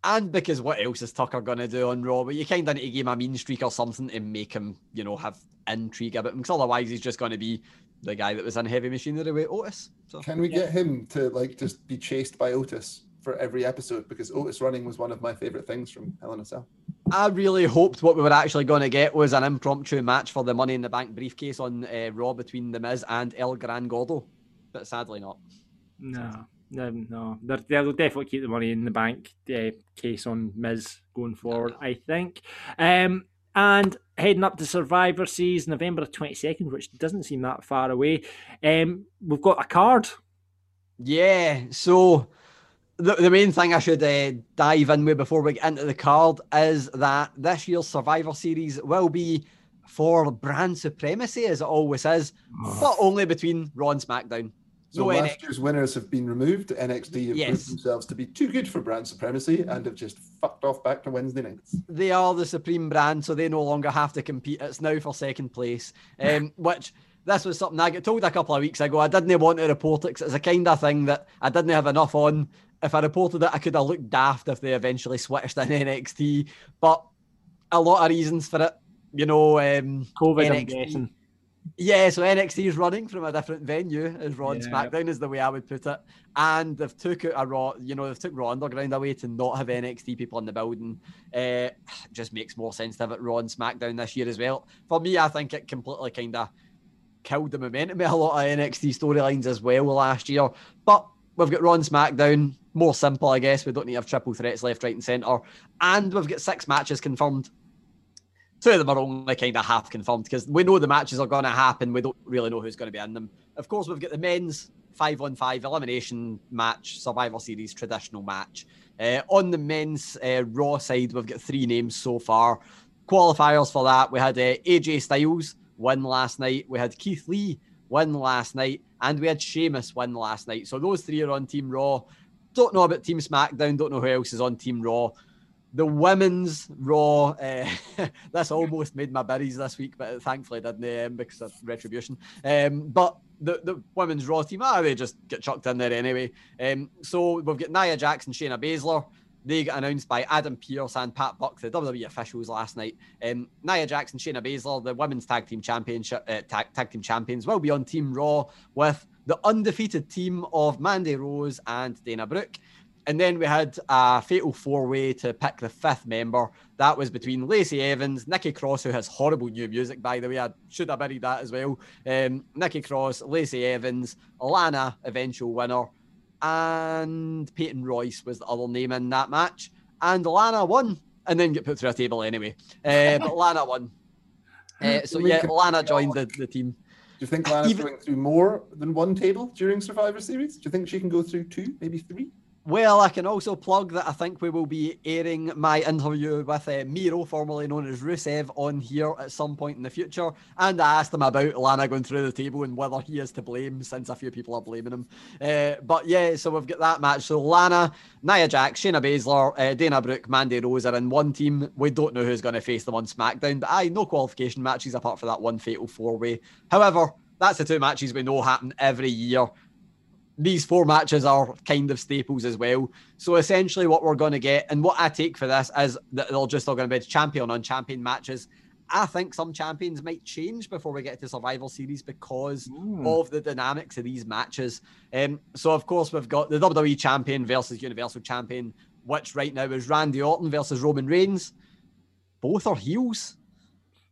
And because what else is Tucker going to do on Raw? But you kind of need to give him a mean streak or something to make him, you know, have intrigue about him. Because otherwise, he's just going to be the guy that was in Heavy Machinery with Otis. So Can we get him to like just be chased by Otis for every episode? Because Otis running was one of my favorite things from Hell in a Cell. I really hoped what we were actually going to get was an impromptu match for the Money in the Bank briefcase on uh, Raw between The Miz and El Gran Gordo. But sadly not. No, no, no. They're, they'll definitely keep the money in the bank uh, case on Miz going forward, I think. Um, and heading up to Survivor Series, November 22nd, which doesn't seem that far away. Um, we've got a card. Yeah, so the, the main thing I should uh, dive in with before we get into the card is that this year's Survivor Series will be for brand supremacy, as it always is, but only between Raw and SmackDown. So No last NXT. year's winners have been removed. NXT have Yes. proved themselves to be too good for brand supremacy and have just fucked off back to Wednesday nights. they are the supreme brand, so they no longer have to compete. It's now for second place, um, which this was something I got told a couple of weeks ago. I didn't want to report it because it's a kind of thing that I didn't have enough on. If I reported it, I could have looked daft if they eventually switched in NXT. But a lot of reasons for it, you know. Um, COVID, I'm guessing. Yeah, so NXT is running from a different venue as Raw and Yeah. SmackDown is the way I would put it. And they've took out a Raw, you know, they've took Raw Underground away to not have NXT people in the building. Uh, just makes more sense to have it Raw and SmackDown this year as well. For me, I think it completely kind of killed the momentum of a lot of NXT storylines as well last year. But we've got Raw and SmackDown, more simple, I guess. We don't need to have triple threats left, right, and centre. And we've got six matches confirmed two of them are only kind of half confirmed because we know the matches are going to happen. We don't really know who's going to be in them. Of course, we've got the men's five on five elimination match, Survivor Series traditional match. Uh, on the men's uh, Raw side, we've got three names so far. Qualifiers for that, we had uh, AJ Styles win last night. We had Keith Lee win last night, and we had Sheamus win last night. So those three are on Team Raw. Don't know about Team SmackDown. Don't know who else is on Team Raw the women's Raw. Uh, this almost made my buries this week, but thankfully didn't um, because of retribution. Um, but the, the women's Raw team, ah, they just get chucked in there anyway. Um, so we've got Nia Jackson, Shayna Baszler. They got announced by Adam Pearce and Pat Buck, the WWE officials last night. Um, Nia Jackson, Shayna Baszler, the women's tag team championship, uh, tag, tag team champions, will be on Team Raw with the undefeated team of Mandy Rose and Dana Brooke. And then we had a fatal four way to pick the fifth member. That was between Lacey Evans, Nikki Cross, who has horrible new music, by the way. I should have buried that as well. Um, Nikki Cross, Lacey Evans, Lana, eventual winner, and Peyton Royce was the other name in that match. And Lana won and then get put through a table anyway. Uh, but Lana won. Uh, so yeah, Lana joined the, the team. Do you think Lana's Even- going through more than one table during Survivor Series? Do you think she can go through two, maybe three? Well, I can also plug that I think we will be airing my interview with uh, Miro, formerly known as Rusev, on here at some point in the future. And I asked him about Lana going through the table and whether he is to blame, since a few people are blaming him. Uh, but yeah, so we've got that match. So Lana, Nia Jax, Shayna Baszler, uh, Dana Brooke, Mandy Rose are in one team. We don't know who's going to face them on SmackDown, but aye, no qualification matches apart from that one fatal four way. However, that's the two matches we know happen every year these four matches are kind of staples as well. So essentially, what we're going to get, and what I take for this is that they're just all going to be champion on champion matches. I think some champions might change before we get to Survival Series because of the dynamics of these matches. Um, so of course we've got the WWE Champion versus Universal Champion, which right now is Randy Orton versus Roman Reigns. Both are heels.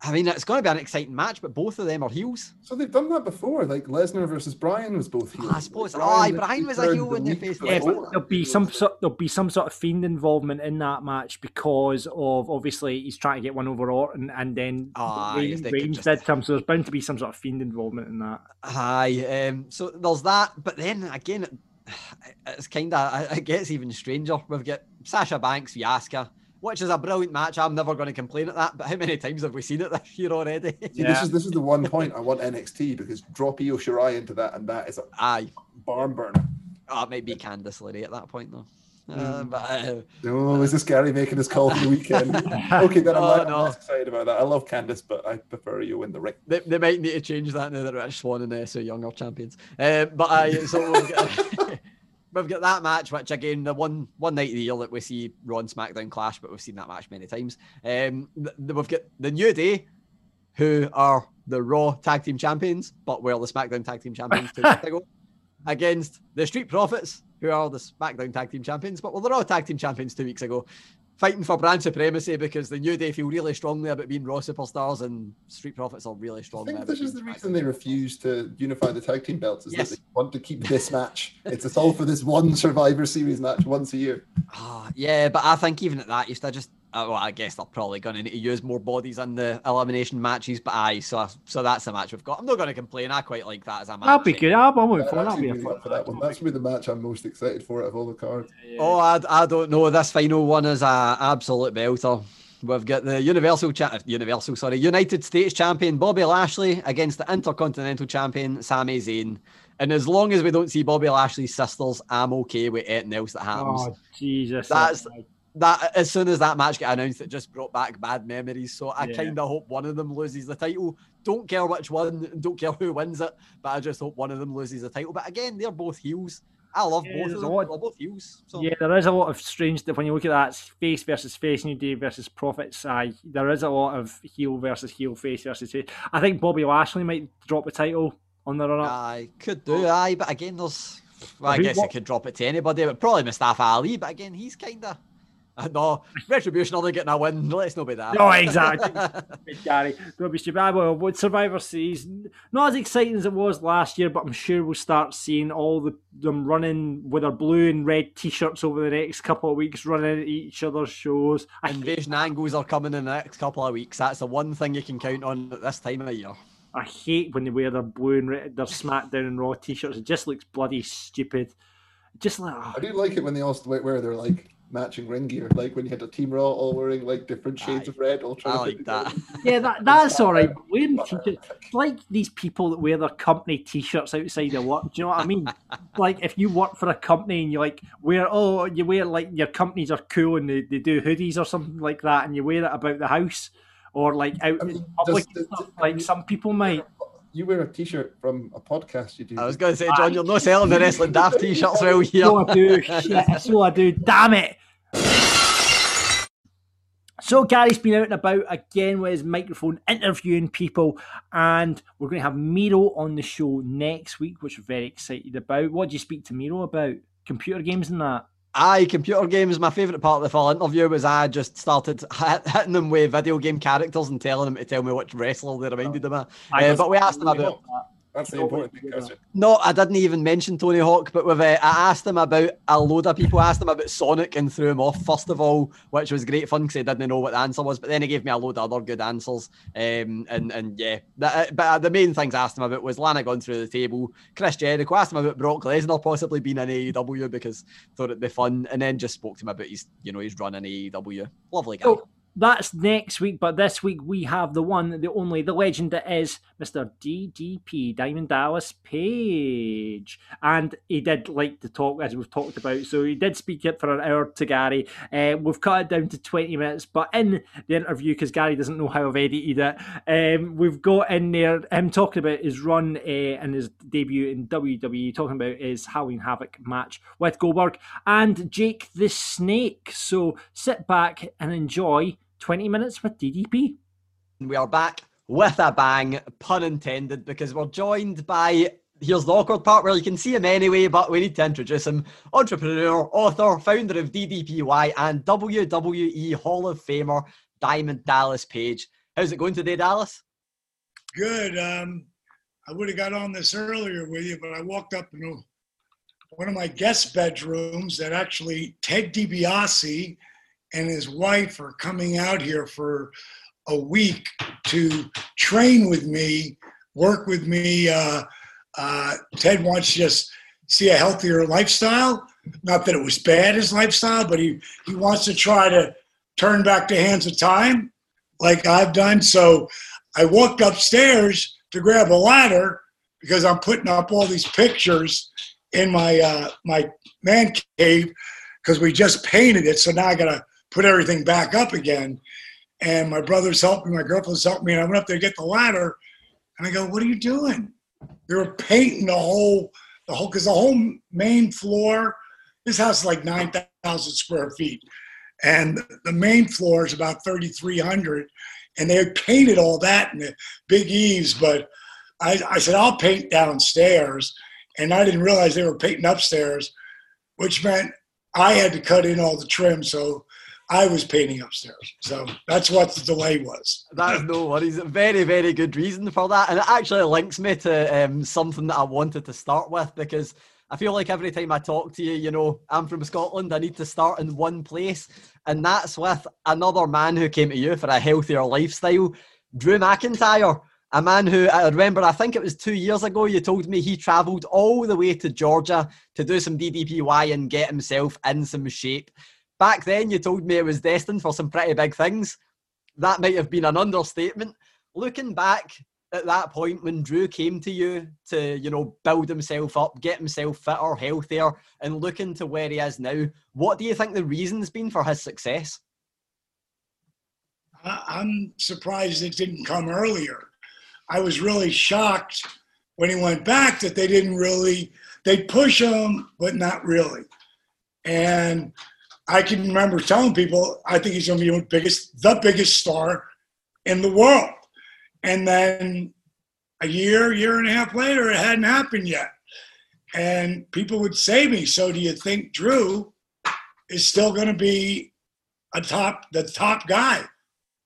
I mean, it's going to be an exciting match, but both of them are heels. So they've done that before. Like Lesnar versus Bryan was both heels. I suppose. Aye, Bryan was a heel when they faced Yeah, but there'll be some sort there'll be some sort of fiend involvement in that match because of obviously he's trying to get one over Orton and then Aye, Reigns, they could Reigns just- did come, so there's bound to be some sort of fiend involvement in that. Aye, um, so there's that, but then again, it's kind of it gets even stranger. We've got Sasha Banks v Asuka, which is a brilliant match. I'm never going to complain at that. But how many times have we seen it this year already? See, this is this is the one point I want NXT because drop Io Shirai into that, and that is a Aye, barn burner. oh, it might be Candice LeRae at that point though. Uh, but uh, Oh, is this Gary making his call for the weekend? okay, then I'm, Oh, not, no. less excited about that. I love Candice, but I prefer you in the ring. they, they might need to change that now that Rich Swann and uh, Su Yung are champions. Uh, but I so we've got, we've got that match, which again the one one night of the year that we see Raw and SmackDown clash, but we've seen that match many times. Um, th- we've got the New Day, who are the Raw Tag Team Champions, but were the SmackDown Tag Team Champions two weeks ago, against the Street Profits, who are the SmackDown Tag Team Champions, but were the Raw Tag Team Champions two weeks ago. Fighting for brand supremacy because the New Day feel really strongly about being Raw superstars, and Street Profits are really strong. I think this is the reason they refuse to unify the tag team belts. Is Yes. that they want to keep this match? It's, it's all for this one Survivor Series match once a year. Ah, yeah, but I think even at that, you still just. Uh, well, I guess they're probably going to need to use more bodies in the elimination matches, but aye, so so that's the match we've got. I'm not going to complain. I quite like that as a match. That'll be good. I'll, I'm looking I'm forward. That'll be a really fun. for that one. That's probably the match I'm most excited for out of all the cards. Oh, I, I don't know. This final one is a absolute belter. We've got the Universal cha- Universal, sorry, United States champion Bobby Lashley against the Intercontinental champion Sami Zayn. And as long as we don't see Bobby Lashley's sisters, I'm okay with anything else that happens. Oh Jesus! That's that as soon as that match got announced, it just brought back bad memories. So I Yeah. kind of hope one of them loses the title. Don't care which one, don't care who wins it, but I just hope one of them loses the title. But again, they're both heels. I love Yeah, both of them. lot- They're both heels. So Yeah, there is a lot of strange stuff when you look at that face versus face, New Day versus Profits. Aye, there is a lot of heel versus heel, face versus face. I think Bobby Lashley might drop the title on the run up. I could do, aye, but again, there's. Well, I guess what- it could drop it to anybody, but probably Mustafa Ali. But again, he's kind of. Uh, no, Retribution are they getting a win. Let's not be that. No, exactly. Gary, don't be stupid. I will. With Survivor Series, not as exciting as it was last year, but I'm sure we'll start seeing all the them running with their blue and red T-shirts over the next couple of weeks, running at each other's shows. Invasion angles are coming in the next couple of weeks. That's the one thing you can count on at this time of year. I hate when they wear their blue and red, their SmackDown and Raw T-shirts. It just looks bloody stupid. Just like oh, I do like it when they also wear wear their like matching ring gear, like when you had a team raw all wearing like different shades of red, all trying I to like fit that. Yeah, that, that's all right. Wearing t-shirts, like these people that wear their company t-shirts outside of work. Do you know what I mean? like if you work for a company and you're like wear, oh, you wear like your companies are cool and they, they do hoodies or something like that, and you wear it about the house or like out in public. and stuff, like some people might. You wear a T-shirt from a podcast. You do. I was going to say, John, you're not selling the wrestling daft T-shirts well here. So I do. Shit, so I do. Damn it. So Gary's been out and about again with his microphone interviewing people, and we're going to have Miro on the show next week, which we're very excited about. What did you speak to Miro about? Computer games and that. Aye, computer games. My favourite part of the full interview was I just started hitting them with video game characters and telling them to tell me which wrestler they reminded them of. Uh, but we asked them about. That's the important thing, Chris. No, I didn't even mention Tony Hawk, but with uh, I asked him about a load of people. Asked him about Sonic and threw him off first of all, which was great fun because he didn't know what the answer was. But then he gave me a load of other good answers. Um, and and yeah, that, but uh, the main things I asked him about was Lana going through the table, Chris Jericho. I asked him about Brock Lesnar possibly being in AEW because thought it'd be fun, and then just spoke to him about his you know his run in AEW. Lovely guy. So that's next week, but this week we have the one, the only, the legend that is Mr. DDP, Diamond Dallas Page. And he did like to talk, as we've talked about. So he did speak it for an hour to Gary. Uh, we've cut it down to 20 minutes, but in the interview, because Gary doesn't know how I've edited it, um, we've got in there him talking about his run uh, and his debut in WWE, talking about his Halloween Havoc match with Goldberg and Jake the Snake. So sit back and enjoy 20 minutes with DDP. We are back with a bang, pun intended, because we're joined by. Here's the awkward part where you can see him anyway, but we need to introduce him. Entrepreneur, author, founder of DDPY, and WWE Hall of Famer, Diamond Dallas Page. How's it going today, Dallas? Good. Um, I would have got on this earlier with you, but I walked up in one of my guest bedrooms that actually Ted DiBiase and his wife are coming out here for a week to train with me, work with me. Uh, uh, Ted wants to just see a healthier lifestyle. Not that it was bad, his lifestyle, but he, he wants to try to turn back the hands of time like I've done. So I walked upstairs to grab a ladder because I'm putting up all these pictures in my uh, my man cave because we just painted it. So now I got to put everything back up again. And my brother's helping, my girlfriend's helping me. And I went up there to get the ladder, and I go, "What are you doing?" They were painting the whole the whole because the whole main floor. This house is like nine thousand square feet, and the main floor is about thirty three hundred. And they had painted all that in the big eaves, but I, I said I'll paint downstairs, and I didn't realize they were painting upstairs, which meant I had to cut in all the trim. So I was painting upstairs. So that's what the delay was. That's no worries. Very, very good reason for that. And it actually links me to um, something that I wanted to start with because I feel like every time I talk to you, you know, I'm from Scotland, I need to start in one place. And that's with another man who came to you for a healthier lifestyle, Drew McIntyre. A man who I remember, I think it was two years ago, you told me he travelled all the way to Georgia to do some DDPY and get himself in some shape. Back then, you told me it was destined for some pretty big things. That might have been an understatement. Looking back at that point when Drew came to you to, you know, build himself up, get himself fitter, healthier, and looking to where he is now, what do you think the reason's been for his success? I'm surprised it didn't come earlier. I was really shocked when he went back that they didn't really, they push him, but not really. And I can remember telling people, I think he's going to be the biggest, the biggest star in the world. And then a year, year and a half later, it hadn't happened yet. And people would say me, "So do you think Drew is still going to be a top, the top guy?"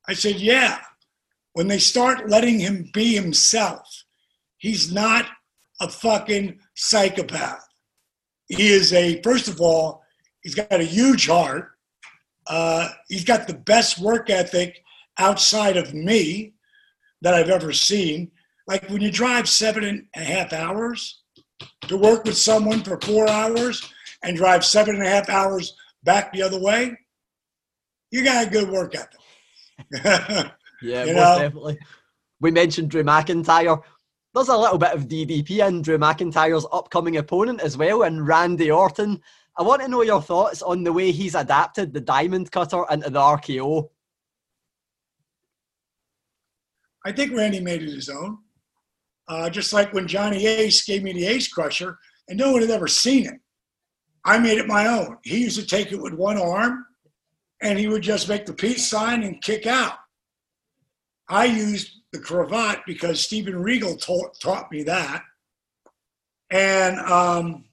I said, "Yeah." When they start letting him be himself, he's not a fucking psychopath. He is a first of all, he's got a huge heart. Uh, he's got the best work ethic outside of me that I've ever seen. Like when you drive seven and a half hours to work with someone for four hours and drive seven and a half hours back the other way, you got a good work ethic. Yeah, You most know? definitely. We mentioned Drew McIntyre. There's a little bit of DDP in Drew McIntyre's upcoming opponent as well, and Randy Orton. I want to know your thoughts on the way he's adapted the diamond cutter into the RKO. I think Randy made it his own. uh, just like when Johnny Ace gave me the Ace Crusher, and no one had ever seen it. I made it my own. He used to take it with one arm, and he would just make the peace sign and kick out. I used the cravat because Steven Regal taught, taught me that. And um,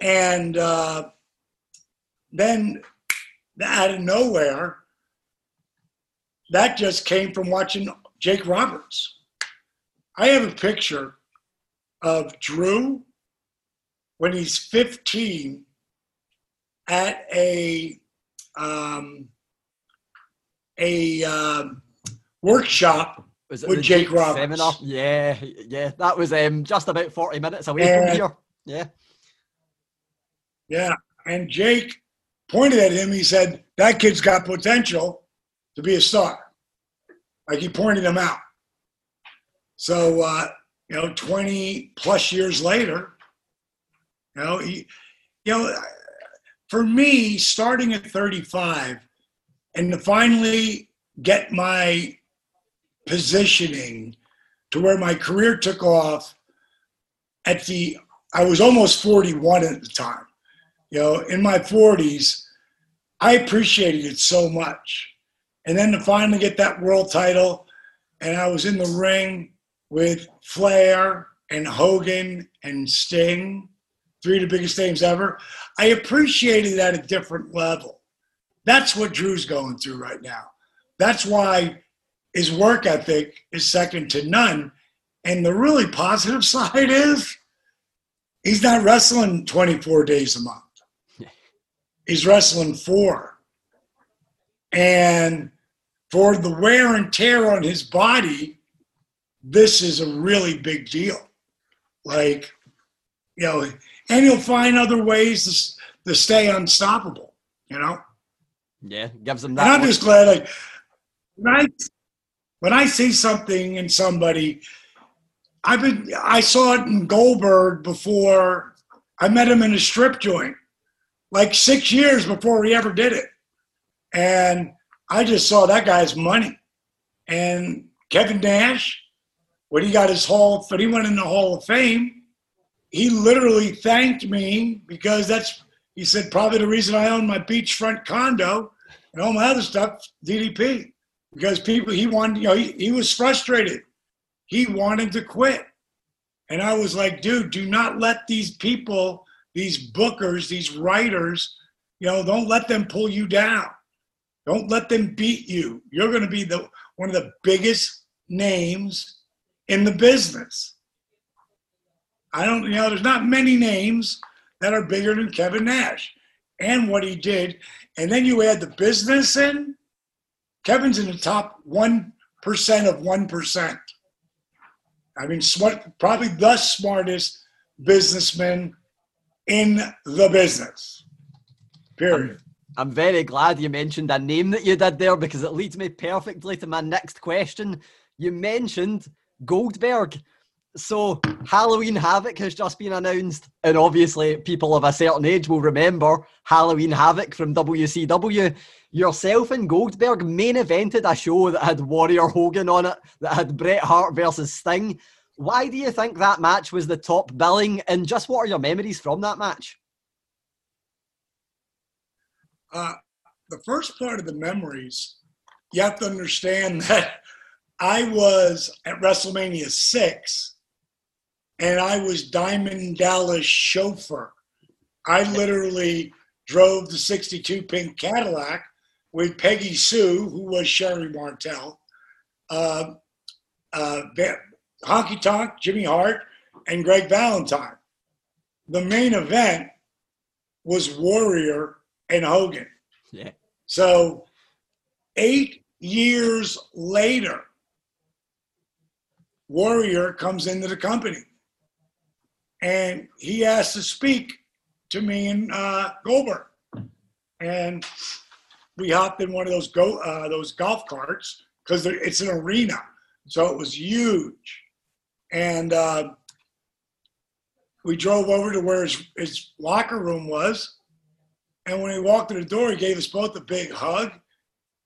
and uh, then out of nowhere, that just came from watching Jake Roberts. I have a picture of Drew when he's 15 at a um, a um, workshop with Jake Jake Roberts. seminar? Yeah, yeah. That was um, just about 40 minutes away And- from here. Yeah. Yeah. And Jake pointed at him. He said, That kid's got potential to be a star. Like he pointed him out. So, uh, you know, 20 plus years later, you know, he, you know, for me, starting at 35 and to finally get my positioning to where my career took off at the I was almost 41 at the time. You know, in my 40s, I appreciated it so much. And then to finally get that world title, and I was in the ring with Flair and Hogan and Sting, three of the biggest names ever. I appreciated at a different level. That's what Drew's going through right now. That's why his work ethic is second to none. And the really positive side is he's not wrestling 24 days a month. He's wrestling four. And for the wear and tear on his body, this is a really big deal. Like, you know, and he'll find other ways to, to stay unstoppable, you know? Yeah, gives them And that. I'm much- just glad, like, when I, when I see something in somebody, I've been, I saw it in Goldberg before I met him in a strip joint, like six years before he ever did it. And I just saw that guy's money. And Kevin Nash, when he got his Hall, but he went in the Hall of Fame, he literally thanked me because that's, he said, probably the reason I own my beachfront condo and all my other stuff, DDP, because people, he wanted, you know, he, he was frustrated. He wanted to quit. And I was like, dude, do not let these people, these bookers, these writers, you know, don't let them pull you down. Don't let them beat you. You're going to be the one of the biggest names in the business. I don't, you know, there's not many names that are bigger than Kevin Nash and what he did. And then you add the business in, Kevin's in the top 1% of 1%. I mean, smart, probably the smartest businessman in the business. Period. I'm very glad you mentioned a name that you did there because it leads me perfectly to my next question. You mentioned Goldberg. So Halloween Havoc has just been announced, and obviously people of a certain age will remember Halloween Havoc from WCW. Yourself and Goldberg main evented a show that had Warrior Hogan on it, that had Bret Hart versus Sting. Why do you think that match was the top billing, and just what are your memories from that match? Uh, the first part of the memories, you have to understand that I was at WrestleMania 6 and I was Diamond Dallas chauffeur. I literally drove the 62 pink Cadillac with Peggy Sue, who was Sherri Martel, uh, uh, Honky Tonk, Jimmy Hart, and Greg Valentine. The main event was Warrior and Hogan. Yeah. So, eight years later, Warrior comes into the company and he asked to speak to me and uh, Goldberg. And we hopped in one of those go uh, those golf carts because it's an arena, so it was huge. And uh, we drove over to where his, his locker room was. And when he walked to the door, he gave us both a big hug.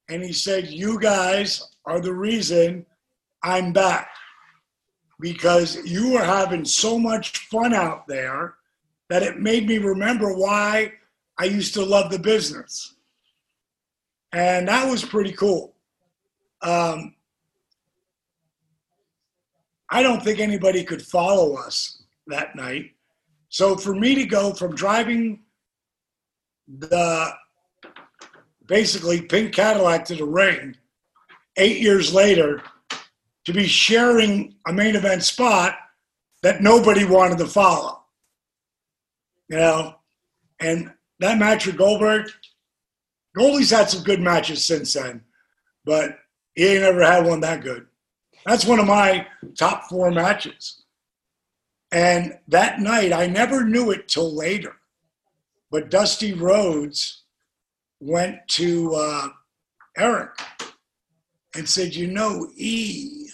And he said, You guys are the reason I'm back. because you were having so much fun out there that it made me remember why I used to love the business. And that was pretty cool. Um, I don't think anybody could follow us that night. So for me to go from driving the basically pink Cadillac to the ring eight years later to be sharing a main event spot that nobody wanted to follow. You know, and that match with Goldberg, Goldie's had some good matches since then, but he ain't ever had one that good. That's one of my top four matches. And that night, I never knew it till later, but Dusty Rhodes went to uh, Eric and said, You know, E,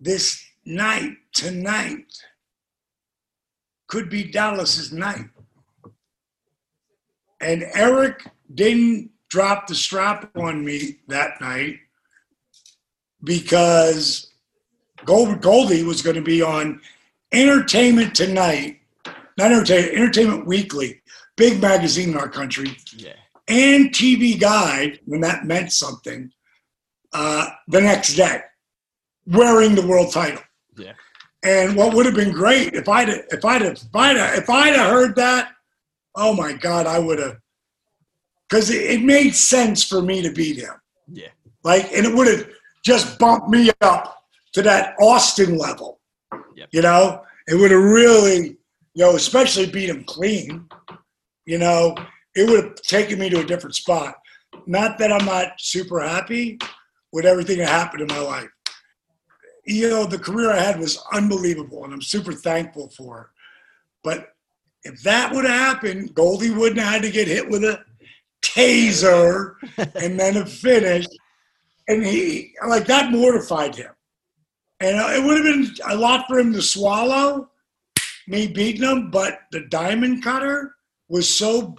this night, tonight, could be Dallas's night. And Eric didn't drop the strap on me that night because Gold, Goldie was going to be on Entertainment Tonight, not Entertainment, Entertainment Weekly, big magazine in our country, Yeah. and TV Guide, when that meant something, uh, the next day, wearing the world title. Yeah. And what would have been great if I'd if I'd if I'd if I'd have heard that, oh my God, I would have, because it, it made sense for me to beat him. Yeah. Like, and it would have just bumped me up to that Austin level. Yep. You know, it would have really, you know, especially beat him clean. You know, it would have taken me to a different spot. Not that I'm not super happy with everything that happened in my life. You know, the career I had was unbelievable, and I'm super thankful for it. But if that would have happened, Goldie wouldn't have had to get hit with a taser and then a finished. And he, like, that mortified him. And it would have been a lot for him to swallow, me beating him, but the diamond cutter was so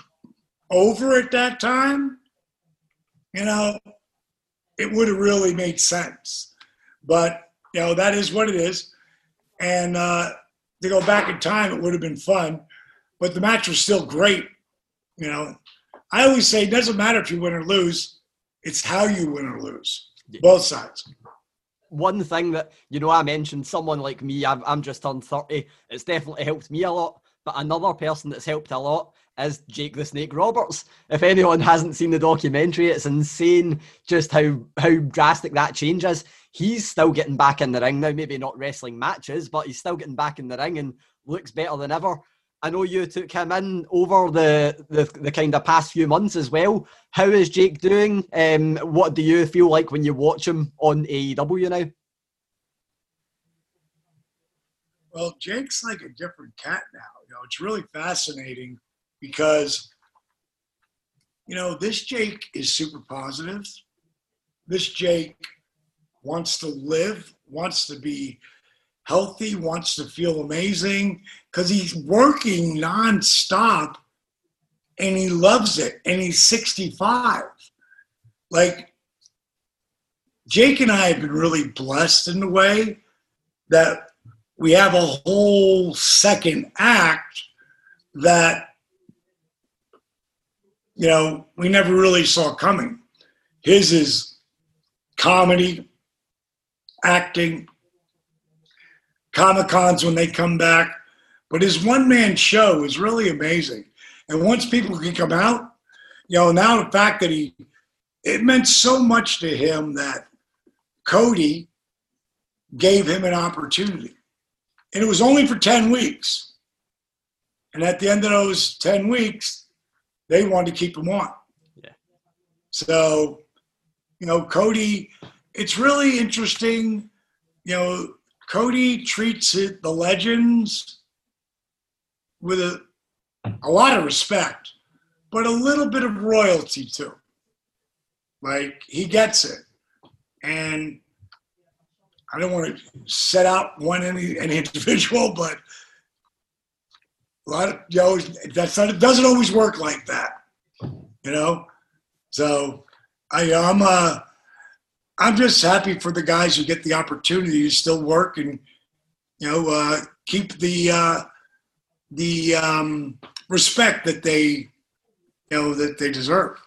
over at that time, you know, it would have really made sense. But, you know, that is what it is. And uh, to go back in time, it would have been fun. But the match was still great. You know, I always say it doesn't matter if you win or lose, it's how you win or lose, both sides. one thing that you know I mentioned someone like me I'm, I'm just turned 30 it's definitely helped me a lot. But another person that's helped a lot is Jake the Snake Roberts. If anyone hasn't seen the documentary it's insane just how how drastic that change is. He's still getting back in the ring now maybe not wrestling matches but he's still getting back in the ring and looks better than ever I know you took him in over the, the, the kind of past few months as well. How is Jake doing? Um, what do you feel like when you watch him on AEW now? Well, Jake's like a different cat now. You know, it's really fascinating because, you know, this Jake is super positive. This Jake wants to live, wants to be healthy, wants to feel amazing because he's working nonstop and he loves it. And he's 65. Like, Jake and I have been really blessed in the way that we have a whole second act that you know we never really saw coming his is comedy acting comic cons when they come back but his one man show is really amazing and once people can come out you know now the fact that he it meant so much to him that cody gave him an opportunity and it was only for 10 weeks. And at the end of those 10 weeks, they wanted to keep him on. Yeah. So, you know, Cody, it's really interesting. You know, Cody treats it, the legends with a, a lot of respect, but a little bit of royalty too. Like he gets it. And I don't want to set out one any, any individual, but a lot of you know that's not it doesn't always work like that, you know. So I I'm uh I'm just happy for the guys who get the opportunity to still work and you know uh, keep the uh, the um, respect that they you know that they deserve.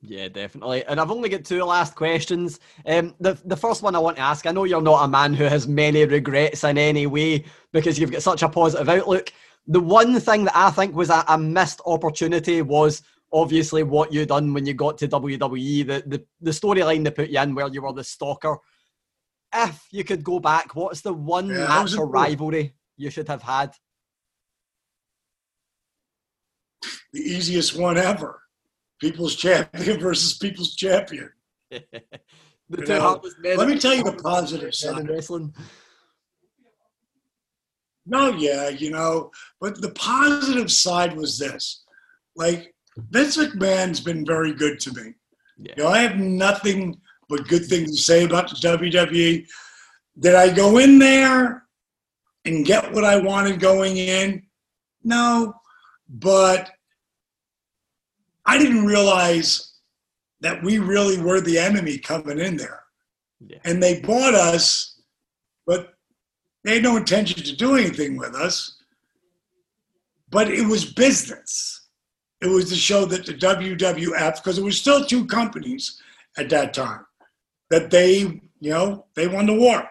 Yeah, definitely. And I've only got two last questions. Um, the the first one I want to ask. I know you're not a man who has many regrets in any way because you've got such a positive outlook. The one thing that I think was a, a missed opportunity was obviously what you done when you got to WWE. The the, the storyline they put you in where you were the stalker. If you could go back, what's the one Yeah, match or rivalry you should have had? The easiest one ever: People's Champion versus People's Champion. the You two know, heartless let me tell you the positive side. wrestling. No, yeah, you know, but the positive side was this. Like, Vince McMahon's been very good to me. Yeah. You know, I have nothing but good things to say about the WWE. Did I go in there and get what I wanted going in? No, but I didn't realize that we really were the enemy coming in there. Yeah. And they bought us, but they had no intention to do anything with us. But it was business. It was to show that the WWF, because it was still two companies at that time, that they, you know, they won the war.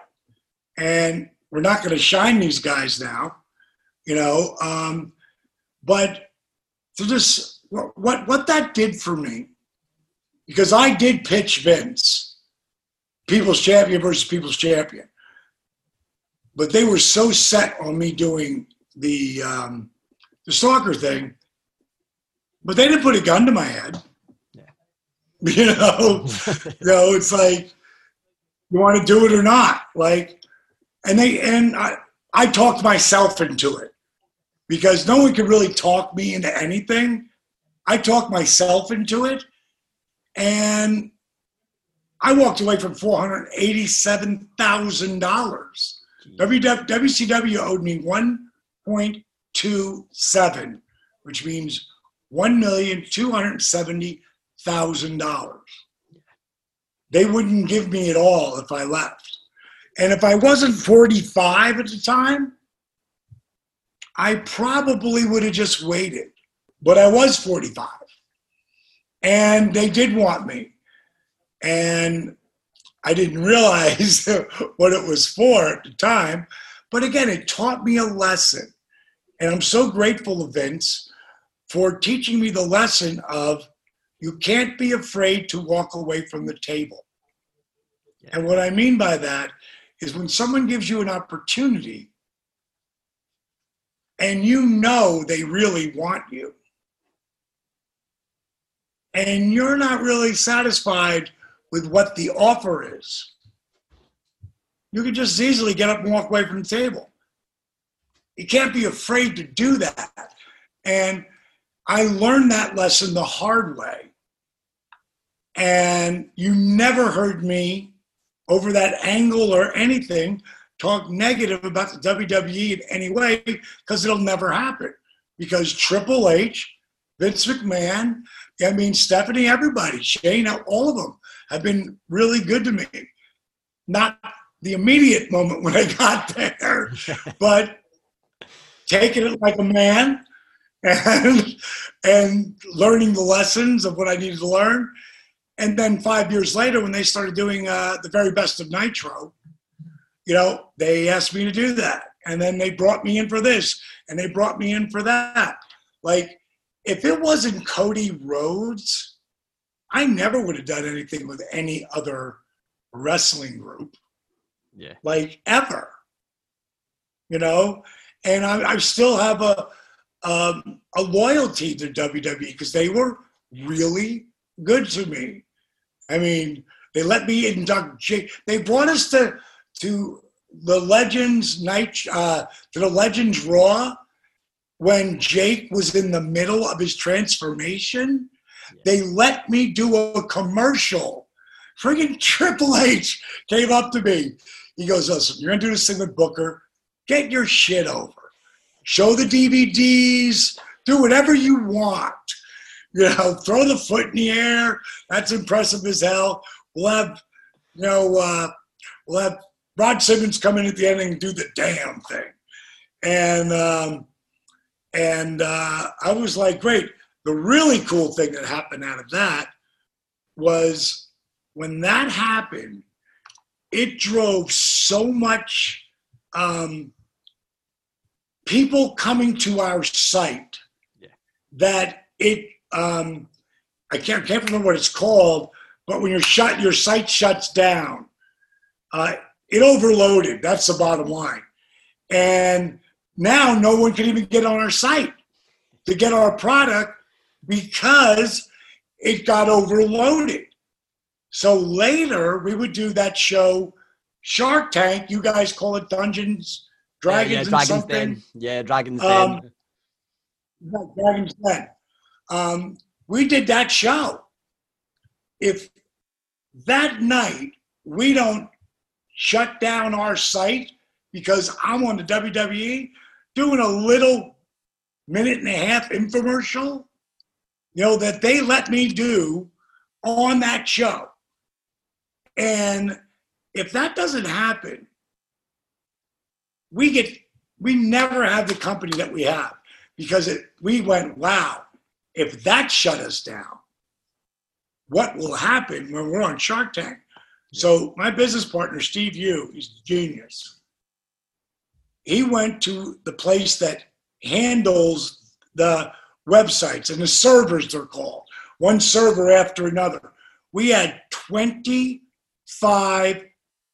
And we're not going to shine these guys now, you know. Um, but to just what, what what that did for me, because I did pitch Vince, People's Champion versus People's Champion, but they were so set on me doing the um, the stalker thing, but they didn't put a gun to my head. You know, you know, it's like you want to do it or not. Like, and they and I, I talked myself into it because no one could really talk me into anything. I talked myself into it, and I walked away from four hundred eighty-seven thousand dollars. WCW owed me one point two seven, which means one million two hundred seventy thousand dollars. They wouldn't give me it all if I left. And if I wasn't 45 at the time, I probably would have just waited. But I was 45. And they did want me. And I didn't realize what it was for at the time. But again, it taught me a lesson. And I'm so grateful to Vince for teaching me the lesson of you can't be afraid to walk away from the table. And what I mean by that is when someone gives you an opportunity and you know they really want you, and you're not really satisfied with what the offer is, you can just easily get up and walk away from the table. You can't be afraid to do that. And I learned that lesson the hard way. And you never heard me over that angle or anything talk negative about the WWE in any way because it'll never happen. Because Triple H, Vince McMahon, I mean, Stephanie, everybody, Shane, all of them have been really good to me. Not the immediate moment when I got there, but taking it like a man and and learning the lessons of what I needed to learn. And then five years later, when they started doing uh, the very best of Nitro, you know, they asked me to do that. And then they brought me in for this and they brought me in for that. Like, if it wasn't Cody Rhodes, I never would have done anything with any other wrestling group, Yeah. like ever. You know, and I, I still have a um, a loyalty to WWE because they were really good to me. I mean, they let me induct Jake. They brought us to to the Legends night uh, to the Legends Raw when Jake was in the middle of his transformation. They let me do a commercial. Friggin' Triple H came up to me. He goes, "Listen, you're gonna do this thing with Booker. Get your shit over. Show the DVDs. Do whatever you want." you know, throw the foot in the air. That's impressive as hell. We'll have you know, uh, we'll have Ron Simmons come in at the end and do the damn thing. And um, and uh, I was like, great. The really cool thing that happened out of that was when that happened, it drove so much um, people coming to our site that it um, I can't can't remember what it's called, but when you're shut, your site shuts down. Uh, it overloaded. That's the bottom line. And now no one can even get on our site to get our product because it got overloaded. So later we would do that show, Shark Tank. You guys call it Dungeons, Dragons, yeah, yeah, and Dragon's something. Den. Yeah, Dragon's Um, Den. Dragon's Den. Um, we did that show. If that night we don't shut down our site because I'm on the WWE doing a little minute and a half infomercial, you know, that they let me do on that show. And if that doesn't happen, we get we never have the company that we have because it, we went, wow, if that shut us down, what will happen when we're on Shark Tank? So my business partner, Steve Yu, he's a genius. He went to the place that handles the websites and the servers they're called, one server after another. We had 25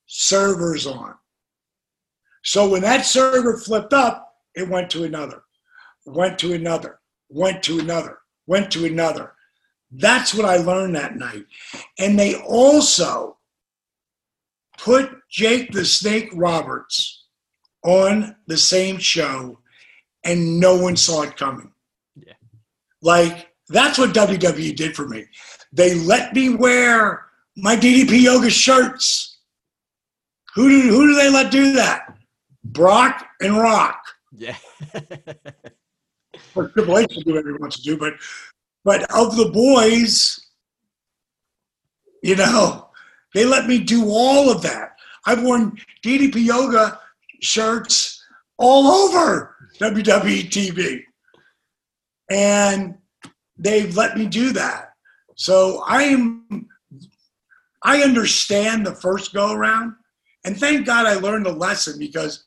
servers on. So when that server flipped up, it went to another, went to another, went to another, went to another. That's what I learned that night. And they also put Jake the Snake Roberts on the same show, and no one saw it coming. Yeah. Like, that's what WWE did for me. They let me wear my DDP yoga shirts. Who do, who do they let do that? Brock and Rock. Yeah. Or Triple H will do whatever he wants to do, but but of the boys, you know, they let me do all of that. I've worn DDP yoga shirts all over WWE TV. And they've let me do that. So I am I understand the first go around. And thank God I learned a lesson because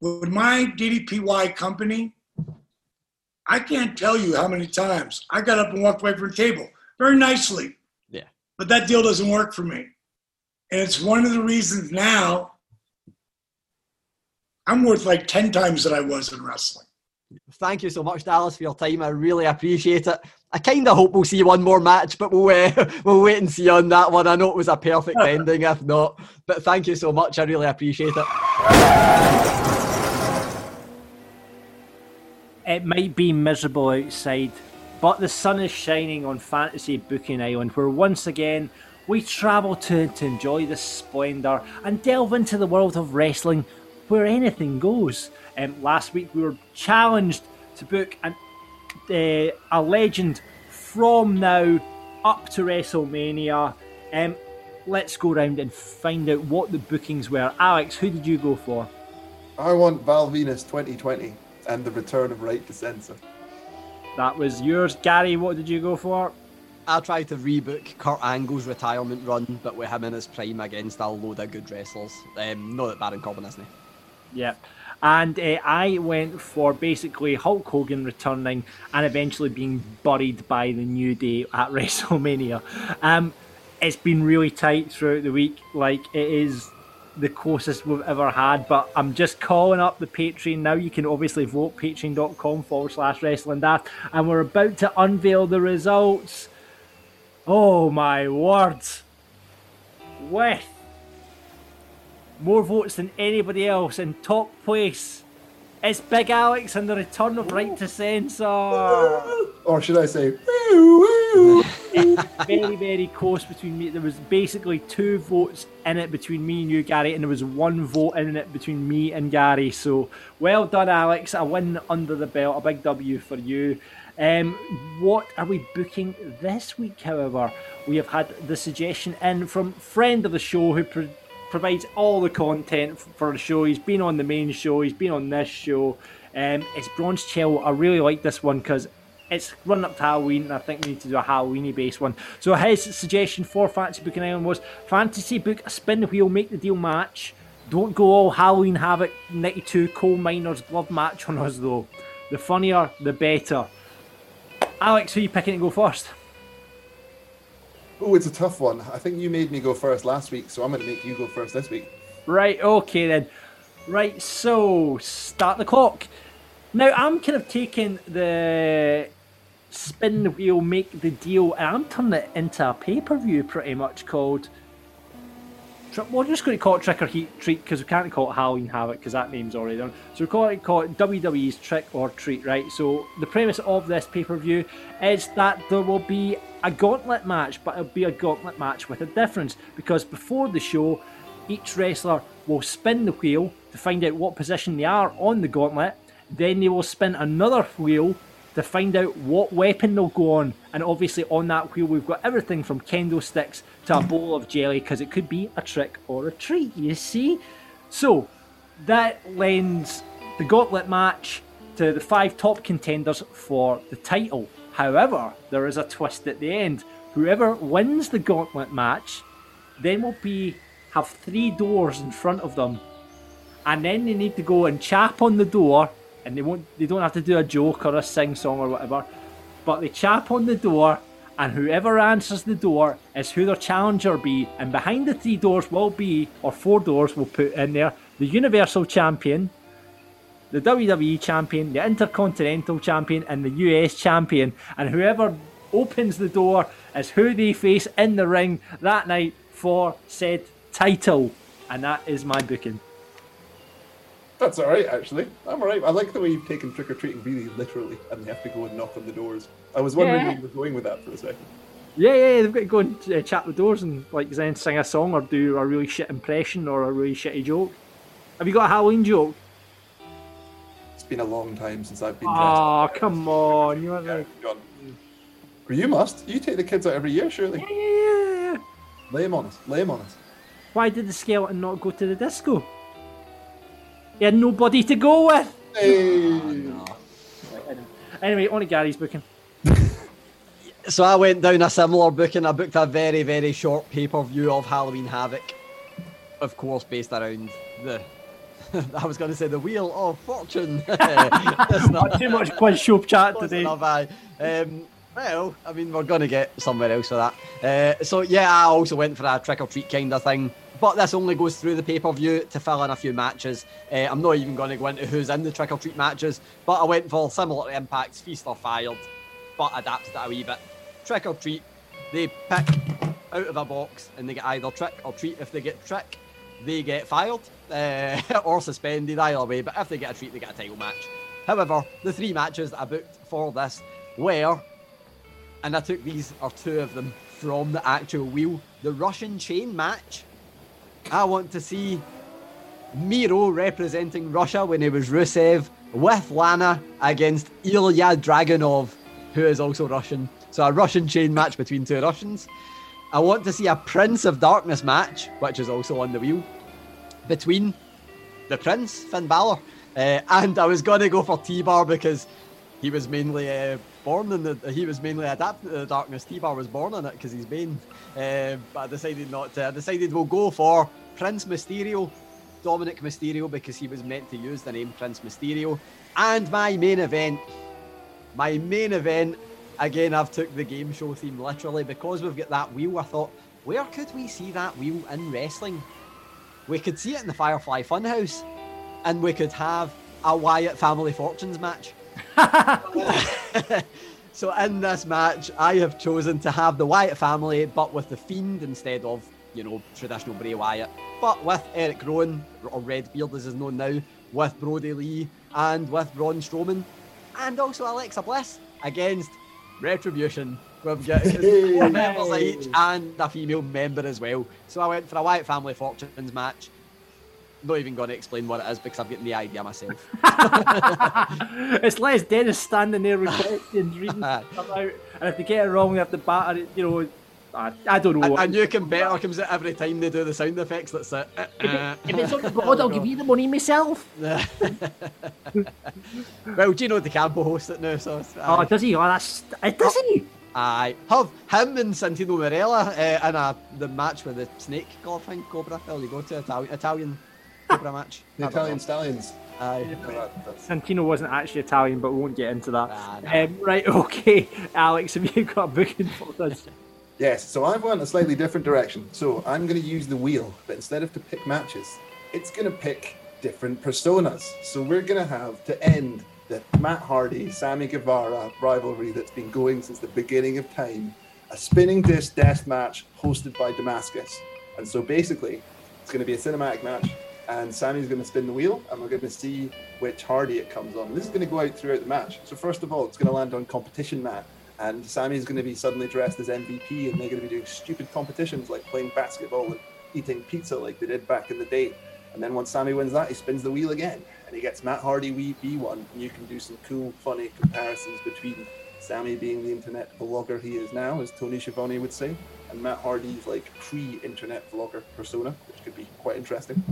with my DDPY company, I can't tell you how many times I got up and walked away from the table very nicely. Yeah. But that deal doesn't work for me. And it's one of the reasons now I'm worth like 10 times that I was in wrestling. Thank you so much, Dallas, for your time. I really appreciate it. I kind of hope we'll see one more match, but we'll uh, we'll wait and see on that one. I know it was a perfect ending, if not. But thank you so much. I really appreciate it. It might be miserable outside, but the sun is shining on Fantasy Booking Island, where once again we travel to to enjoy the splendour and delve into the world of wrestling, where anything goes. Um, last week we were challenged to book an, uh, a legend from now up to WrestleMania. Um, let's go round and find out what the bookings were. Alex, who did you go for? I want Val Venis 2020 and the return of Right to Censor. That was yours. Gary, what did you go for? I tried to rebook Kurt Angle's retirement run, but with him in his prime against a load of good wrestlers. Um, not that Baron Corbin isn't. Yep. And uh, I went for basically Hulk Hogan returning and eventually being buried by the New Day at WrestleMania. Um, it's been really tight throughout the week. Like, it is the closest we've ever had, but I'm just calling up the Patreon now. You can obviously vote patreon.com forward slash wrestling and we're about to unveil the results. Oh my words. With more votes than anybody else in top place, it's Big Alex and the return of Right to Censor. Or should I say, very, very close between me. There was basically two votes in it between me and you, Gary, and there was one vote in it between me and Gary. So well done, Alex. A win under the belt, a big W for you. Um, what are we booking this week, however? We have had the suggestion in from friend of the show who pro- provides all the content for the show. He's been on the main show, he's been on this show. Um, it's Bronze Chill. I really like this one because it's running up to Halloween, and I think we need to do a Halloweeny based one. So his suggestion for Fantasy Booking Island was Fantasy Book a spin the wheel, make the deal match. Don't go all Halloween Havoc 92 coal miners glove match on us though. The funnier, the better. Alex, who are you picking to go first? Oh, it's a tough one. I think you made me go first last week, so I'm going to make you go first this week. Right, okay then. Right, so start the clock. Now I'm kind of taking the spin the wheel, make the deal, and I'm turning it into a pay per view pretty much called. Tri- We're just going to call it Trick or Heat Treat because we can't call it Halloween Havoc because that name's already done. So we're calling it, call it WWE's Trick or Treat, right? So the premise of this pay per view is that there will be a gauntlet match, but it'll be a gauntlet match with a difference because before the show, each wrestler will spin the wheel to find out what position they are on the gauntlet. Then they will spin another wheel to find out what weapon they'll go on. And obviously, on that wheel, we've got everything from kendo sticks to a bowl of jelly because it could be a trick or a treat, you see? So, that lends the gauntlet match to the five top contenders for the title. However, there is a twist at the end. Whoever wins the gauntlet match then will be have three doors in front of them and then they need to go and chap on the door and they won't they don't have to do a joke or a sing song or whatever but they chap on the door and whoever answers the door is who their challenger be and behind the three doors will be or four doors will put in there the universal champion the WWE champion the intercontinental champion and the US champion. And whoever opens the door is who they face in the ring that night for said title. And that is my booking That's all right, actually. I'm all right. I like the way you've taken trick or treating really literally, and they have to go and knock on the doors. I was wondering Yeah. where you were going with that for a second. Yeah, yeah, they've got to go and uh, chat the doors and like then sing a song or do a really shit impression or a really shitty joke. Have you got a Halloween joke? It's been a long time since I've been Oh, come on, you want dressed. to? Go on. Well, you must. You take the kids out every year, surely. Yeah, yeah, yeah. Lay them on us. Lay them on us. Why did the skeleton not go to the disco? He had nobody to go with. Hey. Anyway, on to Gary's booking. So I went down a similar booking. I booked a very, very short pay per view of Halloween Havoc. Of course, based around the. I was going to say the Wheel of Fortune. That's Not too much quiz show chat today. enough, aye. Um, well, I mean, we're going to get somewhere else for that. Uh, so, yeah, I also went for a trick or treat kind of thing. But this only goes through the pay per view to fill in a few matches. Uh, I'm not even going to go into who's in the trick or treat matches, but I went for similar to Impact's Feast or Fired, but adapted it a wee bit. Trick or treat, they pick out of a box and they get either trick or treat. If they get trick, they get fired uh, or suspended, either way. But if they get a treat, they get a title match. However, the three matches that I booked for this were, and I took these or two of them from the actual wheel, the Russian chain match. I want to see Miro representing Russia when he was Rusev with Lana against Ilya Dragunov, who is also Russian. So a Russian chain match between two Russians. I want to see a Prince of Darkness match, which is also on the wheel, between the Prince, Finn Balor. Uh, and I was going to go for T-Bar because he was mainly uh, born in the, he was mainly adapted to the darkness. T-Bar was born in it because he's Bane. Uh, but I decided not to. I decided we'll go for Prince Mysterio, Dominik Mysterio, because he was meant to use the name Prince Mysterio. And my main event, my main event, again, I've took the game show theme literally because we've got that wheel. I thought, where could we see that wheel in wrestling? We could see it in the Firefly Funhouse, and we could have a Wyatt Family Fortunes match. so in this match, I have chosen to have the Wyatt family, but with the Fiend instead of, you know, traditional Bray Wyatt. But with Eric Rowan, or Redbeard as is known now, with Brodie Lee, and with Braun Strowman, and also Alexa Bliss against Retribution. We've got four members each and a female member as well. So I went for a Wyatt Family Fortunes match. Not even going to explain what it is because I've getting the idea myself. it's Les Dennis standing there with questions, reading stuff out, and if they get it wrong, they have to batter it. You know, I, I don't know. And, and you can bet comes out every time they do the sound effects. That's it. Uh, if, it, uh, if it's on the board, I'll give you the money myself. well, Gino D'Acampo hosts it now, so. it's- Oh, does he? Oh, that's it. Does he? Aye, have him and Santino Marella uh, in a, the match with the snake thing, Cobra. There you go to Italian, Italian Cobra match. The Italian Stallions. Aye. No, that- that's- Santino wasn't actually Italian, but we won't get into that. Nah, nah. Um, right, okay, Alex, have you got a booking for us? Yes, so I've went a slightly different direction. So I'm going to use the wheel, but instead of to pick matches, it's going to pick different personas. So we're going to have to end the Matt Hardy, Sammy Guevara rivalry that's been going since the beginning of time, a spinning disc death match hosted by Damascus. And so basically, it's going to be a cinematic match, and Sammy's going to spin the wheel, and we're going to see which Hardy it comes on. This is going to go out throughout the match. So first of all, it's going to land on competition mat, and Sammy's going to be suddenly dressed as MVP, and they're going to be doing stupid competitions like playing basketball and eating pizza like they did back in the day. And then once Sammy wins that, he spins the wheel again, and he gets Matt Hardy V1, and you can do some cool, funny comparisons between Sammy being the internet vlogger he is now, as Tony Schiavone would say, and Matt Hardy's like pre-internet vlogger persona, which could be quite interesting.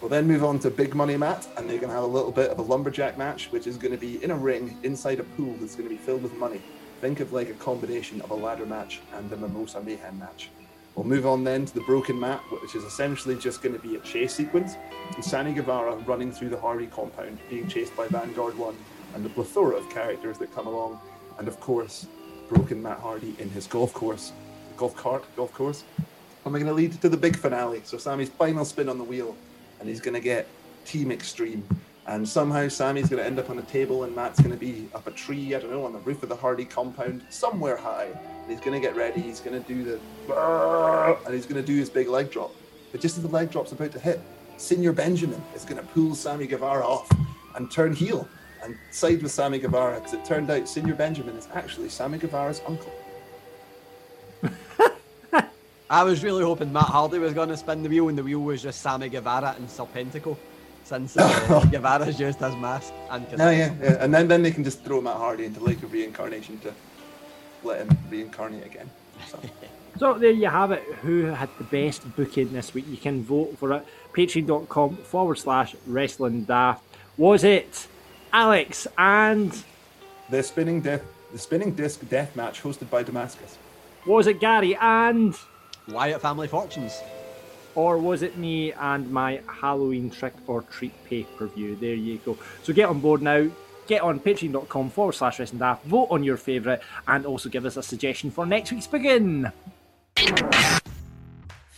We'll then move on to Big Money Matt, and they're going to have a little bit of a lumberjack match, which is going to be in a ring inside a pool that's going to be filled with money. Think of like a combination of a ladder match and a Mimosa Mayhem match. We'll move on then to the Broken Matt, which is essentially just going to be a chase sequence. And Sammy Guevara running through the Hardy compound, being chased by Vanguard 1, and the plethora of characters that come along. And of course, Broken Matt Hardy in his golf course, golf cart, golf course. And we're going to lead to the big finale. So Sammy's final spin on the wheel, and he's going to get Team Extreme. And somehow Sammy's going to end up on a table, and Matt's going to be up a tree, I don't know, on the roof of the Hardy compound, somewhere high. And he's going to get ready. He's going to do the, and he's going to do his big leg drop. But just as the leg drop's about to hit, Señor Benjamin is going to pull Sammy Guevara off and turn heel and side with Sammy Guevara because it turned out Señor Benjamin is actually Sammy Guevara's uncle. I was really hoping Matt Hardy was going to spin the wheel, and the wheel was just Sammy Guevara and Serpentico, since uh, Guevara's used his mask. And No, yeah, yeah. And then, then they can just throw Matt Hardy into Lake of Reincarnation to let him reincarnate again. So. So there you have it. Who had the best booking this week? You can vote for it. Patreon.com forward slash wrestling daft. Was it Alex and The spinning death, the spinning disc death match hosted by Damascus. was it Gary and Wyatt Family Fortunes? or was it me and my Halloween trick or treat pay per view? There you go. So get on board now. Get on patreon.com forward slash wrestling daft. Vote on your favourite and also give us a suggestion for next week's begin.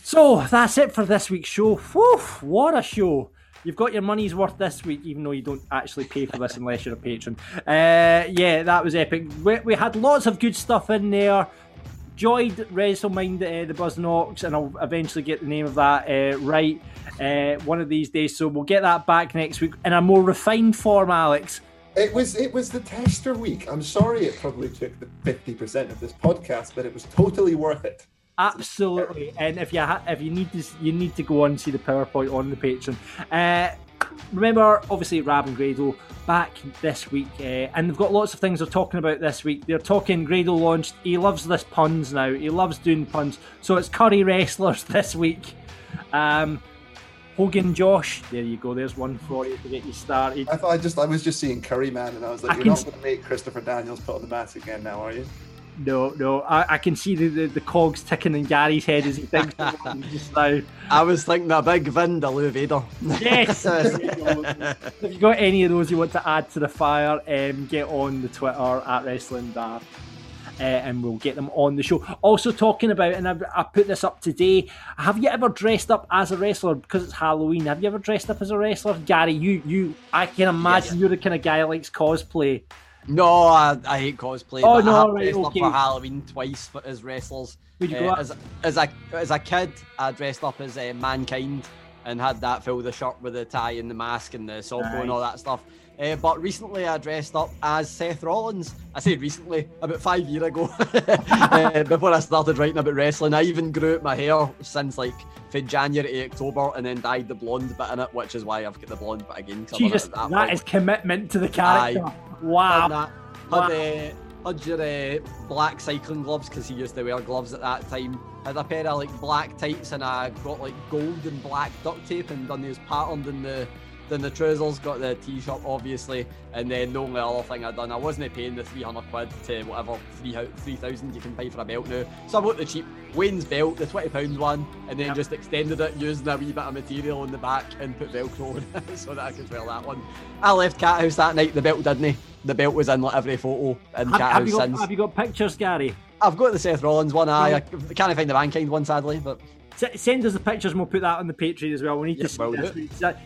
So that's it for this week's show. Whew, what a show! You've got your money's worth this week, even though you don't actually pay for this unless you're a patron. Uh, yeah, that was epic. We, we had lots of good stuff in there. Joyed WrestleMind uh, the Buzznocks, and I'll eventually get the name of that uh, right uh, one of these days. So we'll get that back next week in a more refined form, Alex. It was it was the tester week. I'm sorry it probably took the fifty percent of this podcast, but it was totally worth it. Absolutely, and if you ha- if you need to, you need to go on and see the PowerPoint on the Patreon. Remember, obviously, Rab and Grado back this week, uh, and they've got lots of things they're talking about this week. They're talking. Grado launched. He loves this puns now. He loves doing puns. So it's curry wrestlers this week. Um, Hogan Josh. There you go. There's one for you to get you started. I thought I just I was just seeing Curry Man, and I was like, I you're not going to make Christopher Daniels put on the mask again now, are you? No, no. I, I can see the, the, the cogs ticking in Gary's head as he thinks just now. I was thinking a big Vin de Lou Vader. Yes. if you got any of those you want to add to the fire, um, get on the Twitter at Wrestling Daft. Uh, and we'll get them on the show. Also, talking about, and I, I put this up today. Have you ever dressed up as a wrestler because it's Halloween? Have you ever dressed up as a wrestler, Gary? You, you, I can imagine you're the kind of guy who likes cosplay. No, I, I hate cosplay. Oh, but no, I have right, dressed up okay. for Halloween twice for, as wrestlers. Who'd you Uh, go as, as a as a kid, I dressed up as uh, mankind and had that fill the shirt with the tie and the mask and the softball and all that stuff. Uh, but recently I dressed up as Seth Rollins. I say recently, about five years ago, uh, before I started writing about wrestling. I even grew out my hair since like from January to October and then dyed the blonde bit in it, which is why I've got the blonde bit again. 'cause I love it Jesus, that point. is commitment to the character. Aye. Wow. That. Had, uh, had your uh, black cycling gloves because he used to wear gloves at that time. Had a pair of like black tights and I got like gold and black duct tape and done these patterned in the then the trousers. Got the t-shirt obviously, and then the only other thing I done I wasn't paying the 300 quid to whatever 3,000 you can buy for a belt now. So I bought the cheap Wayne's belt, the 20 pounds one, and then just extended it using a wee bit of material on the back and put Velcro on so that I could wear that one. I left Cat House that night. The belt didn't. he? The belt was in like every photo in Have, Cat have House you got, since. have you got pictures, Gary? I've got the Seth Rollins one. Aye, I can't find the Mankind one sadly, but S- Send us the pictures and we'll put that on the Patreon as well. We need Yeah, to see this. that-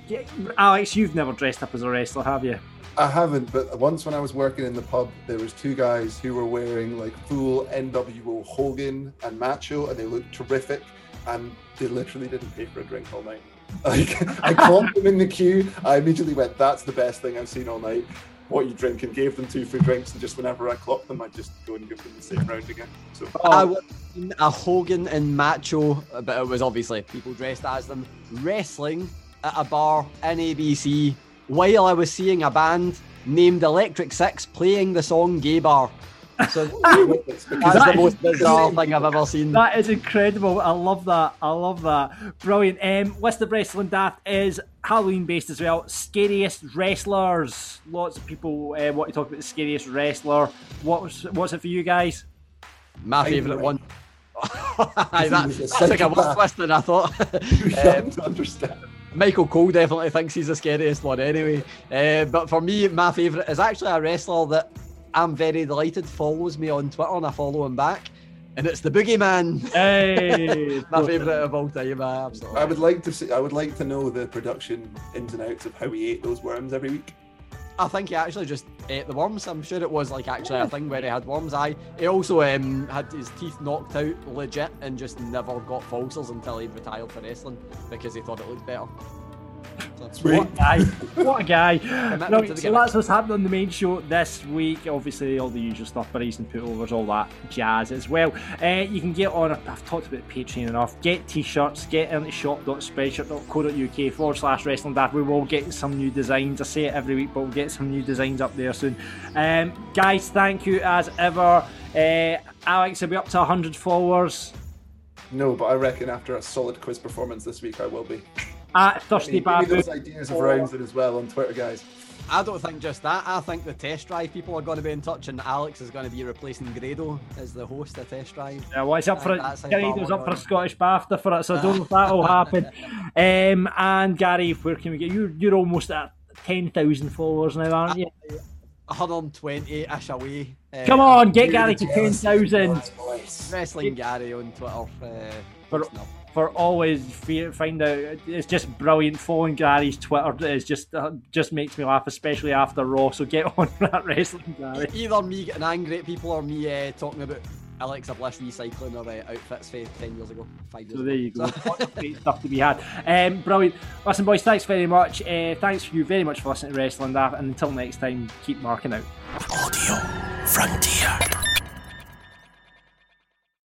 Alex, you've never dressed up as a wrestler, have you? I haven't, but once when I was working in the pub, there was two guys who were wearing like full NWO Hogan and Macho, and they looked terrific, and they literally didn't pay for a drink all night. Like I clocked them in the queue, I immediately went, "That's the best thing I've seen all night." What you drink, and gave them two free drinks, and just whenever I clocked them, I just go and give them the same round again. So oh. I was a Hogan and Macho, but it was obviously people dressed as them wrestling at a bar in ABC while I was seeing a band named Electric Six playing the song Gay Bar. So that's the most bizarre thing I've ever seen. That is incredible. I love that. I love that. Brilliant. Um, list of wrestling daft is Halloween based as well. Scariest wrestlers. Lots of people uh, want to talk about the scariest wrestler. What's what's it for you guys? My I favourite one. Aye, that, He's a that's like a worse psychopath. twist than I thought. you Um, don't understand. Michael Cole definitely thinks he's the scariest one anyway. Uh, but for me, my favourite is actually a wrestler that I'm very delighted follows me on Twitter and I follow him back. And it's the Boogeyman. Hey, my favourite of all time. I absolutely. I would like to see. I would like to know the production ins and outs of how he ate those worms every week. I think he actually just ate the worms. I'm sure it was like actually a thing where he had worms. I he also um, had his teeth knocked out legit and just never got falsers until he retired from wrestling because he thought it looked better. So, What a guy. What a guy. No, so gimmick. that's what's happening on the main show this week. Obviously, all the usual stuff, buries and putovers, all that jazz as well. Uh, you can get on, I've talked about Patreon enough. Get t shirts, get into shop.spreadshirt.co.uk forward slash wrestling daft. We will get some new designs. I say it every week, but we'll get some new designs up there soon. Um, guys, thank you as ever. Uh, Alex, are we up to 100 followers? No, but I reckon after a solid quiz performance this week, I will be. At Thirsty Give Babu. those ideas of rounds in as well on Twitter, guys. I don't think just that. I think the test drive people are going to be in touch, and Alex is going to be replacing Grado as the host of test drive. Yeah, well, it's up for it. That's Gary was up for a. Scottish BAFTA for it, so I don't know if that'll happen. Um, and Gary, where can we get you? You're almost at ten thousand followers now, aren't you? 120-ish away. Uh, Come on, get Gary to ten jealous thousand. voice. Wrestling Gary on Twitter. Uh, For- listen up. For always find out, it's just brilliant. Following Gary's Twitter is just uh, just makes me laugh, especially after Raw. So get on that wrestling, Gary. Either me getting angry at people or me uh, talking about Alexa Bliss recycling her uh, outfits from 10 years ago, 5 years So ago. there you go. Great stuff to be had. Um, brilliant. Listen, boys, thanks very much. Uh, thanks for you very much for listening to Wrestling Daft. And until next time, keep marking out. Audio Frontier.